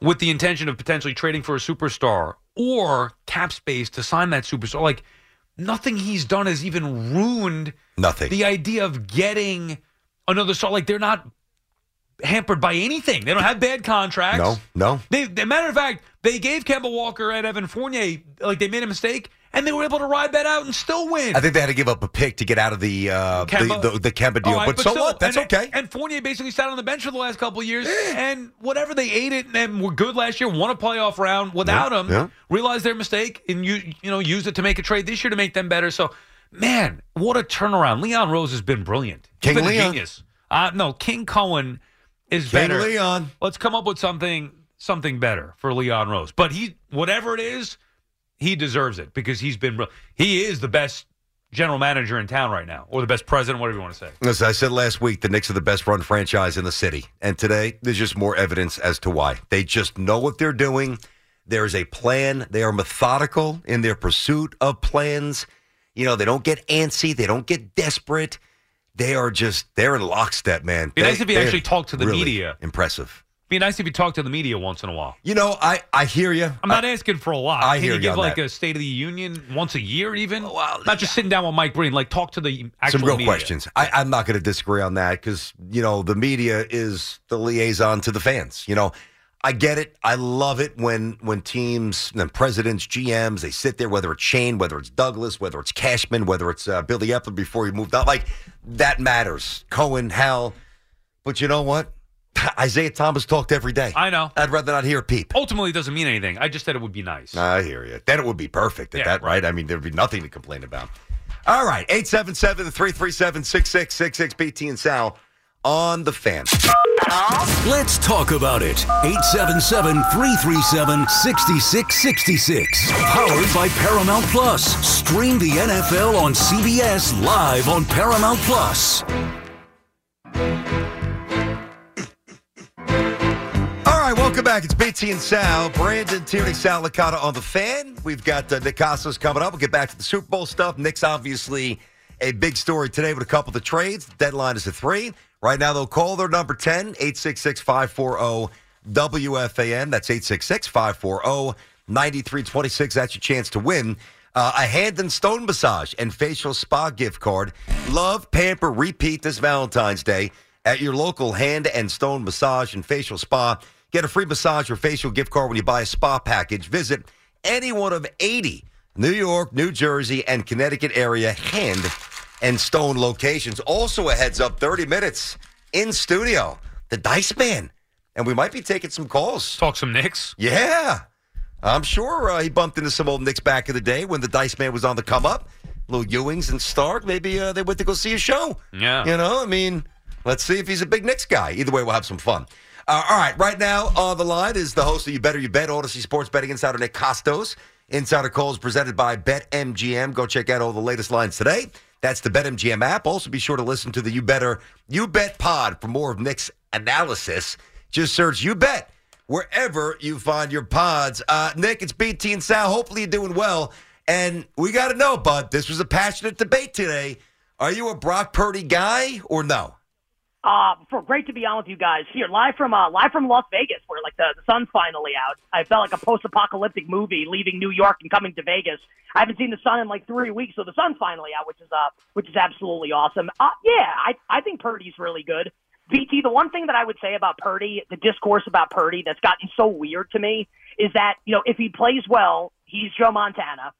with the intention of potentially trading for a superstar or cap space to sign that superstar. Like nothing he's done has even ruined Nothing. the idea of getting another star. Like they're not hampered by anything. They don't have bad contracts. No, no. They, matter of fact, they gave Kemba Walker and Evan Fournier like they made a mistake, and they were able to ride that out and still win. I think they had to give up a pick to get out of the uh, Kemba- the, the, the Kemba deal. Right, but, so still- what? That's and, okay. And Fournier basically sat on the bench for the last couple of years, and whatever they ate it and were good last year, won a playoff round without Yeah, him, yeah. realized their mistake, and you you know used it to make a trade this year to make them better. So, man, what a turnaround! Leon Rose has been brilliant. He's King been a Leon. genius. Uh, no, King Cohen is King better. Leon. Let's come up with something something better for Leon Rose. But he whatever it is, he deserves it because he's been he is the best general manager in town right now, or the best president, whatever you want to say. As I said last week, the Knicks are the best run franchise in the city. And today, there's just more evidence as to why. They just know what they're doing. There is a plan. They are methodical in their pursuit of plans. You know, they don't get antsy. They don't get desperate. They are just, they're in lockstep, man. Be They- nice if you actually talk to the really media. Impressive. Be nice if you talk to the media once in a while. You know, I, I hear you. I'm not asking for a lot. I Can hear you you give on like that. a State of the Union once a year, even? not just sitting down with Mike Breen. Like talk to the actual Some real media. questions. I, I'm not going to disagree on that because, you know, the media is the liaison to the fans. You know, I get it. I love it when when teams, and presidents, GMs, they sit there, whether it's Shane, whether it's Douglas, whether it's Cashman, whether it's uh, Billy Eppler before he moved out. Like, that matters. Cohen, Hal. But you know what? Isiah Thomas talked every day. I know. I'd rather not hear a peep. Ultimately, it doesn't mean anything. I just said it would be nice. I hear you. Then it would be perfect at Yeah, that, right? I mean, there'd be nothing to complain about. All right, 877 337 6666 BT and Sal on the fan. Let's talk about it. 877 337 6666. Powered by Paramount Plus. Stream the NFL on CBS live on Paramount Plus. Back. It's BT and Sal. Brandon Tierney, Sal Licata on the fan. We've got uh, Nick Costos coming up. We'll get back to the Super Bowl stuff. Knicks obviously a big story today with a couple of the trades. The deadline is at 3. Right now, they'll call their number 10, 866 540 WFAN. That's 866 540 9326. That's your chance to win. Uh, a hand and stone massage and facial spa gift card. Love, pamper, repeat this Valentine's Day at your local hand and stone massage and facial spa. Get a free massage or facial gift card when you buy a spa package. Visit any one of 80 New York, New Jersey, and Connecticut area hand and stone locations. Also, a heads up 30 minutes in studio, the Dice Man. And we might be taking some calls. Talk some Knicks. Yeah. I'm sure uh, he bumped into some old Knicks back in the day when the Dice Man was on the come up. Little Ewings and Stark. Maybe uh, they went to go see a show. Yeah. You know, I mean, let's see if he's a big Knicks guy. Either way, we'll have some fun. Uh, all right, right now on the line is the host of You Better You Bet, Audacy Sports Betting Insider Nick Costos. Insider calls presented by BetMGM. Go check out all the latest lines today. That's the BetMGM app. Also, be sure to listen to the You Better You Bet pod for more of Nick's analysis. Just search You Bet wherever you find your pods. Uh, Nick, it's BT and Sal. Hopefully, you're doing well. And we got to know, bud, this was a passionate debate today. Are you a Brock Purdy guy or no? Uh, for great to be on with you guys here, live from uh, live from Las Vegas, where like the, the sun's finally out. I felt like a post-apocalyptic movie, leaving New York and coming to Vegas. I haven't seen the sun in like three weeks, so the sun's finally out, which is uh, which is absolutely awesome. Uh, yeah, I I think Purdy's really good. BT, the one thing that I would say about Purdy, the discourse about Purdy that's gotten so weird to me is that you know if he plays well, he's Joe Montana,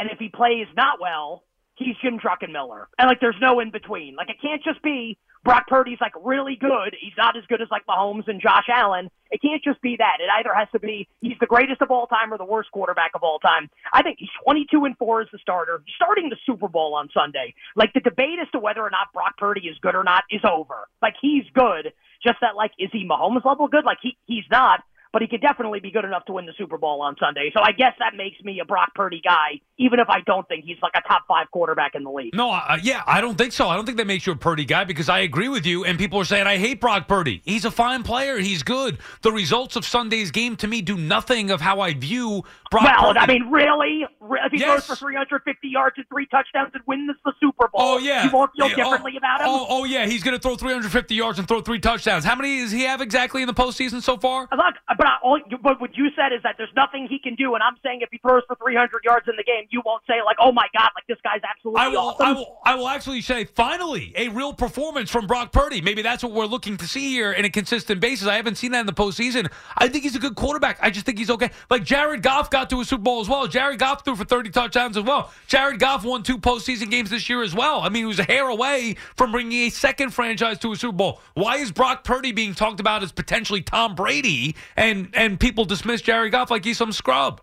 and if he plays not well, he's Jim Druckenmiller. And like there's no in between. Like it can't just be Brock Purdy's like really good. He's not as good as like Mahomes and Josh Allen. It can't just be that. It either has to be he's the greatest of all time or the worst quarterback of all time. I think he's 22 and 4 as the starter, starting the Super Bowl on Sunday. Like the debate as to whether or not Brock Purdy is good or not is over. Like he's good, just that like is he Mahomes level good? Like he he's not. But he could definitely be good enough to win the Super Bowl on Sunday. So I guess that makes me a Brock Purdy guy, even if I don't think he's like a top five quarterback in the league. No, uh, yeah, I don't think so. I don't think that makes you a Purdy guy because I agree with you. And people are saying I hate Brock Purdy. He's a fine player. He's good. The results of Sunday's game to me do nothing of how I view Brock well, Purdy. I mean, really, if he Yes. throws for 350 yards and three touchdowns and wins the Super Bowl, Oh yeah, you won't feel Yeah, differently oh, about him. Oh, oh yeah, he's going to throw 350 yards and throw three touchdowns. How many does he have exactly in the postseason so far? Look, but I, all, but what you said is that there's nothing he can do, and I'm saying if he throws for 300 yards in the game, you won't say like, "Oh my God, like this guy's absolutely I will, awesome." I will, I will actually say, finally, a real performance from Brock Purdy. Maybe that's what we're looking to see here in a consistent basis. I haven't seen that in the postseason. I think he's a good quarterback. I just think he's okay. Like Jared Goff got to a Super Bowl as well. Jared Goff threw for 30 touchdowns as well. Jared Goff won two postseason games this year as well. I mean, he was a hair away from bringing a second franchise to a Super Bowl. Why is Brock Purdy being talked about as potentially Tom Brady and and and people dismiss Jared Goff like he's some scrub?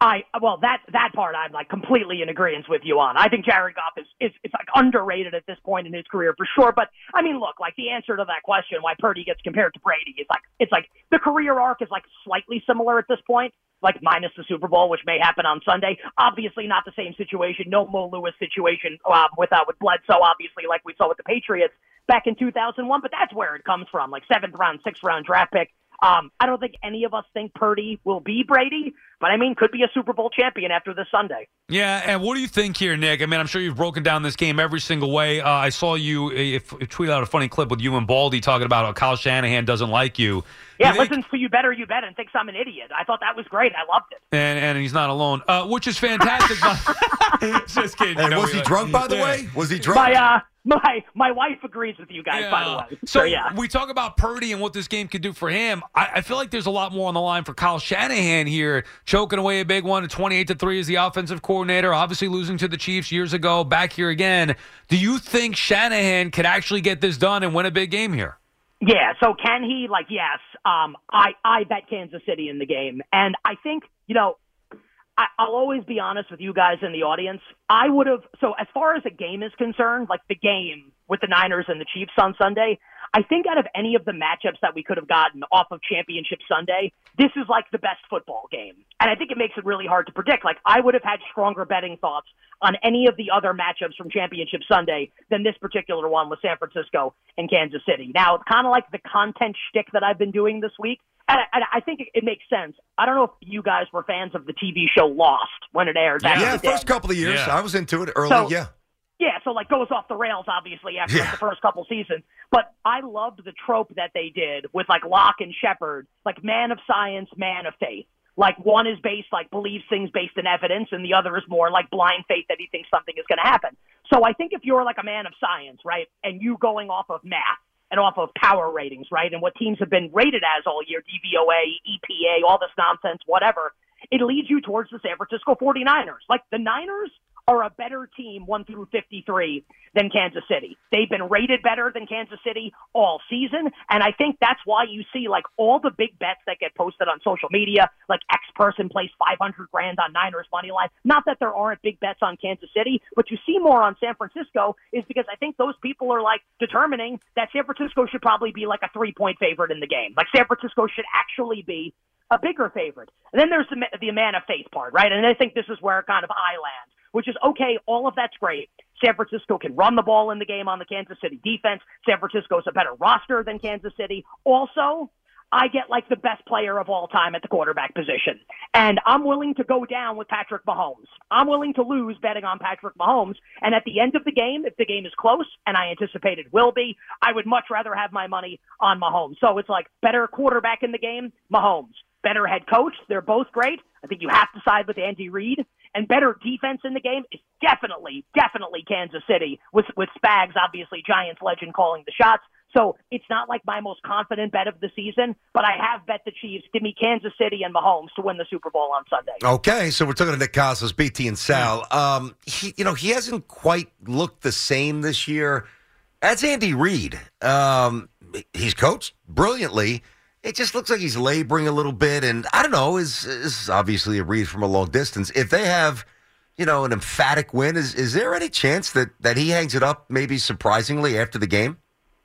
I well that that part I'm like completely in agreement with you on. I think Jared Goff is is is like underrated at this point in his career for sure. But I mean, look, like the answer to that question, why Purdy gets compared to Brady, is like it's like the career arc is like slightly similar at this point, like minus the Super Bowl, which may happen on Sunday. Obviously, not the same situation. No Mo Lewis situation uh, with with Bledsoe, obviously, like we saw with the Patriots back in 2001. But that's where it comes from, like seventh round, sixth round draft pick. Um, I don't think any of us think Purdy will be Brady, but I mean, could be a Super Bowl champion after this Sunday. Yeah, and what do you think here, Nick? I mean, I'm sure you've broken down this game every single way. Uh, I saw you if, if tweet out a funny clip with you and Baldy talking about how Kyle Shanahan doesn't like you. Yeah, You think- listens to you better, you bet, and thinks I'm an idiot. I thought that was great. I loved it. and and he's not alone, uh, which is fantastic. Just kidding. Hey, No, was we- he drunk, by the Yeah. way? Was he drunk? My uh, my my wife agrees with you guys. By the way, So yeah. we talk about Purdy and what this game could do for him. I, I feel like there's a lot more on the line for Kyle Shanahan here, choking away a big one at 28 to three as the offensive coordinator. Obviously losing to the Chiefs years ago, back here again. Do you think Shanahan could actually get this done and win a big game here? Yeah, so can he? Like, yes. Um, I I bet Kansas City in the game, and I think you know, I, I'll always be honest with you guys in the audience. I would have. So as far as the game is concerned, like the game with the Niners and the Chiefs on Sunday, I think out of any of the matchups that we could have gotten off of Championship Sunday, this is like the best football game, and I think it makes it really hard to predict. Like, I would have had stronger betting thoughts on any of the other matchups from Championship Sunday than this particular one with San Francisco and Kansas City. Now, it's kind of like the content shtick that I've been doing this week, and I, and I think it, it makes sense. I don't know if you guys were fans of the TV show Lost when it aired. back Yeah, the first couple of years, Yeah. I was into it early. So- yeah. Yeah, so like goes off the rails obviously after like, the first couple seasons. But I loved the trope that they did with like Locke and Shephard, like man of science, man of faith. Like one is based like believes things based in evidence, and the other is more like blind faith that he thinks something is going to happen. So I think if you're like a man of science, right, and you going off of math and off of power ratings, right, and what teams have been rated as all year, DVOA, EPA, all this nonsense, whatever, it leads you towards the San Francisco 49ers. Like the Niners are a better team 1 through 53 than Kansas City. They've been rated better than Kansas City all season, and I think that's why you see like all the big bets that get posted on social media, like X person plays 500 grand on Niners money line. Not that there aren't big bets on Kansas City, but you see more on San Francisco is because I think those people are like determining that San Francisco should probably be like a 3-point favorite in the game. Like San Francisco should actually be a bigger favorite. And then there's the, the man of faith part, right? And I think this is where kind of I land, which is okay, all of that's great. San Francisco can run the ball in the game on the Kansas City defense. San Francisco's a better roster than Kansas City. Also, I get like the best player of all time at the quarterback position. And I'm willing to go down with Patrick Mahomes. I'm willing to lose betting on Patrick Mahomes. And at the end of the game, if the game is close, and I anticipate it will be, I would much rather have my money on Mahomes. So it's like better quarterback in the game, Mahomes. Better head coach, they're both great. I think you have to side with Andy Reid. And better defense in the game is definitely, definitely Kansas City with with Spags, obviously Giants legend calling the shots. So it's not like my most confident bet of the season, but I have bet the Chiefs. Give me Kansas City and Mahomes to win the Super Bowl on Sunday. Okay, so we're talking to Nick Costas, BT and Sal. Um, he, you know, he hasn't quite looked the same this year. That's Andy Reid. Um, he's coached brilliantly. It just looks like he's laboring a little bit, and I don't know. Is is obviously a read from a long distance. If they have, you know, an emphatic win, is is there any chance that that he hangs it up maybe surprisingly after the game?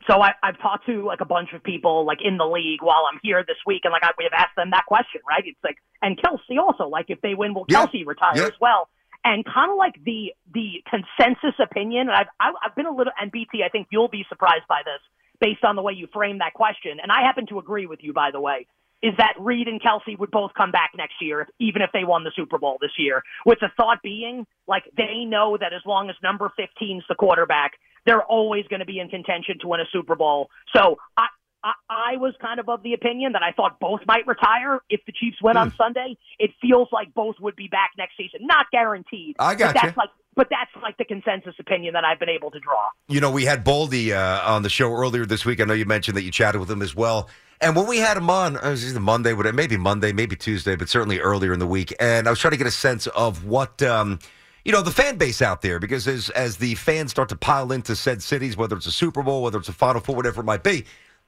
So I, I've talked to like a bunch of people like in the league while I'm here this week, and like I, we have asked them that question, right? It's like, and Kelce also, like if they win, will Yeah. Kelce retire Yeah. as well? And kind of like the the consensus opinion, and I've I've I've been a little, and BT, I think you'll be surprised by this based on the way you frame that question, and I happen to agree with you, by the way. Is that Reid and Kelce would both come back next year, even if they won the Super Bowl this year? With the thought being, like they know that as long as number 15 is the quarterback, they're always going to be in contention to win a Super Bowl. So I, I, I was kind of of the opinion that I thought both might retire if the Chiefs win Hmm. on Sunday. It feels like both would be back next season, not guaranteed. I but gotcha. that's like, but that's like the consensus opinion that I've been able to draw. You know, we had Baldy uh, on the show earlier this week. I know you mentioned that you chatted with him as well. And when we had him on, it was either Monday, maybe Monday, maybe Tuesday, but certainly earlier in the week. And I was trying to get a sense of what, um, you know, the fan base out there, because as as the fans start to pile into said cities, whether it's a Super Bowl, whether it's a Final Four, whatever it might be,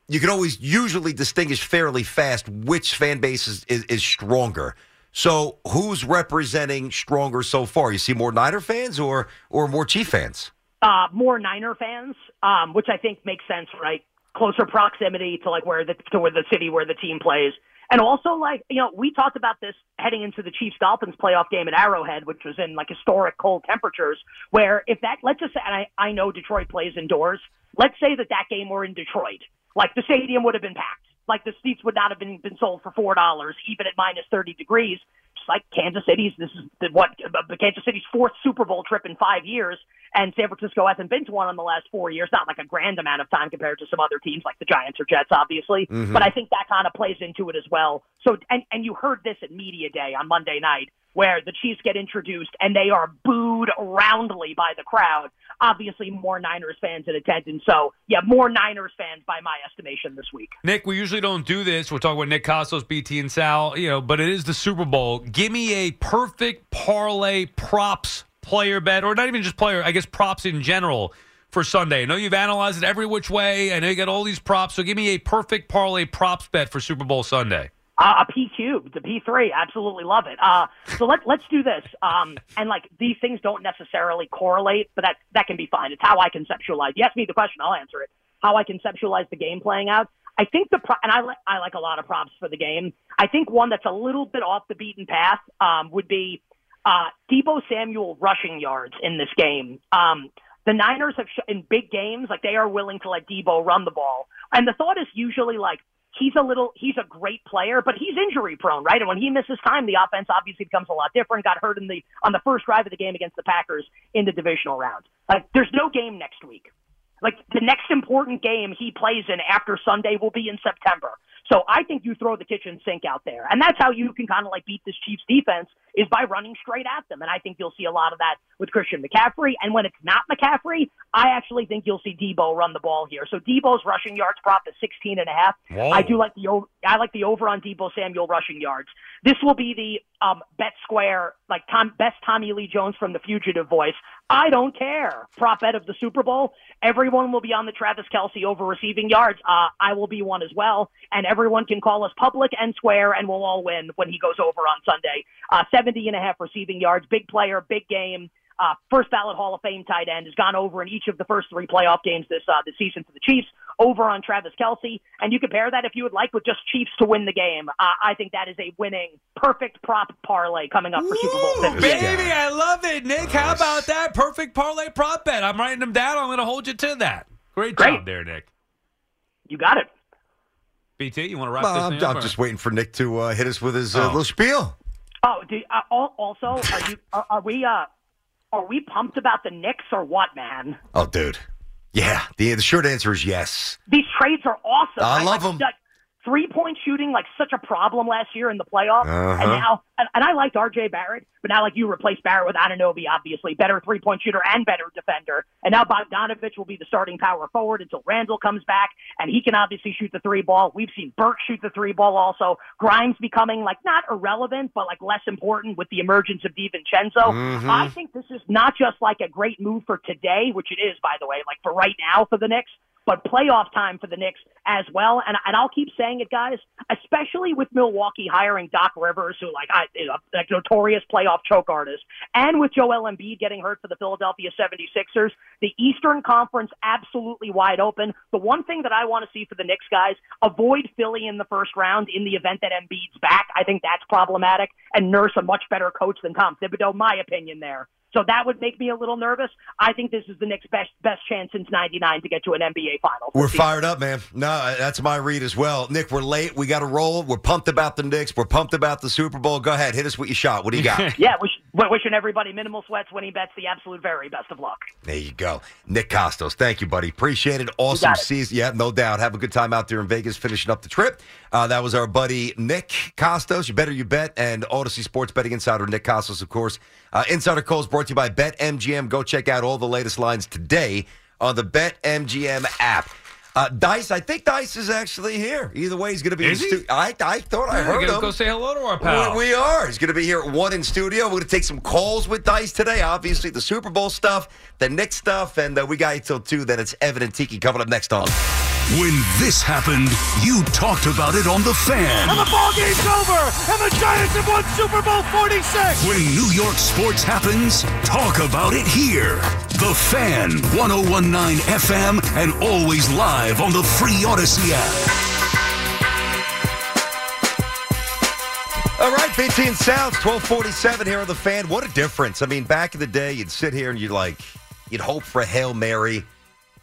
you can always usually distinguish fairly fast which fan base is, is, is stronger. So, who's representing stronger so far? You see more Niner fans or or more Chief fans? uh, more Niner fans, um, which I think makes sense, right? Closer proximity to like where the to where the city where the team plays, and also like you know we talked about this heading into the Chiefs Dolphins playoff game at Arrowhead, which was in like historic cold temperatures. Where if that let's just say, and I I know Detroit plays indoors. Let's say that that game were in Detroit, like the stadium would have been packed. Like the seats would not have been been sold for four dollars, even at minus thirty degrees. Just like Kansas City's, this is the, what uh, Kansas City's fourth Super Bowl trip in five years, and San Francisco hasn't been to one in the last four years. Not like a grand amount of time compared to some other teams like the Giants or Jets, obviously. Mhm. But I think that kind of plays into it as well. So, and and you heard this at media day on Monday night, where the Chiefs get introduced and they are booed roundly by the crowd. Obviously, more Niners fans in attendance. So, yeah, more Niners fans by my estimation this week. Nick, we usually don't do this. We're talking about Nick Costos, BT, and Sal, you know, but it is the Super Bowl. Give me a perfect parlay props player bet, or not even just player, I guess props in general for Sunday. I know you've analyzed it every which way. I know you got all these props. So give me a perfect parlay props bet for Super Bowl Sunday. Uh, a P cube, the P three, absolutely love it. Uh, so let let's do this. Um, and like these things don't necessarily correlate, but that that can be fine. It's how I conceptualize. You ask me the question, I'll answer it. How I conceptualize the game playing out. I think the pro- and I li- I like a lot of props for the game. I think one that's a little bit off the beaten path um, would be uh, Deebo Samuel rushing yards in this game. Um, the Niners have sh- in big games like they are willing to let Deebo run the ball, and the thought is usually like he's a little he's a great player, but he's injury prone, right? And when he misses time, the offense obviously becomes a lot different. Got hurt in the on the first drive of the game against the Packers in the divisional round. Like there's no game next week. Like the next important game he plays in after Sunday will be in September. So I think you throw the kitchen sink out there. And that's how you can kind of like beat this Chiefs defense is by running straight at them. And I think you'll see a lot of that with Christian McCaffrey. And when it's not McCaffrey, I actually think you'll see Deebo run the ball here. So Deebo's rushing yards prop is 16 and a half. Whoa. I do like the over, I like the over on Deebo Samuel rushing yards. This will be the um, bet square, like Tom, best Tommy Lee Jones from the fugitive voice. I don't care. Prop bet of the Super Bowl. Everyone will be on the Travis Kelce over receiving yards. Uh, I will be one as well. And everyone can call us public and square and we'll all win when he goes over on Sunday. Uh, 70 and a half receiving yards. Big player, big game. Uh, first ballot Hall of Fame tight end has gone over in each of the first three playoff games this uh, this season for the Chiefs. Over on Travis Kelce, and you compare that if you would like with just Chiefs to win the game. Uh, I think that is a winning, perfect prop parlay coming up for Super Bowl. 50. Baby, I love it, Nick. How about that perfect parlay prop bet? I'm writing them down. I'm going to hold you to that. Great, Great. job there, Nick. You got it. BT, you want to wrap Well, this I'm, thing up? I'm just waiting for Nick to uh, hit us with his uh, Oh. little spiel. Oh, do, uh, also, are you are, are we uh are we pumped about the Knicks or what, man? Oh, dude. Yeah. The, the short answer is yes. These trades are awesome. I love them. like, Three point shooting, like such a problem last year in the playoffs, Uh-huh. and now, and, and I liked R.J. Barrett, but now like you replace Barrett with Anunoby, obviously better three point shooter and better defender, and now Bogdanovich will be the starting power forward until Randle comes back, and he can obviously shoot the three ball. We've seen Burke shoot the three ball also. Grimes becoming like not irrelevant, but like less important with the emergence of DiVincenzo. Mhm. I think this is not just like a great move for today, which it is, by the way, like for right now for the Knicks. But playoff time for the Knicks as well. And, and I'll keep saying it, guys, especially with Milwaukee hiring Doc Rivers, who like I, you know, like notorious playoff choke artist, and with Joel Embiid getting hurt for the Philadelphia 76ers, the Eastern Conference absolutely wide open. The one thing that I want to see for the Knicks guys, avoid Philly in the first round in the event that Embiid's back. I think that's problematic and nurse a much better coach than Tom Thibodeau, my opinion there. So that would make me a little nervous. I think this is the Knicks' best best chance since '99 to get to an NBA Finals. We're fired up, man. No, that's my read as well. Nick, we're late. We got to roll. We're pumped about the Knicks. We're pumped about the Super Bowl. Go ahead, hit us with your shot. What do you got? yeah, wish, wishing everybody minimal sweats, winning bets, the absolute very best of luck. There you go. Nick Costos. Thank you, buddy. Appreciate it. Awesome it. season. Yeah, no doubt. Have a good time out there in Vegas finishing up the trip. Uh, that was our buddy Nick Costos. You better you bet. And Audacy Sports Betting Insider Nick Costos, of course. Uh, Insider calls brought to you by BetMGM. Go check out all the latest lines today on the BetMGM app. Uh, Dice, I think Dice is actually here. Either way, he's going to be Is in he? stu- I, I thought I heard him. go say hello to our pal. We, we are. He's going to be here at one in studio. We're going to take some calls with Dice today. Obviously, the Super Bowl stuff, the Knicks stuff, and uh, we got till two. Then it's Evan and Tiki coming up next on. When this happened, you talked about it on The Fan. And the ball game's over, and the Giants have won Super Bowl 46. When New York sports happens, talk about it here. The Fan, 1019 FM, and always live on the free Audacy app. All right, BT and Sounds, 1247 here on The Fan. What a difference. I mean, back in the day, you'd sit here and you'd like, you'd hope for a Hail Mary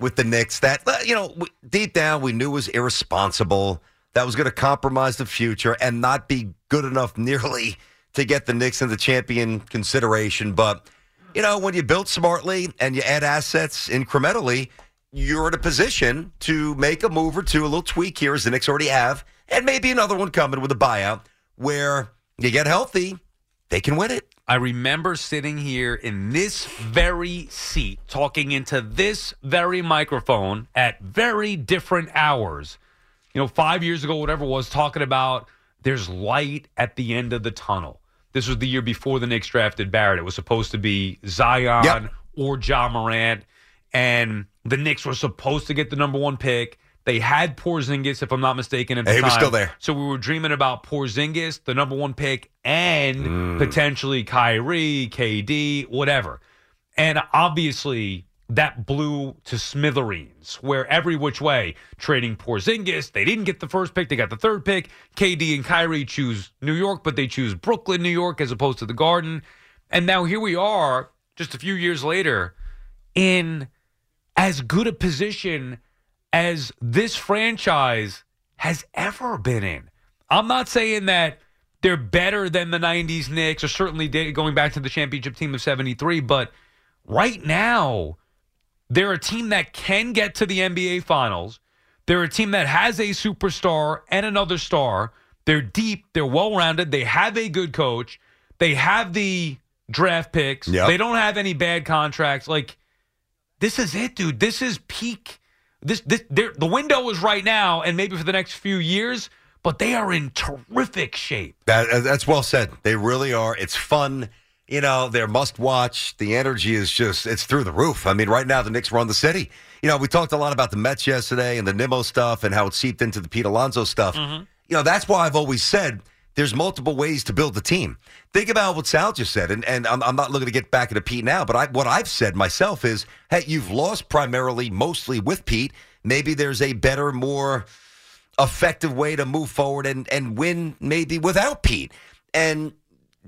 with the Knicks. That, uh, you know, deep down, we knew was irresponsible. That was going to compromise the future and not be good enough nearly to get the Knicks into champion consideration. But, you know, when you build smartly and you add assets incrementally, you're in a position to make a move or two, a little tweak here, as the Knicks already have, and maybe another one coming with a buyout where you get healthy, they can win it. I remember sitting here in this very seat, talking into this very microphone at very different hours. You know, five years ago, whatever it was, talking about there's light at the end of the tunnel. This was the year before the Knicks drafted Barrett. It was supposed to be Zion Yep. or Ja Morant, and the Knicks were supposed to get the number one pick. They had Porzingis, if I'm not mistaken, at the He time. was still there. So we were dreaming about Porzingis, the number one pick, and Mm. potentially Kyrie, KD, whatever. And obviously, that blew to smithereens, where every which way, trading Porzingis, they didn't get the first pick, they got the third pick. KD and Kyrie choose New York, but they choose Brooklyn, New York, as opposed to the Garden. And now here we are, just a few years later, in as good a position as this franchise has ever been in. I'm not saying that they're better than the 90s Knicks or certainly going back to the championship team of 73, but right now, they're a team that can get to the NBA Finals. They're a team that has a superstar and another star. They're deep, they're well rounded, they have a good coach, they have the draft picks, Yep. they don't have any bad contracts. Like, this is it, dude. This is peak. This this the window is right now, and maybe for the next few years. But they are in terrific shape. That, uh, that's well said. They really are. It's fun. You know, they're must watch. The energy is just, it's through the roof. I mean, right now, the Knicks run the city. You know, we talked a lot about the Mets yesterday and the Nimmo stuff and how it seeped into the Pete Alonso stuff. Mm-hmm. You know, that's why I've always said there's multiple ways to build the team. Think about what Sal just said, and, and I'm, I'm not looking to get back into Pete now, but I, what I've said myself is, hey, you've lost primarily mostly with Pete. Maybe there's a better, more effective way to move forward and, and win maybe without Pete. And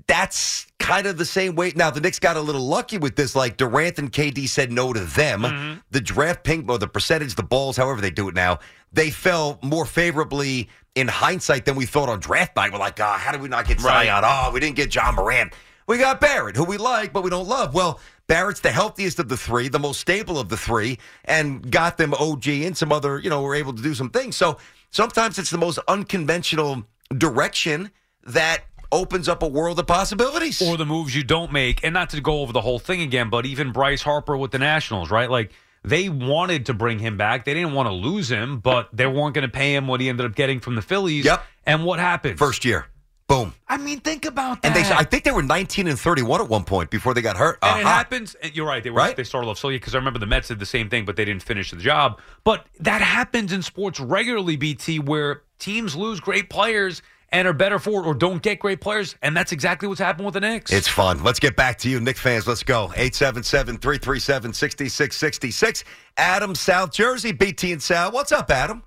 that's kind of the same way. Now, the Knicks got a little lucky with this. Like Durant and KD said no to them. Mm-hmm. The draft pink or the percentage, the balls, however they do it now, they fell more favorably in hindsight than we thought on draft night. We're like, ah, how did we not get Right. Zion? Oh, we didn't get Ja Morant. We got Barrett, who we like, but we don't love. Well, Barrett's the healthiest of the three, the most stable of the three, and got them OG and some other, you know, were able to do some things. So sometimes it's the most unconventional direction that opens up a world of possibilities. Or the moves you don't make, and not to go over the whole thing again, but even Bryce Harper with the Nationals, right? Like they wanted to bring him back. They didn't want to lose him, but they weren't going to pay him what he ended up getting from the Phillies. Yep. And what happened? First year. Boom. I mean, think about that. And they, I think they were 19 and 31 at one point before they got hurt. And it Uh-huh. happens. and You're right. They were Right? they started off slowly because I remember the Mets did the same thing, but they didn't finish the job. But that happens in sports regularly, BT, where teams lose great players and are better for it, or don't get great players, and that's exactly what's happened with the Knicks. It's fun. Let's get back to you, Knick fans. Let's go. 877 337 6666. Adam, South Jersey, BT and Sal. What's up, Adam?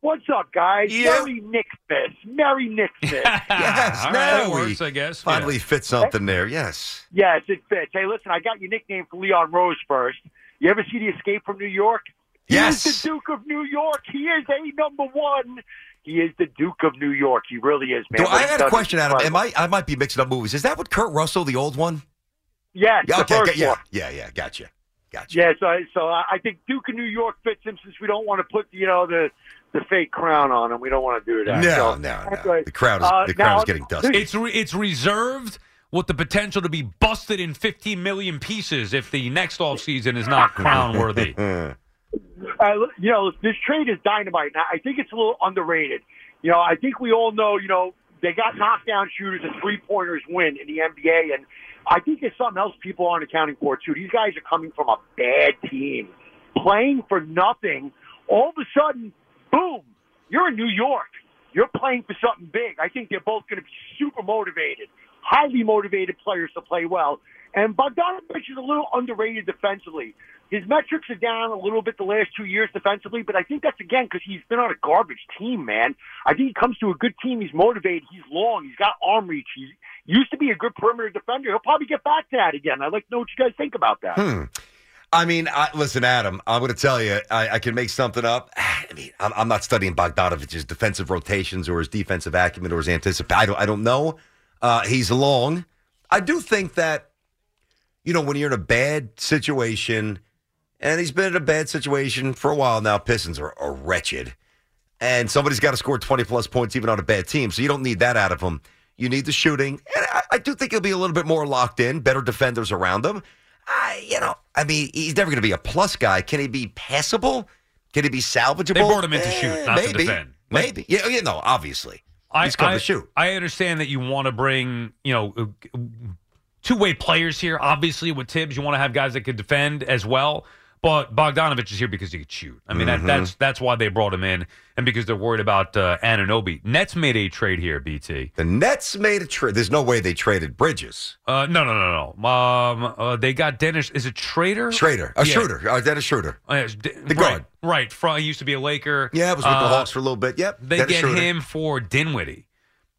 What's up, guys? Yeah. Merry Nickfest. Merry Nickfest. yes, All right, now that works, I guess. finally fit something there. Yes. yes, it fits. Hey, listen, I got your nickname for Leon Rose first. You ever see the Escape from New York? He Yes. is the Duke of New York. He is a number one. He is the Duke of New York. He really is, man. Do I had a is question, Adam. Am. I? I might be mixing up movies. Is that with Kurt Russell, the old one? Yes, Yeah. the Okay. first yeah, one. yeah. Yeah. Gotcha. Gotcha. Yeah, so so I I think Duke of New York fits him since we don't want to put you know the the fake crown on him. We don't want to do that. No, So, no, that's no. right. The crowd is Uh, the crowd now, is getting dusty. It's re- it's reserved with the potential to be busted in 15 million pieces if the next off season is not crown worthy. uh, you know, this trade is dynamite. I think it's a little underrated. You know, I think we all know, you know, they got knockdown shooters and three pointers win in the NBA, and I think there's something else people aren't accounting for too. These guys are coming from a bad team, playing for nothing. All of a sudden, boom, you're in New York. You're playing for something big. I think they're both going to be super motivated, highly motivated players to play well. And Bogdanovich is a little underrated defensively. His metrics are down a little bit the last two years defensively, but I think that's again because he's been on a garbage team, man. I think he comes to a good team. He's motivated. He's long. He's got arm reach. He used to be a good perimeter defender. He'll probably get back to that again. I'd like to know what you guys think about that. Hmm. I mean, I, listen, Adam. I'm going to tell you, I, I can make something up. I mean, I'm, I'm not studying Bogdanovich's defensive rotations or his defensive acumen or his anticipation. I don't, I don't know. Uh, he's long. I do think that, you know, when you're in a bad situation, and he's been in a bad situation for a while now. Pistons are, are wretched, and somebody's got to score 20 plus points even on a bad team. So you don't need that out of him. You need the shooting, and I, I do think he'll be a little bit more locked in. Better defenders around him. I, you know, I mean, he's never going to be a plus guy. Can he be passable? Can he be salvageable? They brought him in to Eh, shoot, not to maybe, defend. Maybe, yeah, you know, obviously, I, he's come I, to shoot. I understand that you want to bring, you know, two way players here. Obviously, with Thibs, you want to have guys that could defend as well. But Bogdanovich is here because he could shoot. I mean, Mhm. that, that's that's why they brought him in, and because they're worried about uh, Anunoby. Nets made a trade here, BT. The Nets made a trade. There's no way they traded Bridges. Uh, no, no, no, no. Um, uh, they got Dennis. Is it Trader? Schrader, a Yeah. Schroeder, uh, Dennis Schroeder. Uh, D- The right, guard. right. From, he used to be a Laker. Yeah, it was with the Uh, Hawks for a little bit. Yep, They Dennis get Schroeder. him for Dinwiddie.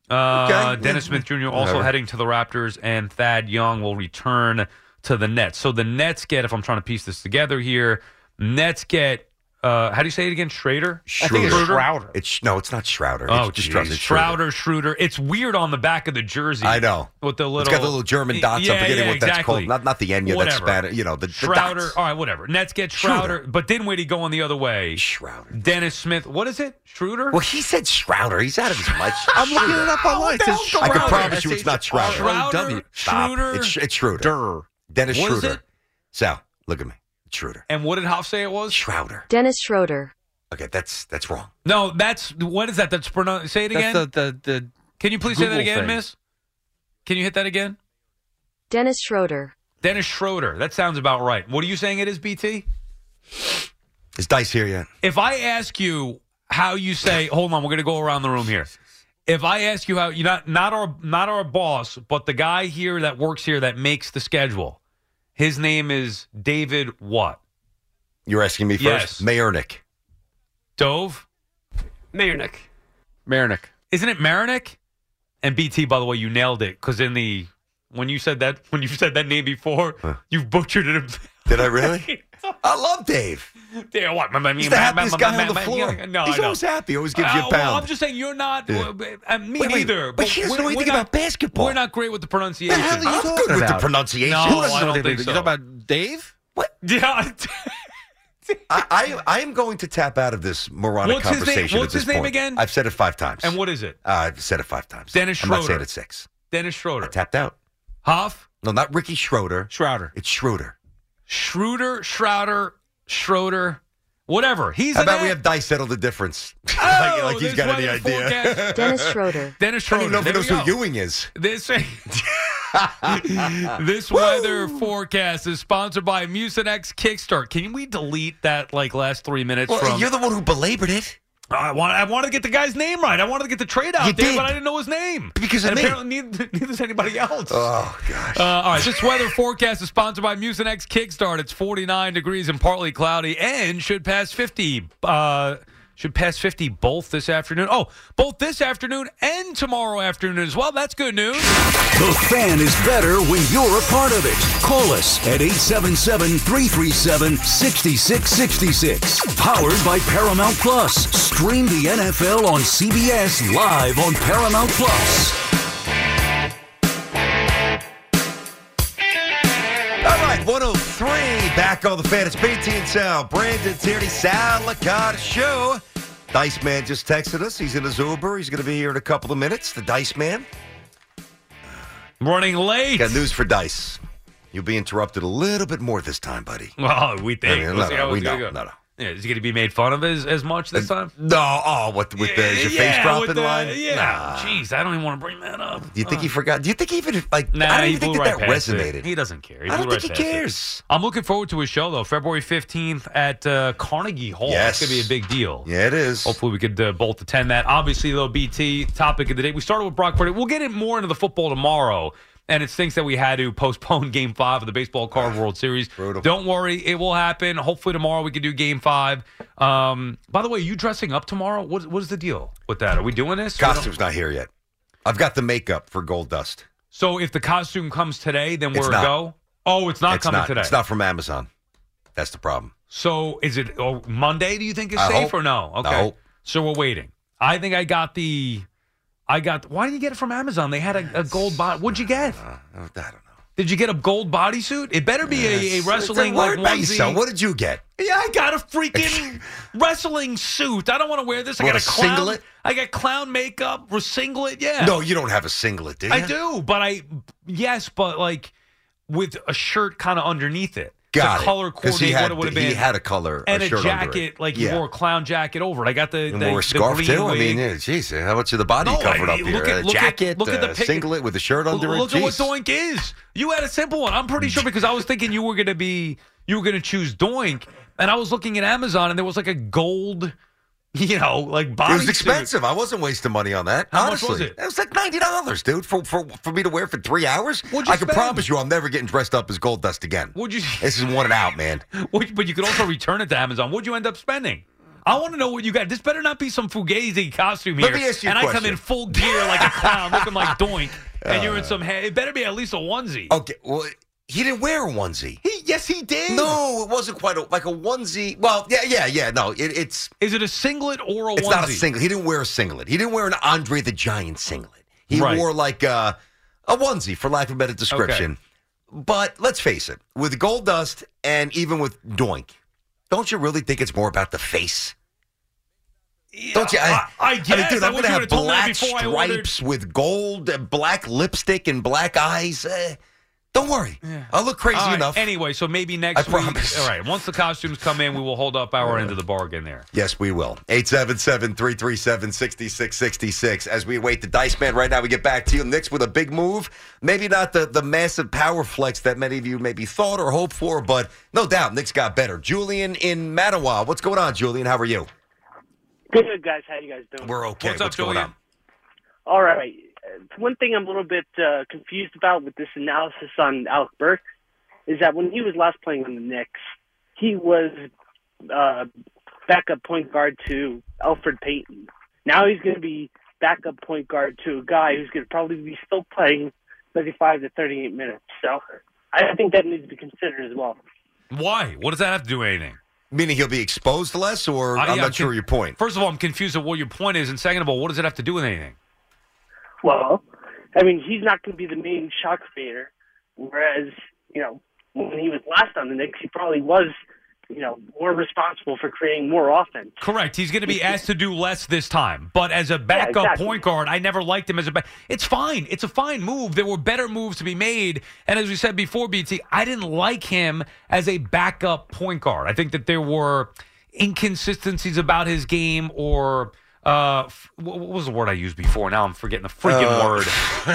Uh, Okay, Dennis yeah. Smith Jr. also Whatever. heading to the Raptors, and Thad Young will return to the Nets. So the Nets get, if I'm trying to piece this together here, Nets get. Uh, how do you say it again? Schrader. I think it's Schrouder. It's no, it's not Schrouder. Oh, it's just geez. it's Schroeder. Schrouder, Schroeder. It's weird on the back of the jersey. I know. With the little, it's got the little German dots. Yeah, I'm forgetting yeah, what that's called. Not not the Enya. That's Whatever. Spanish. You know the, the dots. All right, whatever. Nets get Schroeder. Schrouder, but Dinwiddie going the other way. Schrouder. Dennis Smith. What is it? Schroeder. Well, he said Schrouder. He's out of his mind. I'm looking it up online. It says I can promise you it's not Schrouder. Schrouder, Stop. Schroeder. It's, it's Schroeder. Durr. Dennis What is Schroeder. it? Sal, look at me. Schroeder. And what did Hoff say it was? Schroeder. Dennis Schroeder. Okay, that's that's wrong. No, that's what is that? That's pronoun- say it again. The, the, the Can you please say that again, thing. Miss? Can you hit that again? Dennis Schroeder. Dennis Schroeder. That sounds about right. What are you saying it is, BT? Is Dice here yet? If I ask you how you say, hold on, we're going to go around the room here. If I ask you how you not not our not our boss, but the guy here that works here that makes the schedule, his name is David what? You're asking me Yes. first. Mayernick. Dove? Mayernick. Marinick. Isn't it Marinick? And BT, by the way, you nailed it because in the when you said that when you said that name before, you've butchered it. Did I really? I love Dave. Yeah, what? I mean, He's the happiest guy on the floor. No, He's I know. always happy. Always gives you Uh, a Well, pound. I'm just saying you're not. Yeah. Uh, me Wait, wait, neither. but he doesn't know anything not- about basketball. We're not great with the pronunciation. The hell are you I'm talking good with the about? pronunciation. No, Who doesn't I know don't anything think so. you talking about Dave? What? Yeah. I, I I am going to tap out of this moronic What's his name- conversation. what's at this his name point. again? I've said it five times. And what is it? Uh, I've said it five times. Dennis I'm not Schroeder. saying it six. Dennis Schroeder. I tapped out. Hoff? No, not Ricky Schroeder. Schrouder. It's Schroeder. Schroeder, Schrouder, Schroeder. Whatever. He's How about we have Dice settle the difference? like, Oh, like he's this got any weather idea. forecast. Dennis Schroeder. Dennis I don't Schroeder. even know if he knows who. Ewing is. This this weather forecast is sponsored by Mucinex Kickstart. Can we delete that like last three minutes Well, from? you're the one who belabored it. I want. I wanted to get the guy's name right. I wanted to get the trade out You there, did. but I didn't know his name Because and apparently neither, neither does anybody else. Oh gosh. Uh, all right, this weather forecast is sponsored by Mucinex Kickstart. It's 49 degrees and partly cloudy, and should pass 50. Uh, should pass 50 both this afternoon. Oh, both this afternoon and tomorrow afternoon as well. That's good news. The fan is better when you're a part of it. Call us at 877 337 6666. Powered by Paramount Plus. Stream the NFL on CBS live on Paramount Plus. All right, 103 back on the fan. It's BT and Sal. Brandon Tierney, Sal Licata Show. Dice Man just texted us. He's in his Uber. He's going to be here in a couple of minutes. The Dice Man. Running late. Got news for Dice. You'll be interrupted a little bit more this time, buddy. Well, we think. I mean, We'll no, no, we know. go. No, no. Yeah, is he going to be made fun of as, as much this time? No, oh, what with the is your face dropping line? Yeah. Nah. Jeez, I don't even want to bring that up. Do you think he forgot? Do you think even like Nah, I don't he even think blew that right that past it. resonated. He doesn't care. He I don't blew think right he past it. cares. I'm looking forward to his show though, February 15th at uh, Carnegie Hall. Yes. It's gonna be a big deal. Yeah, it is. Hopefully, we could uh, both attend that. Obviously, though, BT topic of the day. We started with Brock Purdy. We'll get it more into the football tomorrow. And it stinks that we had to postpone Game Five of the Baseball Card World Series. Don't worry, it will happen. Hopefully tomorrow we can do Game Five. Um, by the way, are you dressing up tomorrow? What what is the deal with that? Are we doing this? Costume's not here yet. I've got the makeup for Gold Dust. So if the costume comes today, then we're a go. Oh, it's not it's coming not. today. It's not from Amazon. That's the problem. So is it oh, Monday? Do you think is I safe hope. or no? Okay. So we're waiting. I think I got the. I got. Why didn't you get it from Amazon? They had a, a gold body. What'd you get? Uh, I don't know. Did you get a gold bodysuit? It better be a, a wrestling Don't like onesie. yourself. What did you get? Yeah, I got a freaking wrestling suit. I don't want to wear this. I What, got a a clown. singlet? I got clown makeup, a singlet. Yeah. No, you don't have a singlet, do you? I do, but I yes, but like with a shirt kind of underneath it. Got the it. color he coordinate had- what it would have he had a color- a and a, under jacket, like Yeah. you wore a clown jacket over it. I got the And the, wore a the scarf green too. I wig. mean, yeah, geez, how much of the body No, covered I- up here? look at- a look at- jacket, look at the a pic- singlet with a shirt under Look it. at what Doink is. You had a simple one. I'm pretty sure because I was thinking you were going to be you were going to choose Doink, and I was looking at Amazon and there was like a gold, you know, like body. It was expensive. I wasn't wasting money on that. How much was it? It was like ninety dollars, dude, for, for for me to wear for three hours. I can promise you, I'm never getting dressed up as Gold Dust again. Would you? This is one and out, man. But you could also return it to Amazon. What'd you end up spending? I want to know what you got. This better not be some fugazi costume here. Let me ask you a and I come in full gear like a clown, looking like Doink, and you're in uh. some. Ha- it better be at least a onesie. Okay, well, he didn't wear a onesie. He, yes, he did. No, it wasn't quite a, like a onesie. Well, yeah, yeah, yeah. No, it, it's Is it a singlet or a it's onesie? not a singlet. He didn't wear a singlet. He didn't wear an Andre the Giant singlet. He Right. wore like a, a onesie, for lack of a better description. But let's face it, with Gold Dust and even with Doink, don't you really think it's more about the face? Don't you? I- I guess. mean, dude, I I'm have told me that black I stripes with gold, black lipstick, and black eyes. Eh, don't worry, I'll look crazy All right, enough. Anyway, so maybe next I week. promise. All right. Once the costumes come in, we will hold up our end of the bargain there. Yes, we will. 877 337 6666. As we await the Dice Man right now, we get back to you. Knicks with a big move. Maybe not the, the massive power flex that many of you maybe thought or hoped for, but no doubt Knicks got better. Julian in Mahwah. What's going on, Julian? How are you? Good, guys. How you guys doing? We're okay. What's up, going Julian? on? All right. One thing I'm a little bit uh, confused about with this analysis on Alec Burks is that when he was last playing on the Knicks, he was uh, backup point guard to Elfrid Payton. Now he's going to be backup point guard to a guy who's going to probably be still playing 35 to 38 minutes. So I think that needs to be considered as well. Why? What does that have to do with anything? Meaning he'll be exposed less, or Uh, I'm yeah, not sure con- your point. First of all, I'm confused at what your point is, and second of all, what does it have to do with anything? Well, I mean, he's not going to be the main shot creator, whereas, you know, when he was last on the Knicks, he probably was, you know, more responsible for creating more offense. Correct. He's going to be asked to do less this time. But as a backup exactly. point guard, I never liked him as a back. It's fine. It's a fine move. There were better moves to be made. And as we said before, BT, I didn't like him as a backup point guard. I think that there were. inconsistencies about his game or uh, f- what was the word I used before? Now I'm forgetting the freaking Uh, word.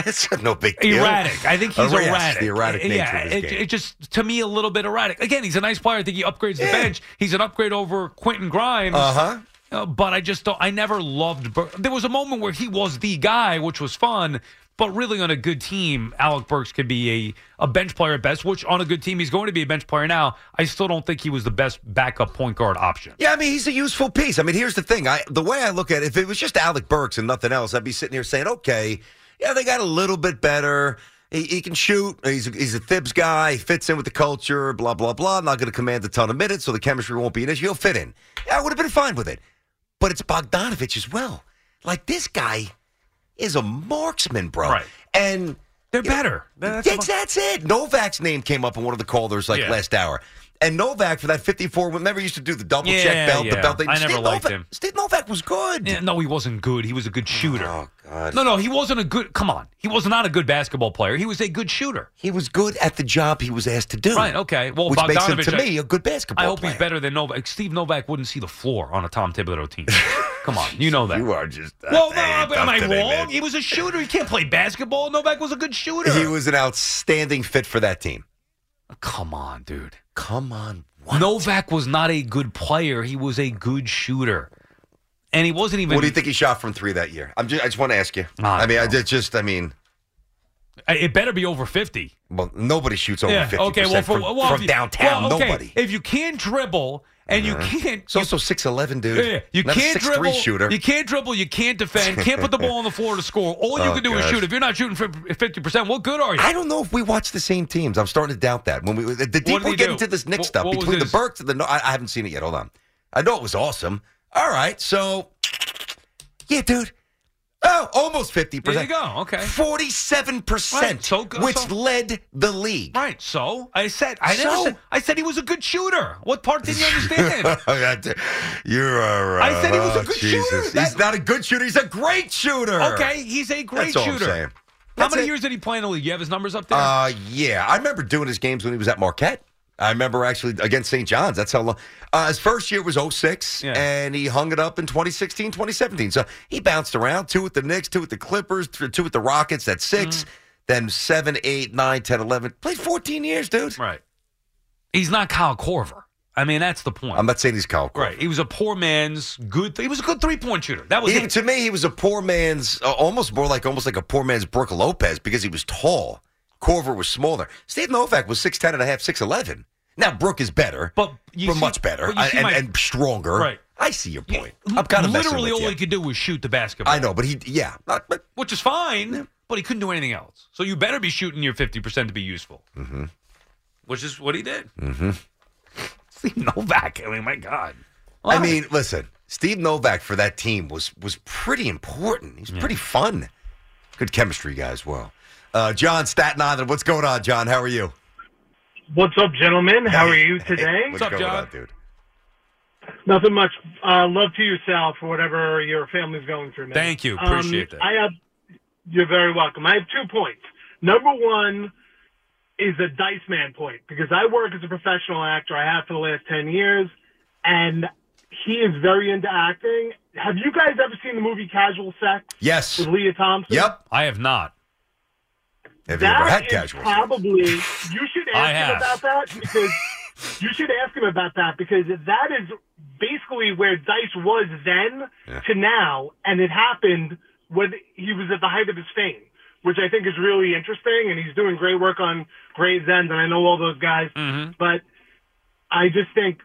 it's no big deal. Erratic. I think he's yes, erratic. the erratic nature yeah, of his it, game. it just to me a little bit erratic. Again, he's a nice player. I think he upgrades the bench. He's an upgrade over Quentin Grimes. Uh-huh. Uh, but I just don't. I never loved. Bur- there was a moment where he was the guy, which was fun. But really, on a good team, Alec Burks could be a, a bench player at best. Which on a good team, he's going to be a bench player now. I still don't think he was the best backup point guard option. Yeah, I mean he's a useful piece. I mean, here's the thing. I the way I look at it, if it was just Alec Burks and nothing else, I'd be sitting here saying, okay, yeah, they got a little bit better. He, he can shoot. He's a, he's a Thibs guy. He fits in with the culture. Blah blah blah. Not going to command a ton of minutes, so the chemistry won't be an issue. He'll fit in. Yeah, I would have been fine with it. But it's Bogdanovich as well. Like this guy is a marksman, bro. Right. And they're better. That's That's, that's it. Novak's name came up in one of the callers like Yeah. last hour. And Novak for that 54, remember he used to do the double Yeah, check belt, the belt thing. I never Steve liked Novak, him. Steve Novak was good. Yeah, no, he wasn't good. He was a good shooter. Oh God. No, no, he wasn't a good. Come on, he was not a good basketball player. He was a good shooter. He was good at the job he was asked to do. Right. Okay. Well, which makes him Bogdanovich, to me a good basketball I hope player. he's better than Novak. Steve Novak wouldn't see the floor on a Tom Thibodeau team. Come on, you know that. You are just. Uh, well, no, Hey, uh, am I today, wrong? man. He was a shooter. He can't play basketball. Novak was a good shooter. He was an outstanding fit for that team. Come on, dude. Come on. Novak was not a good player. He was a good shooter, and he wasn't even. What do you think he shot from three that year? I'm just, I just want to ask you. I I mean, I did just, I mean, uh, It better be over fifty. well, nobody shoots over yeah. 50% Okay. Well, for, from, well, from you- downtown. well, okay, Nobody. If you can't dribble and you uh-huh. can't, It's also 6'11, dude. Yeah, yeah. You Not can't 6'3 dribble. shooter. You can't dribble. You can't defend. Can't put the ball on the floor to score. All you Oh, can do is shoot. If you're not shooting fifty percent, what good are you? I don't know if we watch the same teams. I'm starting to doubt that. When we the deeper we get do? into this What- stuff between the Burks and the no, I, I haven't seen it yet. Hold on. I know it was awesome. All right, so yeah, dude. Oh, almost 50%. There you go. Okay. Forty-seven Right, percent, so- which so- led the league. Right. So I said I never said I said he was a good shooter. What part didn't you understand? You're I said he was a good Jesus. shooter. He's not a good shooter. He's a great shooter. okay, he's a great That's shooter. saying. How That's many it. years did he play in the league? You have his numbers up there. Uh, yeah, I remember doing his games when he was at Marquette. I remember actually against St. John's. That's how long. Uh, his first year was 06, Yeah. and he hung it up in 2016, 2017. So he bounced around two with the Knicks, two with the Clippers, two with the Rockets. That's 6 Mm-hmm. Then 7, 8, 9, 10, 11. Played 14 years, dude. right. He's not Kyle Korver. I mean, that's the point. I'm not saying he's Kyle Korver. right. He was a poor man's good. He was a good three point shooter. That was to me, he was a poor man's, uh, almost more like almost like a poor man's Brooke Lopez because he was tall. Korver was smaller. Steve Novak was 6'10 and a half, 6'11. Now, Brooke is better, But you but see- much better but you and, my- and stronger. Right. I see your point. I'm kind of literally all you. he could do was shoot the basketball. I know, but he, yeah, not, but which is fine, but he couldn't do anything else. So you better be shooting your fifty percent to be useful, mm-hmm, which is what he did. mm-hmm. Steve Novak. I mean, my God. I mean, listen, Steve Novak for that team was was pretty important. He's pretty fun. Good chemistry guy as well. Uh, John Staten Island, what's going on, John? How are you? What's up, gentlemen? How are you Hey, today? what's going on, dude? Nothing much. Uh, love to you, Sal, for whatever your family's going through, man. Thank you. Um, Appreciate that. I have. You're very welcome. I have two points. Number one is a dice man point because I work as a professional actor. I have for the last ten years, and he is very into acting. Have you guys ever seen the movie Casual Sex Yes. with Lea Thompson? Yep. I have not. Have you ever had casual? Probably. You should I ask him about that because you should ask him about that because that is basically where Dice was then Yeah. to now, and it happened when he was at the height of his fame, which I think is really interesting. And he's doing great work on Gray's End, and I know all those guys, Mm-hmm. but I just think.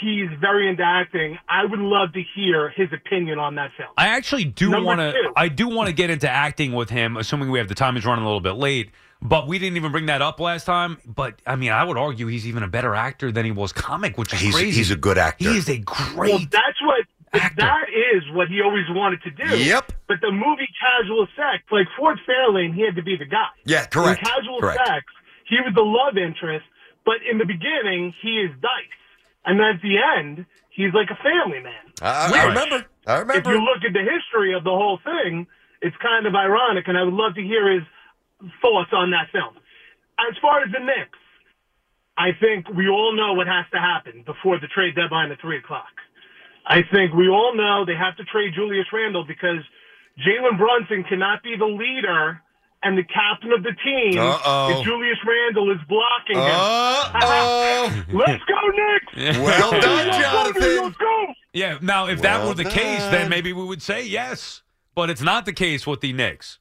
He's very into acting. I would love to hear his opinion on that film. I actually do want to. I do want to get into acting with him, assuming we have the time. He's running a little bit late, but we didn't even bring that up last time. But I mean, I would argue he's even a better actor than he was comic, which is He's, crazy. he's a good actor. He is a great. Well, great. that's what that is what he always wanted to do. Yep. But the movie Casual Sex, like Ford Fairlane, he had to be the guy. Yeah, correct. In Casual Correct. Sex, he was the love interest, but in the beginning, he is Dice, and then at the end, he's like a family man. I, I remember. I remember. If you look at the history of the whole thing, it's kind of ironic, and I would love to hear his thoughts on that film. As far as the Knicks, I think we all know what has to happen before the trade deadline at three o'clock. I think we all know they have to trade Julius Randle because Jalen Brunson cannot be the leader and the captain of the team Uh-oh. Julius Randle is blocking him. Uh-oh. Let's go, Knicks! Well done, Let's Jonathan. Let's go! Yeah. Now, if that were the case, then maybe we would say yes. But it's not the case with the Knicks.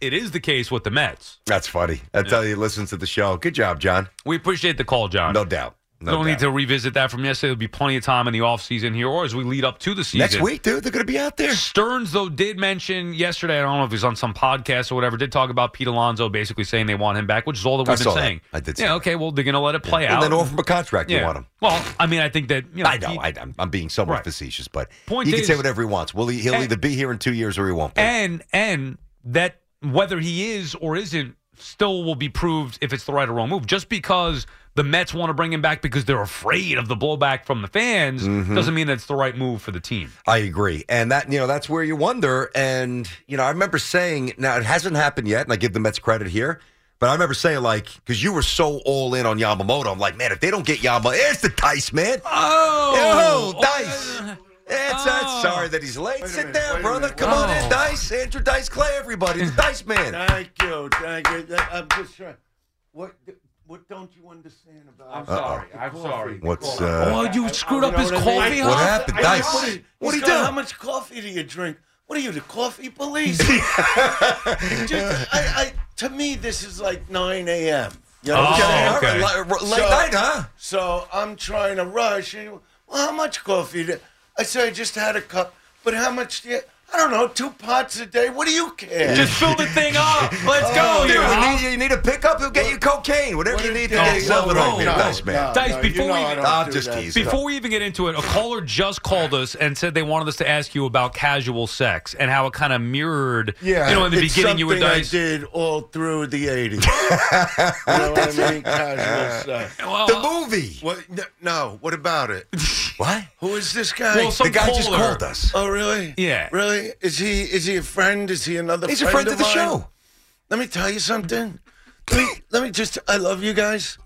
It is the case with the Mets. That's funny. I tell you, listen to the show. Good job, John. We appreciate the call, John. No doubt. No don't need to revisit that from yesterday. There'll be plenty of time in the offseason here or as we lead up to the season. Next week, dude, they're going to be out there. Stearns, though, did mention yesterday, I don't know if he was on some podcast or whatever, did talk about Pete Alonso basically saying they want him back, which is all that I we've been saw that. saying. I did Yeah, okay, well, they're going to let it play And out. then offer him a contract. You Yeah. want him. Well, I mean, I think that, you know, I know. he- I, I'm, I'm being somewhat Right. facetious, but Point he can say whatever he wants. Will he, he'll And- either be here in two years or he won't be. and and that whether he is or isn't still will be proved if it's the right or wrong move. Just because the Mets want to bring him back because they're afraid of the blowback from the fans Mhm. doesn't mean it's the right move for the team. I agree. And that, you know, that's where you wonder. And, you know, I remember saying, now it hasn't happened yet, and I give the Mets credit here, but I remember saying, like, because you were so all in on Yamamoto, I'm like, man, if they don't get Yamamoto, it's the Dice, man. Oh, Yo, Dice. It's, uh, sorry that he's late. Sit down, brother. Come on in, Dice. Andrew Dice Clay, everybody. The Dice Man. Thank you, thank you. I'm just trying. What what don't you understand about? I'm Uh-oh. sorry. I'm sorry. What's, uh, Oh, you screwed up his know I coffee, mean? huh? What happened, I- Dice? What, did- What he's did do? How much coffee do you drink? What are you, the coffee police? Just, I, I, to me, this is like 9 a.m. You know Oh, what I'm okay. Late- late night, huh? So I'm trying to rush. And, well, how much coffee? Do, I said I just had a cup. But how much do you? I don't know, two pots a day. What do you care? Just fill the thing up. Let's go. Oh, Dude, you, huh? need, you need a pickup, he'll get you cocaine. Whatever you need to get yourself no, at no, You're no, Dice, man. no, Dice, no, before you know we- I I'm just teasing. Before we even get into it, a caller just called us and said they wanted us to ask you about casual sex and how it kind of mirrored. Yeah, you know, in the beginning you were something I did all through the '80s. you know what I mean? Casual stuff. Well, The uh, movie. What? No. What about it? What? Who is this guy? Well, some The guy just called us. oh, really? Yeah. Really? Is he? Is he a friend? Is he another? Friend? He's a friend friend of the mine? show. Let me tell you something. Let me, let me just. I love you guys,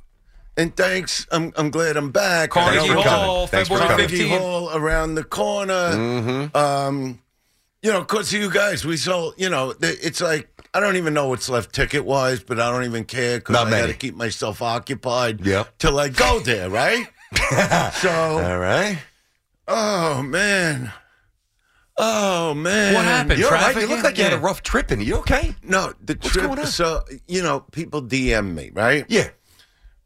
and thanks. I'm I'm glad I'm back. Carnegie I know for Hall, coming. Thanks for February coming. Carnegie 15th. Hall around the corner. Mm-hmm. Um, you know, cause of you guys, we sold. You know, it's like I don't even know what's left ticket wise, but I don't even care because I got many. to keep myself occupied. Yep. Till I go there, right? so, All right. oh man, oh man, What happened? You're all right. Traffic? You look like you had a rough trip in. You okay? No, the What's trip. So you know, people DM me, right? Yeah.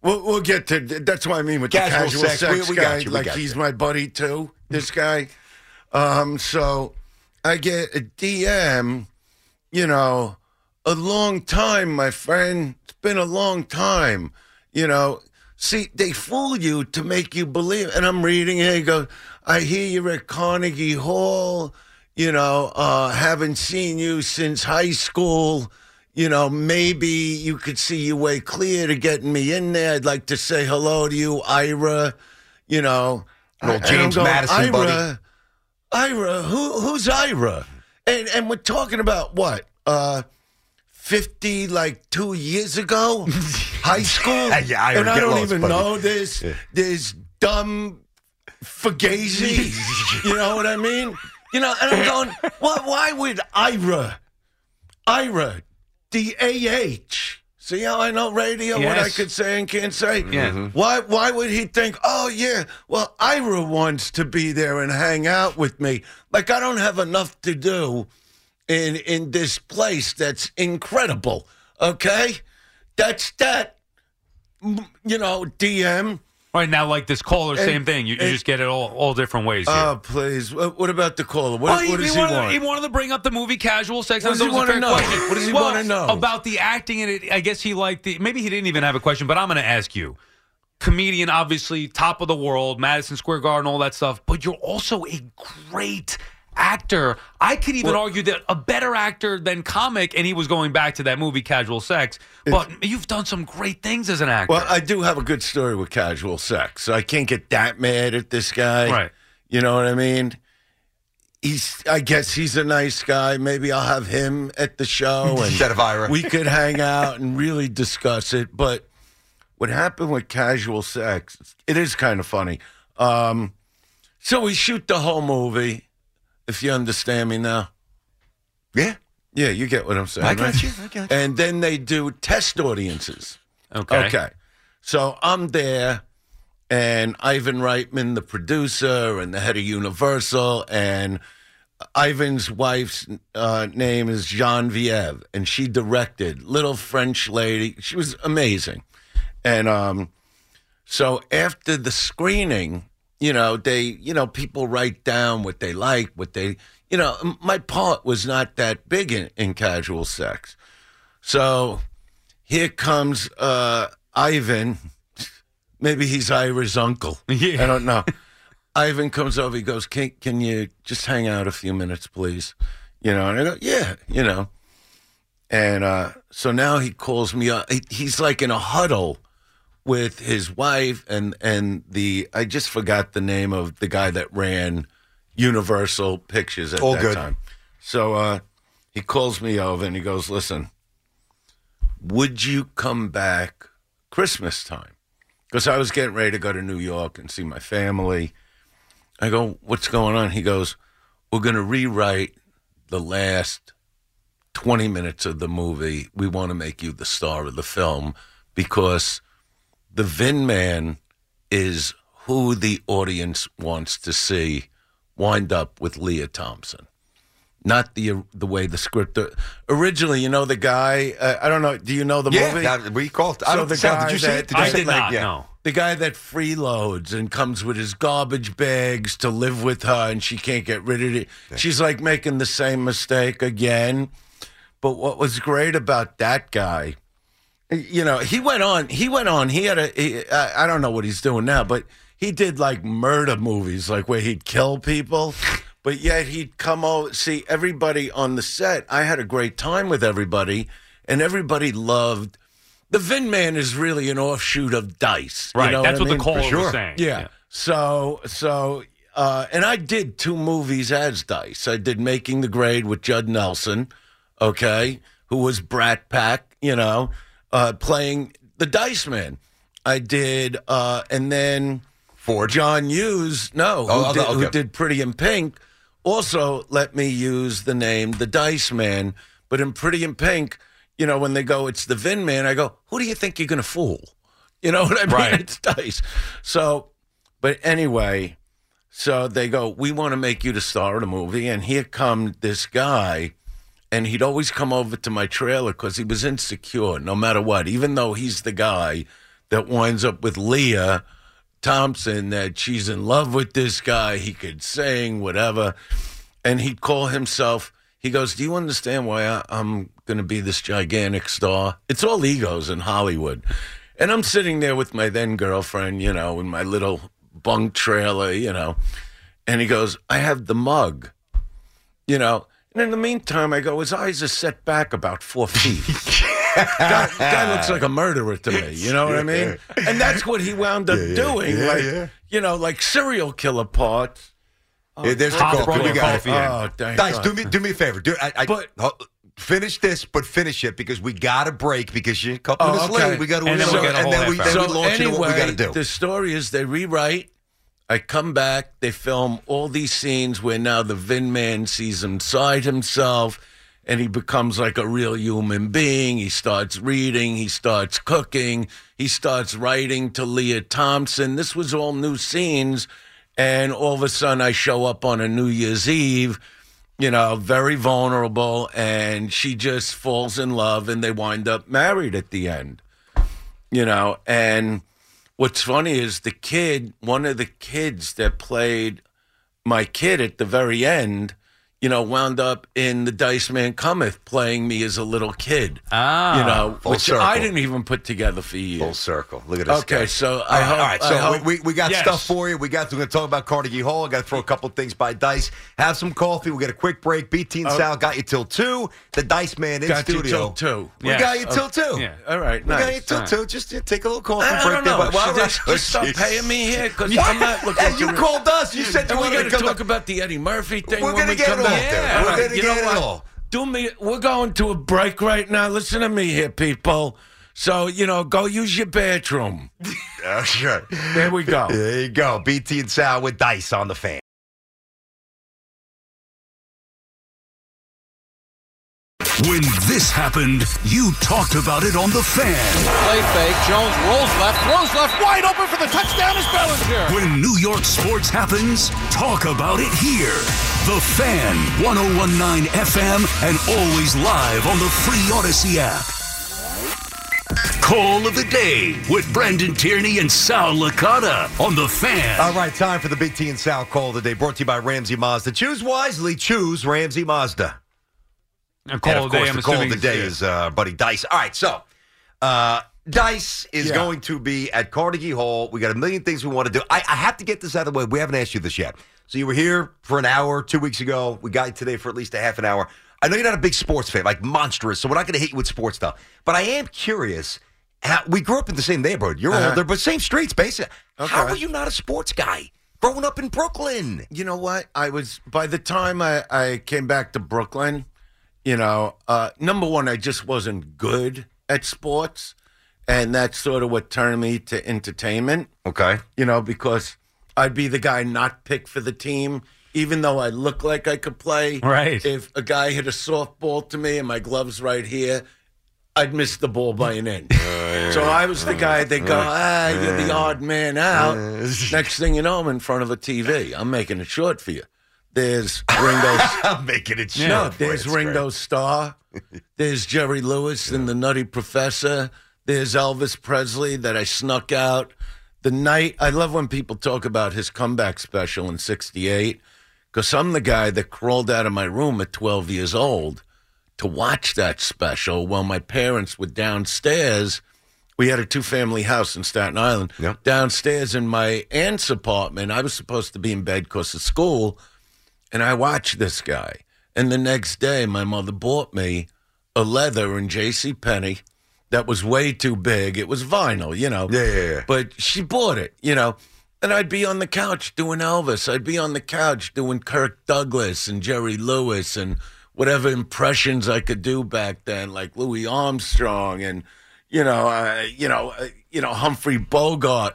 We'll, we'll get to. That's what I mean with Casual the casual sex, sex, we- we got guy. like he's you. my buddy too. This guy. Um. So I get a DM. You know, a long time, my friend. It's been a long time. You know. See, they fool you to make you believe. And I'm reading it. He goes, I hear you're at Carnegie Hall. You know, uh, haven't seen you since high school. You know, maybe you could see your way clear to getting me in there. I'd like to say hello to you, Ira. You know, Little James going, Madison, Ira, buddy. Ira, who who's Ira? And and we're talking about what? Uh, fifty like two years ago, high school. Yeah, Ira, and I don't even buddy. know this. This dumb fugazi. you know what I mean? You know, and I'm going, why, why would Ira, Ira, D A H? See how I know radio, what I could say and can't say? Yeah. Mhm. Why why would he think, oh yeah, well, Ira wants to be there and hang out with me? Like I don't have enough to do in in this place that's incredible. Okay? That's that you know, DM. Right now, like this caller, And- same thing. You, you just get it all, all different ways. Here. Oh, please. What, what about the caller? What, Oh, what does he, wanted, want? he wanted to bring up the movie Casual Sex. What does he thought it was a wanna know? question. What does he Well, wanna know? About the acting in it, I guess he liked the. Maybe he didn't even have a question, but I'm going to ask you. Comedian, obviously, top of the world, Madison Square Garden, all that stuff, but you're also a great actor. I could even Well- argue that a better actor than comic, and he was going back to that movie Casual Sex, but you've done some great things as an actor. Well, I do have a good story with casual sex, so I can't get that mad at this guy. Right. You know what I mean? He's. I guess he's a nice guy. Maybe I'll have him at the show, and Instead of Ira. we could hang out and really discuss it. But what happened with casual sex, it is kind of funny. Um, so we shoot the whole movie, if you understand me now. Yeah. Yeah, you get what I'm saying. I got right? you, I got you. And then they do test audiences. Okay. Okay. So I'm there, and Ivan Reitman, the producer and the head of Universal, and Ivan's wife's uh, name is Genevieve, and she directed Little French Lady. She was amazing. And um, so after the screening, you know, they, you know, people write down what they like, what they, you know, my part was not that big in, in casual sex. So here comes uh, Ivan. Maybe he's Ira's uncle. Yeah. I don't know. Ivan comes over. He goes, "Can can you just hang out a few minutes, please?" You know, and I go, "Yeah," you know. And uh, so now he calls me up. He- He's like in a huddle with his wife and and the I just forgot the name of the guy that ran Universal Pictures at All that good. time. So uh, he calls me over and he goes, "Listen, would you come back Christmas time?" Because I was getting ready to go to New York and see my family. I go, "What's going on?" He goes, "We're going to rewrite the last 20 minutes of the movie. We want to make you the star of the film because the Vin Man is who the audience wants to see wind up with Lea Thompson. Not the the way the script originally. You know the guy. Uh, I don't know. Do you know the Yeah, movie? that- we called- I So don't- the guy did you see that it? Did you I did Like, not, yeah. no. The guy that freeloads and comes with his garbage bags to live with her, and she can't get rid of it. She's like making the same mistake again. But what was great about that guy, you know, he went on. He went on. He had a. He, I, I don't know what he's doing now, but he did like murder movies, like where he'd kill people. But yet he'd come over. See everybody on the set. I had a great time with everybody, and everybody loved. The Vin Man is really an offshoot of Dice. you Right, know that's I what the caller was Sure. saying. Yeah. Yeah. So so uh, and I did two movies as Dice. I did Making the Grade with Judd Nelson, okay, who was Brat Pack, you know, uh, playing the Dice Man. I did, uh, and then for John Hughes, no, who, Oh, did, okay. who did Pretty in Pink, also let me use the name the Dice Man. But in Pretty in Pink, you know, when they go, it's the Vin Man, I go, who do you think you're going to fool? You know what I mean? Right. It's Dice. So, but anyway, so they go, we want to make you the star of the movie. And here come this guy, and he'd always come over to my trailer because he was insecure no matter what, even though he's the guy that winds up with Lea Thompson, that she's in love with this guy. He could sing, whatever. And he'd call himself, he goes, Do you understand why I, I'm going to be this gigantic star? It's all egos in Hollywood. And I'm sitting there with my then girlfriend, you know, in my little bunk trailer, you know. And he goes, I have the mug, you know. And in the meantime, I go, his eyes are set back about four feet. guy, guy looks like a murderer to me, you know what I mean? And that's what he wound up Yeah, yeah, doing, yeah, like yeah. you know, like serial killer parts. Yeah, there's the uh, Hot coffee. brother We got coffee. it. Oh, oh thank Dice, God. do me do me a favor. Do I, I ho- finish this, but finish it because we got to break because you're a couple Oh, minutes okay. late. We got to and then, so, we, and then we, then we launch into what we got to do. The story is they rewrite. I come back. They film all these scenes where now the Vin Man sees inside himself, and he becomes like a real human being. He starts reading. He starts cooking. He starts writing to Lea Thompson. This was all new scenes, and all of a sudden I show up on a New Year's Eve you know, very vulnerable, and she just falls in love, and they wind up married at the end. You know, and what's funny is the kid, one of the kids that played my kid at the very end, you know, wound up in the Dice Man Cometh playing me as a little kid. Ah, you know, which circle. I didn't even put together for you. Full circle. Look at this. Okay, guy. so I hope. all right. So hope- we, we got Yes. stuff for you. We got. We're going to talk about Carnegie Hall. I got to throw a couple things by Dice. Have some coffee. We will get a quick break. BT and Oh. Sal got you till two. The Dice Man in Got you studio till two. We Yes. got you till Oh, two. yeah. All right, We got you till right. two. Just uh, take a little coffee I break. don't there. know. Should they just stop paying me here because Yeah. I'm not looking. Yeah, you called us. You said you and we wanted to to talk about the Eddie Murphy thing. We're when gonna we get all, back. dude. Yeah, We're all right. gonna You get know it what? all. Do me. We're going to a break right now. Listen to me here, people. So, you know, go use your bathroom. Oh, sure. There we go. There you go. BT and Sal with Dice on the fan. When this happened, you talked about it on the fan. Play fake. Jones rolls left, throws left, wide open for the touchdown is Bellinger. When New York sports happens, talk about it here. The Fan, 1019 FM, and always live on the free Audacy app. Call of the day with Brandon Tierney and Sal Licata on the Fan. All right, time for the Big T and Sal call today, brought to you by Ramsey Mazda. Choose wisely. Choose Ramsey Mazda. And call and of day, course, I'm the call of the day is- uh, Buddy Dice. All right, so uh, Dice is Yeah. going to be at Carnegie Hall. We got a million things we want to do. I, I have to get this out of the way. We haven't asked you this yet. So you were here for an hour two weeks ago. We got you today for at least a half an hour. I know you're not a big sports fan, like monstrous, so we're not going to hit you with sports stuff. But I am curious. How, we grew up in the same neighborhood. You're Uh-huh. older, but same streets, basically. How are you not a sports guy? Growing up in Brooklyn. You know what? I was by the time I, I came back to Brooklyn, you know, uh, number one, I just wasn't good at sports, and that's sort of what turned me to entertainment. Okay, you know, because I'd be the guy not picked for the team, even though I look like I could play. Right. If a guy hit a softball to me and my gloves right here, I'd miss the ball by an inch. So I was the guy they go, ah, you're the odd man out. Next thing you know, I'm in front of a TV. I'm making it short for you. There's Ringo. I'm making it short. No, there's It's great. Ringo Starr. There's Jerry Lewis and the Nutty Professor. There's Elvis Presley that I snuck out the night. I love when people talk about his comeback special in '68 because I'm the guy that crawled out of my room at 12 years old to watch that special while my parents were downstairs. We had a two family house in Staten Island. Downstairs in my aunt's apartment, I was supposed to be in bed because of school, and I watched this guy. And the next day, my mother bought me a leather in J.C. Penney that was way too big. It was vinyl, you know. Yeah, yeah, yeah. But she bought it, you know. And I'd be on the couch doing Elvis. I'd be on the couch doing Kirk Douglas and Jerry Lewis and whatever impressions I could do back then, like Louis Armstrong and you know, uh, you know, uh, you know Humphrey Bogart.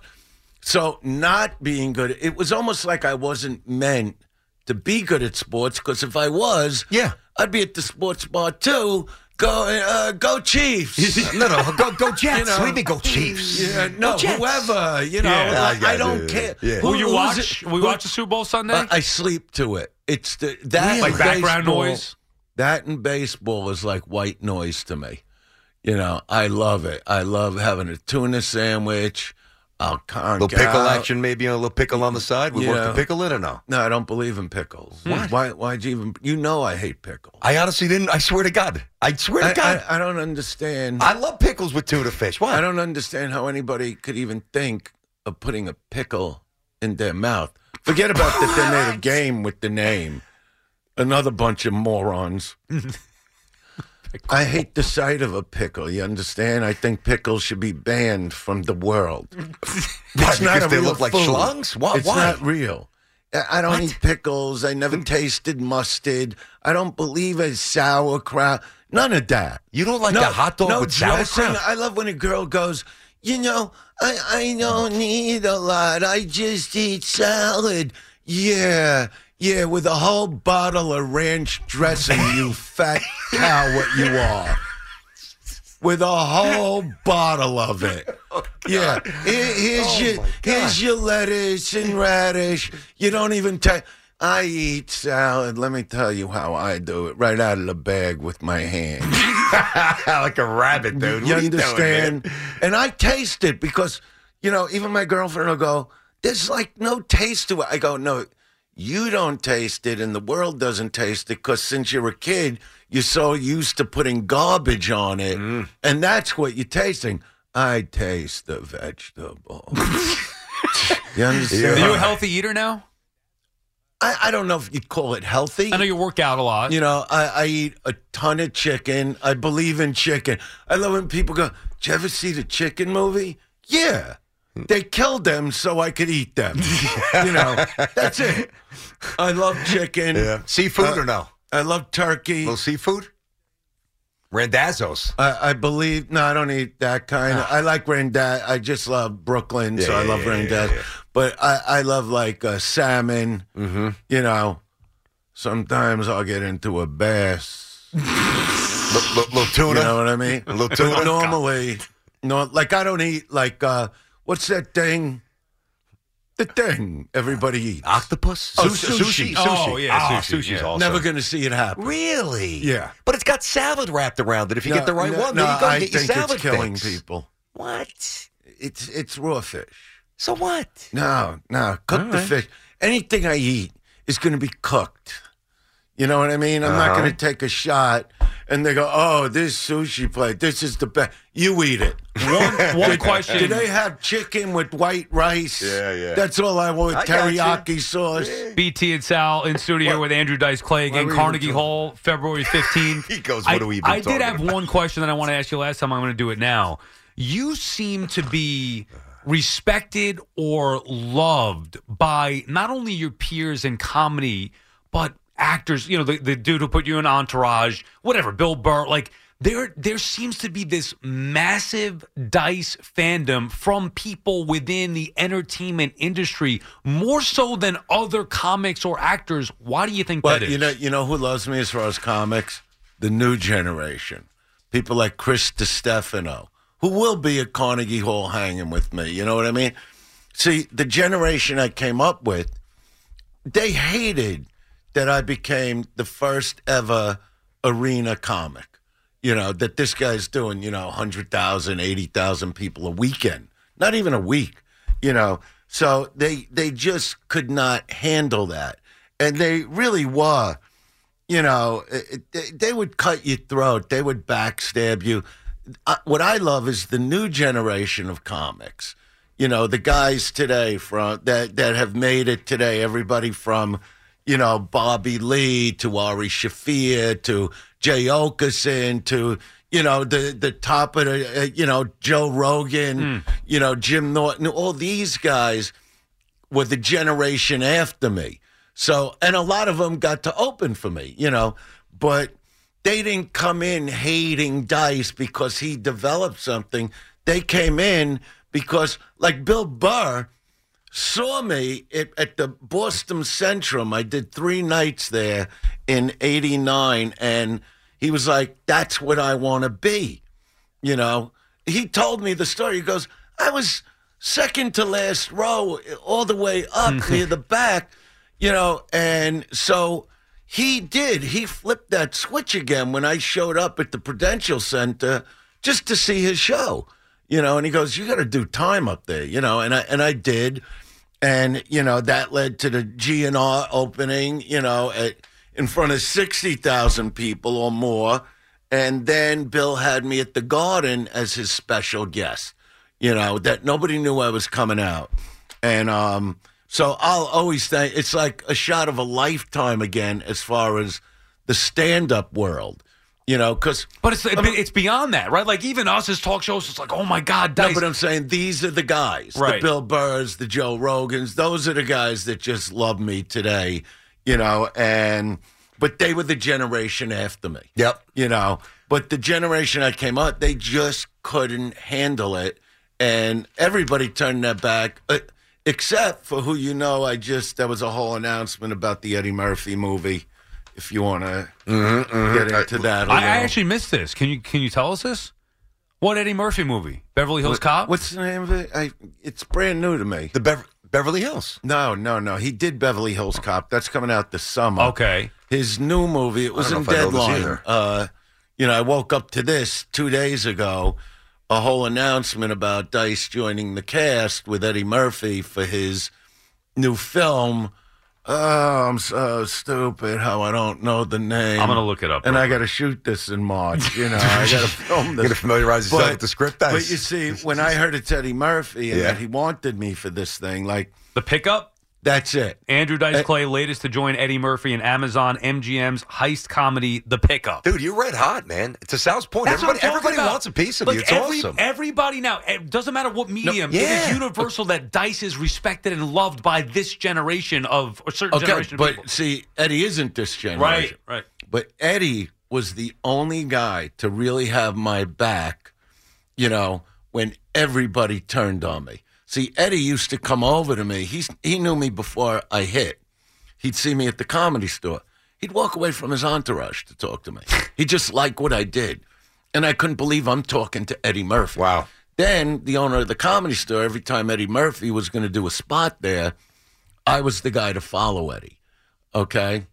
So not being good, it was almost like I wasn't meant to be good at sports because if I was, yeah, I'd be at the sports bar too. Go, uh, go Chiefs! No, no, go- go Jets. You know? What do go Chiefs? Yeah, Go no, Jets. whoever. You know, Yeah. like, Yeah, I don't yeah, care. yeah. Will you watch? it- Will you who- watch the Super Bowl Sunday? I, I sleep to it. It's the that Like and background baseball- noise? That and baseball is like white noise to me. You know, I love it. I love having a tuna sandwich. Oh, I'll conk little pickle action, maybe a little pickle on the side. We You work the pickle in or no? No, I don't believe in pickles. What? Why? Why'd you even? You know, I hate pickles. I honestly didn't. I swear to God. I swear to I, God. I, I don't understand. I, love pickles with tuna fish. Why? I don't understand how anybody could even think of putting a pickle in their mouth. Forget about that they made a game with the name. Another bunch of morons. I hate the sight of a pickle. You understand? I think pickles should be banned from the world. Why, It's not because a they real look like food. schlongs? Why- It's why? not real. I don't eat pickles. I never hmm. tasted mustard. I don't believe in sauerkraut. None of that. You don't like no, the hot dog no with dressing. sauerkraut? I love when a girl goes, you know, I, I don't need a lot. I just eat salad. Yeah, yeah, with a whole bottle of ranch dressing, you fat cow, what you are. With a whole bottle of it. Oh, yeah. Here- here's Oh, your here's your lettuce and radish. You don't even take I eat salad. Let me tell you how I do it. Right out of the bag with my hand. like a rabbit, dude. You What are doing, understand? and I taste it because, you know, even my girlfriend will go, there's like no taste to it. I go, no, you don't taste it and the world doesn't taste it because since you're a kid, you're so used to putting garbage on it. Mm. And that's what you're tasting. I taste the vegetable. you understand? Are you a healthy eater now? I, I don't know if you'd call it healthy. I know you work out a lot. You know, I, I eat a ton of chicken. I believe in chicken. I love when people go, Did you ever see the chicken movie? Yeah. They killed them so I could eat them. you know, that's it. I love chicken. Yeah. Seafood Uh, or no? I love turkey. little seafood? Randazzo's. I, I believe. No, I don't eat that kind. I like randaz. I just love Brooklyn, so Yeah, I love yeah, randaz. yeah. But I, I love like uh, salmon. Mm-hmm. You know, sometimes I'll get into a bass. Little, little tuna. You know what I mean? A little tuna. normally, no, like I don't eat like uh, what's that thing? The thing everybody eats. Octopus? Oh, Sushi. sushi. Oh, yeah, Ah, sushi, sushi's yeah. awesome. Never going to see it happen. Really? Yeah. But it's got salad wrapped around it. If you No, get the right no, one, no, there you go. I get your think salad it's killing fix. people. What? It's it's raw fish. So what? No, no, cook the fish. Anything I eat is going to be cooked. You know what I mean? I'm not Uh-huh. going to take a shot and they go, "Oh, this sushi plate, this is the best." You eat it. One, one Did- question. Do they have chicken with white rice? Yeah, yeah. That's all I want. I. Teriyaki sauce. BT and Sal in studio here with Andrew Dice Clay again, Carnegie? Hall, February 15th. He goes, I, what do we been I did have about? one question that I want to ask you last time. I'm going to do it now. You seem to be respected or loved by not only your peers in comedy, but actors. You know, the, the dude who put you in Entourage, whatever, Bill Burr. Like, there, there seems to be this massive dice fandom from people within the entertainment industry, more so than other comics or actors. Why do you think But that is? you know, you know who loves me as far as comics? The new generation. People like Chris DiStefano, who will be at Carnegie Hall hanging with me. You know what I mean? See, the generation I came up with, they hated that I became the first ever arena comic. You know, that this guy's doing, you know, 100,000, 80,000 people a weekend, not even a week, you know. So they they just could not handle that. And they really were, you know, they, would cut your throat, they would backstab you. What I love is the new generation of comics. You know, the guys today from that that have made it today, everybody from you know, Bobby Lee to Ari Shaffir to Jay Oakerson to, you know, the, the top of the, uh, you know, Joe Rogan, you know, Jim Norton, all these guys were the generation after me. So, and a lot of them got to open for me, you know, but they didn't come in hating Dice because he developed something. They came in because, like Bill Burr, saw me at, at the Boston Centrum. I did three nights there in '89, and he was like, "That's what I want to be." You know, he told me the story. He goes, "I was second to last row, all the way up near the back." You know, and so he did. He flipped that switch again when I showed up at the Prudential Center just to see his show. You know, and he goes, "You got to do time up there." You know, and I and I did, and you know that led to the GNR opening. You know, at in front of sixty thousand people or more, and then Bill had me at the Garden as his special guest. You know that nobody knew I was coming out, and um, so I'll always think it's like a shot of a lifetime again as far as the stand-up world. You know, because but it's it's beyond that, right? Like even us as talk shows, it's like, oh my god, no, but I'm saying these are the guys, Right. the Bill Burrs, the Joe Rogans. Those are the guys that just love me today, you know. And but they were the generation after me. Yep. You know, but the generation I came up, they just couldn't handle it, and everybody turned their back. Uh, Except for who you know, I just there was a whole announcement about the Eddie Murphy movie. If you want to Mm-hmm, get into that, I, little. actually missed this. Can you can you tell us this? What Eddie Murphy movie? Beverly Hills What- Cop. What's the name of it? I, it's brand new to me. The Bev- Beverly Hills. No, no, no. He did Beverly Hills Cop. That's coming out this summer. Okay. His new movie. It was in know if I know this Deadline. Uh, you know, I woke up to this two days ago. A whole announcement about Dice joining the cast with Eddie Murphy for his new film. Oh, I'm so stupid how I don't know the name. I'm gonna look it up And I got to shoot this in March. You know, I got to film this. You gotta familiarize yourself with the script, Dice. But you see, when I heard it's Eddie Murphy and Yeah. that he wanted me for this thing, like the pickup. That's it. Andrew Dice Uh, Clay, latest to join Eddie Murphy in Amazon MGM's heist comedy, The Pickup. Dude, you're red hot, man. It's a Sal's point. That's everybody everybody about. wants a piece of Look, you. It's every- awesome. Everybody now, it doesn't matter what medium, it yeah. is universal that Dice is respected and loved by this generation of, or certain Okay, generation of but people. see, Eddie isn't this generation. Right, right. But Eddie was the only guy to really have my back, you know, when everybody turned on me. See, Eddie used to come over to me. He's, he knew me before I hit. He'd see me at the comedy store. He'd walk away from his entourage to talk to me. He just liked what I did. And I couldn't believe I'm talking to Eddie Murphy. Wow. Then the owner of the comedy store, every time Eddie Murphy was going to do a spot there, I was the guy to follow Eddie. Okay.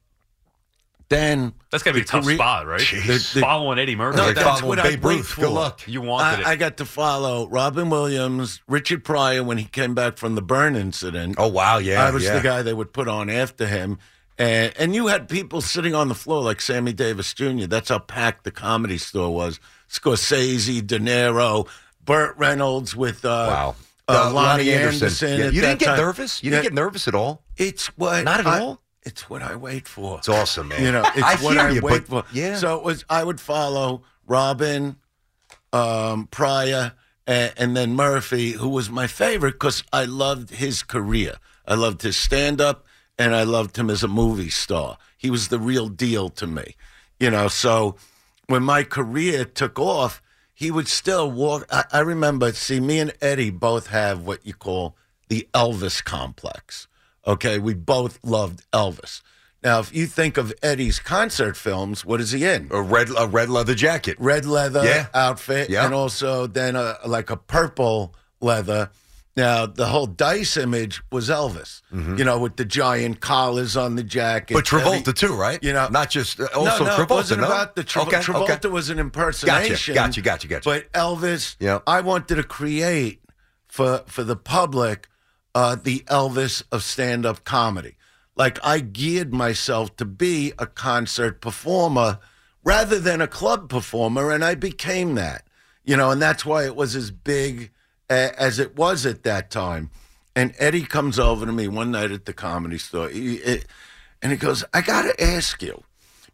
Then That's gotta be a tough career- spot, right? The- the- Following Eddie Murphy. No, that's following what I Babe wait Ruth. for. Good luck. You wanted it. I, I got to follow Robin Williams, Richard Pryor when he came back from the burn incident. Oh wow, yeah, I was yeah. the guy they would put on after him. And, and you had people sitting on the floor like Sammy Davis Jr. That's how packed the comedy store was. Scorsese, De Niro, Burt Reynolds with uh, Wow. uh, Uh, Loni Anderson. Yeah, You didn't get time. nervous? You didn't get nervous at all? It's what Not at I- all? It's what I wait for. It's awesome, man. You know, it's I what I you, wait for. yeah. So it was. I would follow Robin, um, Pryor, and, and then Murphy, who was my favorite because I loved his career. I loved his stand up, and I loved him as a movie star. He was the real deal to me. You know, so when my career took off, he would still walk. I, I remember, see, me and Eddie both have what you call the Elvis complex. Okay, we both loved Elvis. Now, if you think of Eddie's concert films, what is he in? A red a red leather jacket. Red leather Yeah. outfit, Yeah. and also then a, like a purple leather. Now, the whole Dice image was Elvis, you know, with the giant collars on the jacket. Mm-hmm. But Travolta Every- too, right? You know, not just uh, also no, no, Travolta. it wasn't no? about the Tra- Okay, Travolta okay. was an impersonation. Gotcha, gotcha, gotcha. gotcha. But Elvis, Yeah. I wanted to create for for the public uh, the Elvis of stand up comedy. Like I geared myself to be a concert performer rather than a club performer, and I became that. You know, and that's why it was as big a- as it was at that time. And Eddie comes over to me one night at the comedy store, he, it, and he goes, "I got to ask you."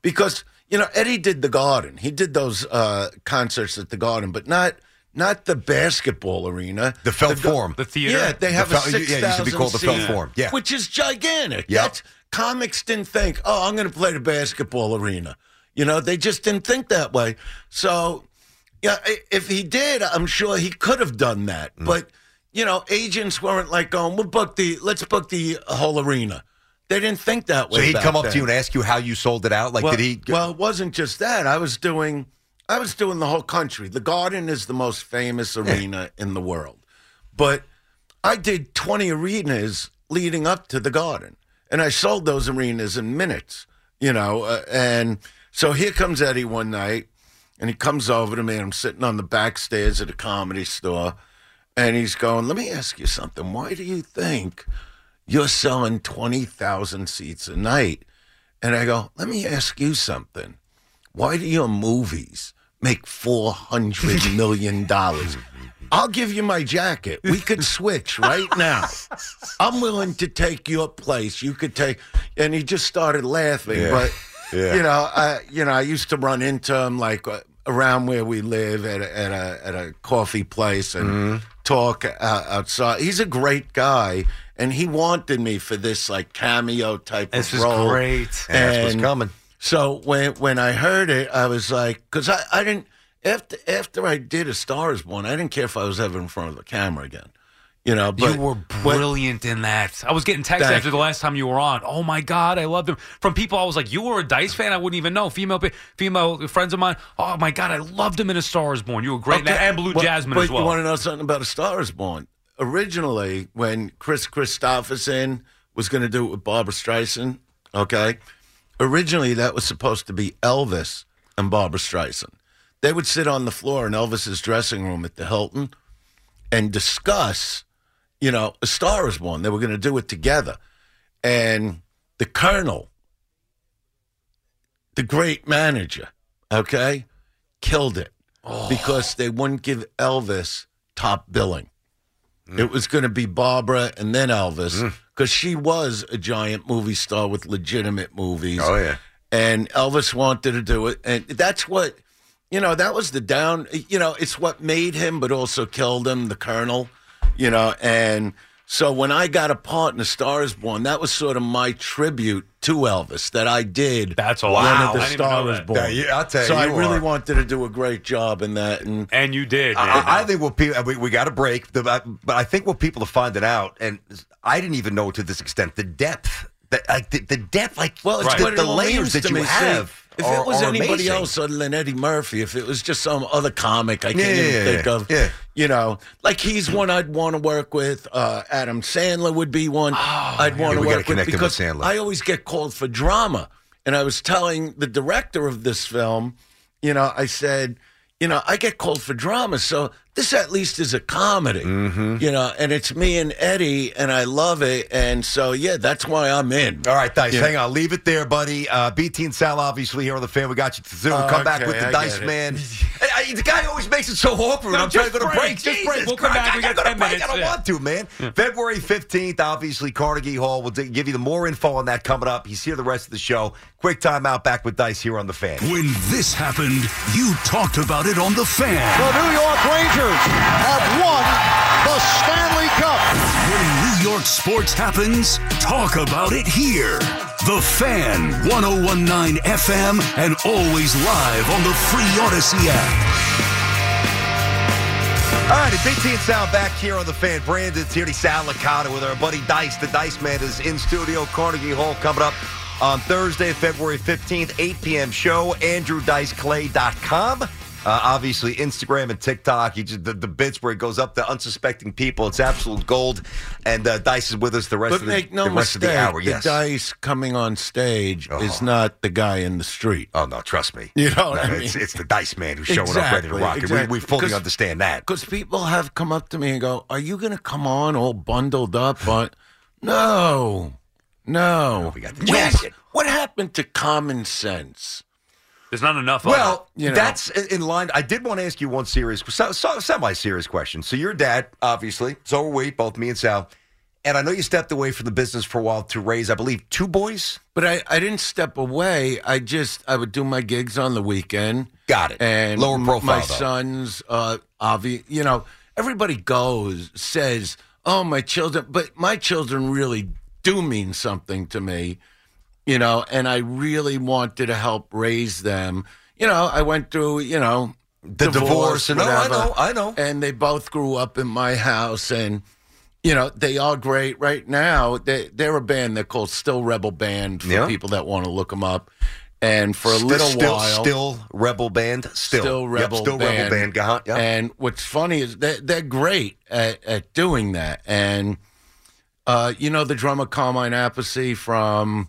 because you know Eddie did the Garden. He did those uh, concerts at the Garden, but not not the basketball arena, The Felt The Forum. The theater? Yeah, they The have a Fel- yeah, it used to be called the Felt seat, Forum, yeah. which is gigantic. Yep. That's, comics didn't think, oh, I'm going to play the basketball arena. You know, they just didn't think that way. So, yeah, if he did, I'm sure he could have done that. Mm. But you know, agents weren't like going, "We'll book the, let's book the whole arena." They didn't think that way. So he'd back come up then. to you and ask you how you sold it out. Like, well, did he? Well, it wasn't just that. I was doing, I was doing the whole country. The Garden is the most famous arena in the world, but I did twenty arenas leading up to the Garden, and I sold those arenas in minutes. You know, uh, and so here comes Eddie one night, and he comes over to me, and I'm sitting on the back stairs at a comedy store, and he's going, "Let me ask you something. Why do you think?" you're selling 20,000 seats a night. And I go, let me ask you something. Why do your movies make $400 million? I'll give you my jacket. We could switch right now. I'm willing to take your place. You could take, and he just started laughing. Yeah. But Yeah. you know, I you know, I used to run into him like uh, around where we live at a, at a at a coffee place and Mm-hmm. talk uh, outside. He's a great guy, and he wanted me for this like cameo type This of is role. great. Yeah, that's what's coming. So when when I heard it, I was like, because I, I didn't after after I did A Star Is Born, I didn't care if I was ever in front of the camera again. You know, but you were when- brilliant in that. I was getting texts after the last time you were on. Oh my god, I loved them from people. I was like, you were a Dice fan. I wouldn't even know. Female, female friends of mine. Oh my god, I loved him in A Star Is Born. You were great Okay, and Blue well, Jasmine but as well. You want to know something about A Star Is Born? Originally, when Kris Kristofferson was going to do it with Barbra Streisand, okay, originally that was supposed to be Elvis and Barbra Streisand. They would sit on the floor in Elvis's dressing room at the Hilton and discuss, you know, A Star Is Born. They were going to do it together. And the Colonel, the great manager, okay, killed it oh. because they wouldn't give Elvis top billing. It was going to be Barbara and then Elvis mm. Because she was a giant movie star with legitimate movies. Oh, yeah. And Elvis wanted to do it. And that's what, you know, that was the down, you know, it's what made him, but also killed him, the Colonel, you know. And So when I got a part in A Star Is Born, that was sort of my tribute to Elvis that I did. That's when awesome. The I didn't even Star know Was that. Born. Yeah, you- I'll tell you, so I you really are. wanted to do a great job in that, and and you did. Man. I, I think what people we, we got to break, the, but I think what people are finding out, and I didn't even know to this extent, the depth, the, like the, the depth, like Well, it's the, the layers that you me. See, have. If are- it was anybody amazing. else other than Eddie Murphy, if it was just some other comic, I can't Yeah, even yeah, think yeah. of. Yeah. You know, like he's one I'd want to work with. Uh, Adam Sandler would be one I'd want to work with with because Sandler. I always get called for drama. And I was telling the director of this film, you know, I said, you know, I get called for drama, so this at least is a comedy, Mm-hmm. you know, and it's me and Eddie, and I love it, and so yeah, that's why I'm in. All right, Dice, Yeah. hang on. Leave it there, buddy. Uh, BT and Sal, obviously, here on the fan. We got you through. Oh, come back with the I Dice. Man. Hey, I- the guy always makes it so awkward. No, I'm trying to go to break, break. just Jesus break. We'll come back. I We gotta got go 10 break. minutes, I don't yeah. want to, man. February 15th, obviously, Carnegie Hall. We'll d- give you the more info on that coming up. He's here the rest of the show. Quick timeout back with Dice here on the fan. When this happened, you talked about it on the fan. The New York Rangers have won the Stanley Cup. When New York sports happens, talk about it here. The Fan, 1019 FM, and always live on the free Audacy app. All right, it's BT and Sal back here on the fan. Brandon's here. Sal Licata with our buddy Dice. The Dice Man is in studio. Carnegie Hall coming up on Thursday, February 15th, 8 p.m. show. AndrewDiceClay.com. Uh, obviously, Instagram and TikTok. Just, the, the bits where it goes up to unsuspecting people. It's absolute gold. And uh, Dice is with us the rest But of the, no the rest mistake, of the hour. Yes. the dice coming on stage Oh. is not the guy in the street. Oh no, trust me. You know No, it's, it's the Dice Man who's showing up ready to rock exactly. We, we fully understand that. Because people have come up to me and go, "Are you going to come on all bundled up?" But no, no. we got the jacket. What happened to common sense? There's not enough. of Well, it. You know. that's in line. I did want to ask you one serious, so, so, semi-serious question. So, your dad, obviously, so are we, both me and Sal, and I know you stepped away from the business for a while to raise, I believe, two boys. But I, I didn't step away. I just I would do my gigs on the weekend. Got it. And Lower profile, My though. sons, uh, obvi- you know, everybody goes says, "Oh, my children," but my children really do mean something to me. You know, and I really wanted to help raise them. You know, I went through, you know, The divorce, and- oh, I know, I know. And they both grew up in my house, and you know, they are great right now. They, they're a band they're called Still Rebel Band for Yeah. people that want to look them up. And for a Still- little still, while, still rebel band, still, Yep, Rebel still Band. rebel band. Uh-huh, yeah. And what's funny is that they're great at, at doing that. And uh, you know the drummer Carmine Appice from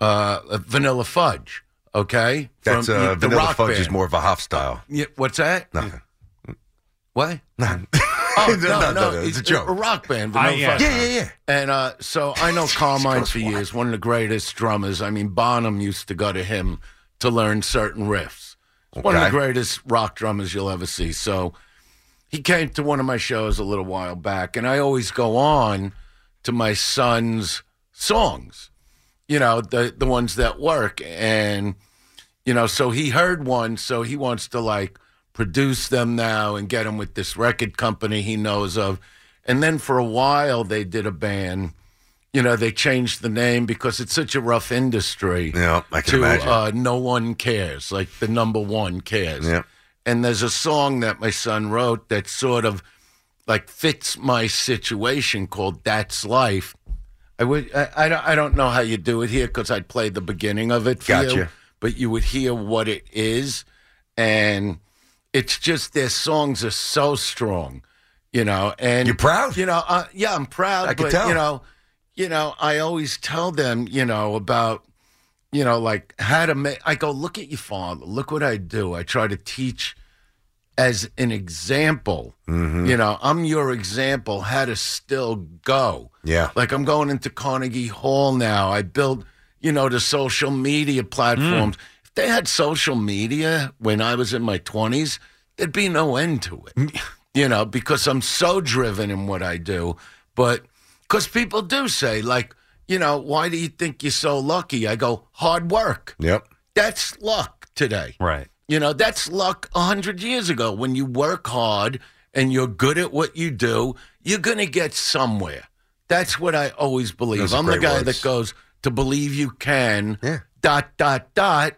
uh, Vanilla Fudge, okay? That's from uh, the Vanilla rock Fudge band. is more of a Hoff style. Yeah, what's that? Nothing. What? None. Oh, No, no, no, no, no, it's a joke. A rock band. I- Vanilla yeah. Fudge. Yeah, yeah, yeah. And uh, so I know Carmine for years, one of the greatest drummers. I mean, Bonham used to go to him to learn certain riffs. He's One of the greatest rock drummers you'll ever see. So he came to one of my shows a little while back, and I always go on to my son's songs, you know, the the ones that work. And you know, so he heard one, so he wants to like produce them now and get them with this record company he knows of. And then for a while, they did a band. You know, they changed the name because it's such a rough industry. Yeah, I can to, imagine. Uh, no one cares, like the number one cares. Yeah. And there's a song that my son wrote that sort of like fits my situation called "That's Life." I would, I, I, don't, I don't know how you do it here because I'd play the beginning of it for you, but you would hear what it is, and it's just their songs are so strong, you know. And you're proud? You know, uh, yeah, I'm proud. I can but, tell. You know, you know, I always tell them, you know, about you know, like how to make. I go, look at your father. Look what I do. I try to teach as an example. Mm-hmm. You know, I'm your example how to still go. Yeah. Like I'm going into Carnegie Hall now. I built, you know, the social media platforms. If they had social media when I was in my 20s, there'd be no end to it. you know, because I'm so driven in what I do. But because people do say, like, you know, why do you think you're so lucky? I go, hard work. Yep. That's luck today. Right. You know, that's luck a hundred years ago. When you work hard and you're good at what you do, you're going to get somewhere. That's what I always believe. I'm the guy words. that goes to believe you can. yeah. Dot dot dot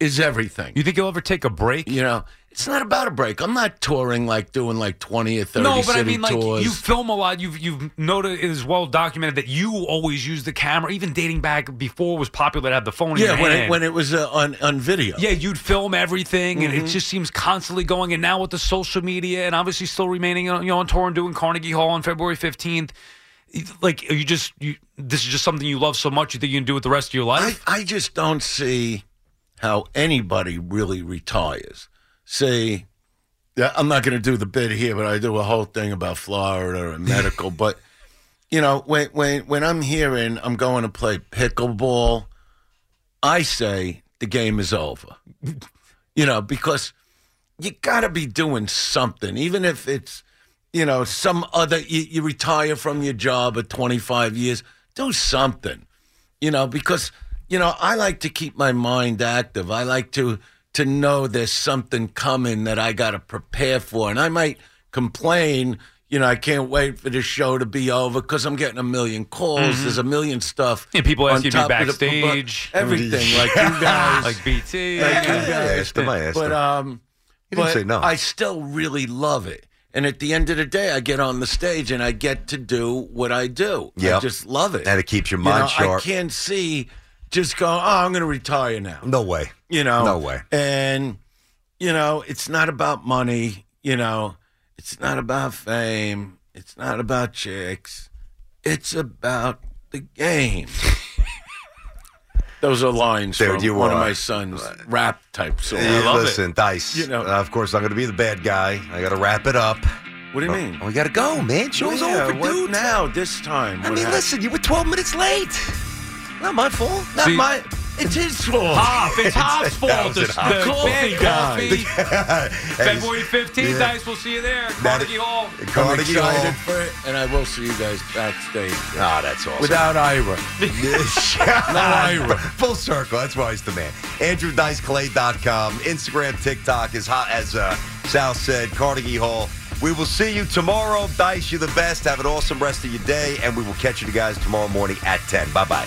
is everything. You think you'll ever take a break? You know, it's not about a break. I'm not touring like doing like 20 or 30 No, but I mean, like tours. you film a lot. You've you've noted it is well documented that you always use the camera, even dating back before it was popular to have the phone. in yeah, your when hand. it, when it was uh, on on video. Yeah, you'd film everything, and it Mhm. just seems constantly going. And now with the social media, and obviously still remaining, you know, on tour and doing Carnegie Hall on February fifteenth. Like, are you just you, this is just something you love so much you think you can do it the rest of your life? I, I just don't see how anybody really retires. See, yeah, I'm not going to do the bit here, but I do a whole thing about Florida and medical. but you know, when when when I'm hearing I'm going to play pickleball, I say the game is over. you know, because you got to be doing something, even if it's you know some other. You, you retire from your job at 25 years, do something you know because you know i like to keep my mind active i like to to know there's something coming that i got to prepare for and i might complain you know i can't wait for the show to be over because i'm getting a million calls Mhm. there's a million stuff Yeah, people ask you to be of the- backstage. everything like you guys Like BT. like you Yeah, I asked I asked but um He didn't but say no. i still really love it and at the end of the day i get on the stage and i get to do what i do i just love it And it keeps your you mind know, sharp. I can't see just go, oh, I'm going to retire now. No way. You know? No way. And, you know, it's not about money. You know, it's not about fame. It's not about chicks. It's about the game. Those are lines Dude, from you one of my son's rap type songs. Hey, listen, Dice. You know- uh, of course, I'm going to be the bad guy. I got to wrap it up. What do you mean? Oh, mean? We got to go, man. Show's Yeah, over, what dude. now? This time? I mean, happened? listen, you were 12 minutes late. Not my fault. Not See- my. It's his fault. Hop, it's Hop's That fault. was The, the Coffee guy. coffee. February 15th, Yeah. Dice. We'll see you there. Carnegie Hall. I'm excited Hall. for it, and I will see you guys backstage. Ah, that's awesome. Without Ira. no Ira. Full circle. That's why he's the man. AndrewDiceClay.com. Instagram, TikTok, as hot as uh, Sal said, Carnegie Hall. We will see you tomorrow. Dice, you're the best. Have an awesome rest of your day, and we will catch you guys tomorrow morning at 10. Bye bye.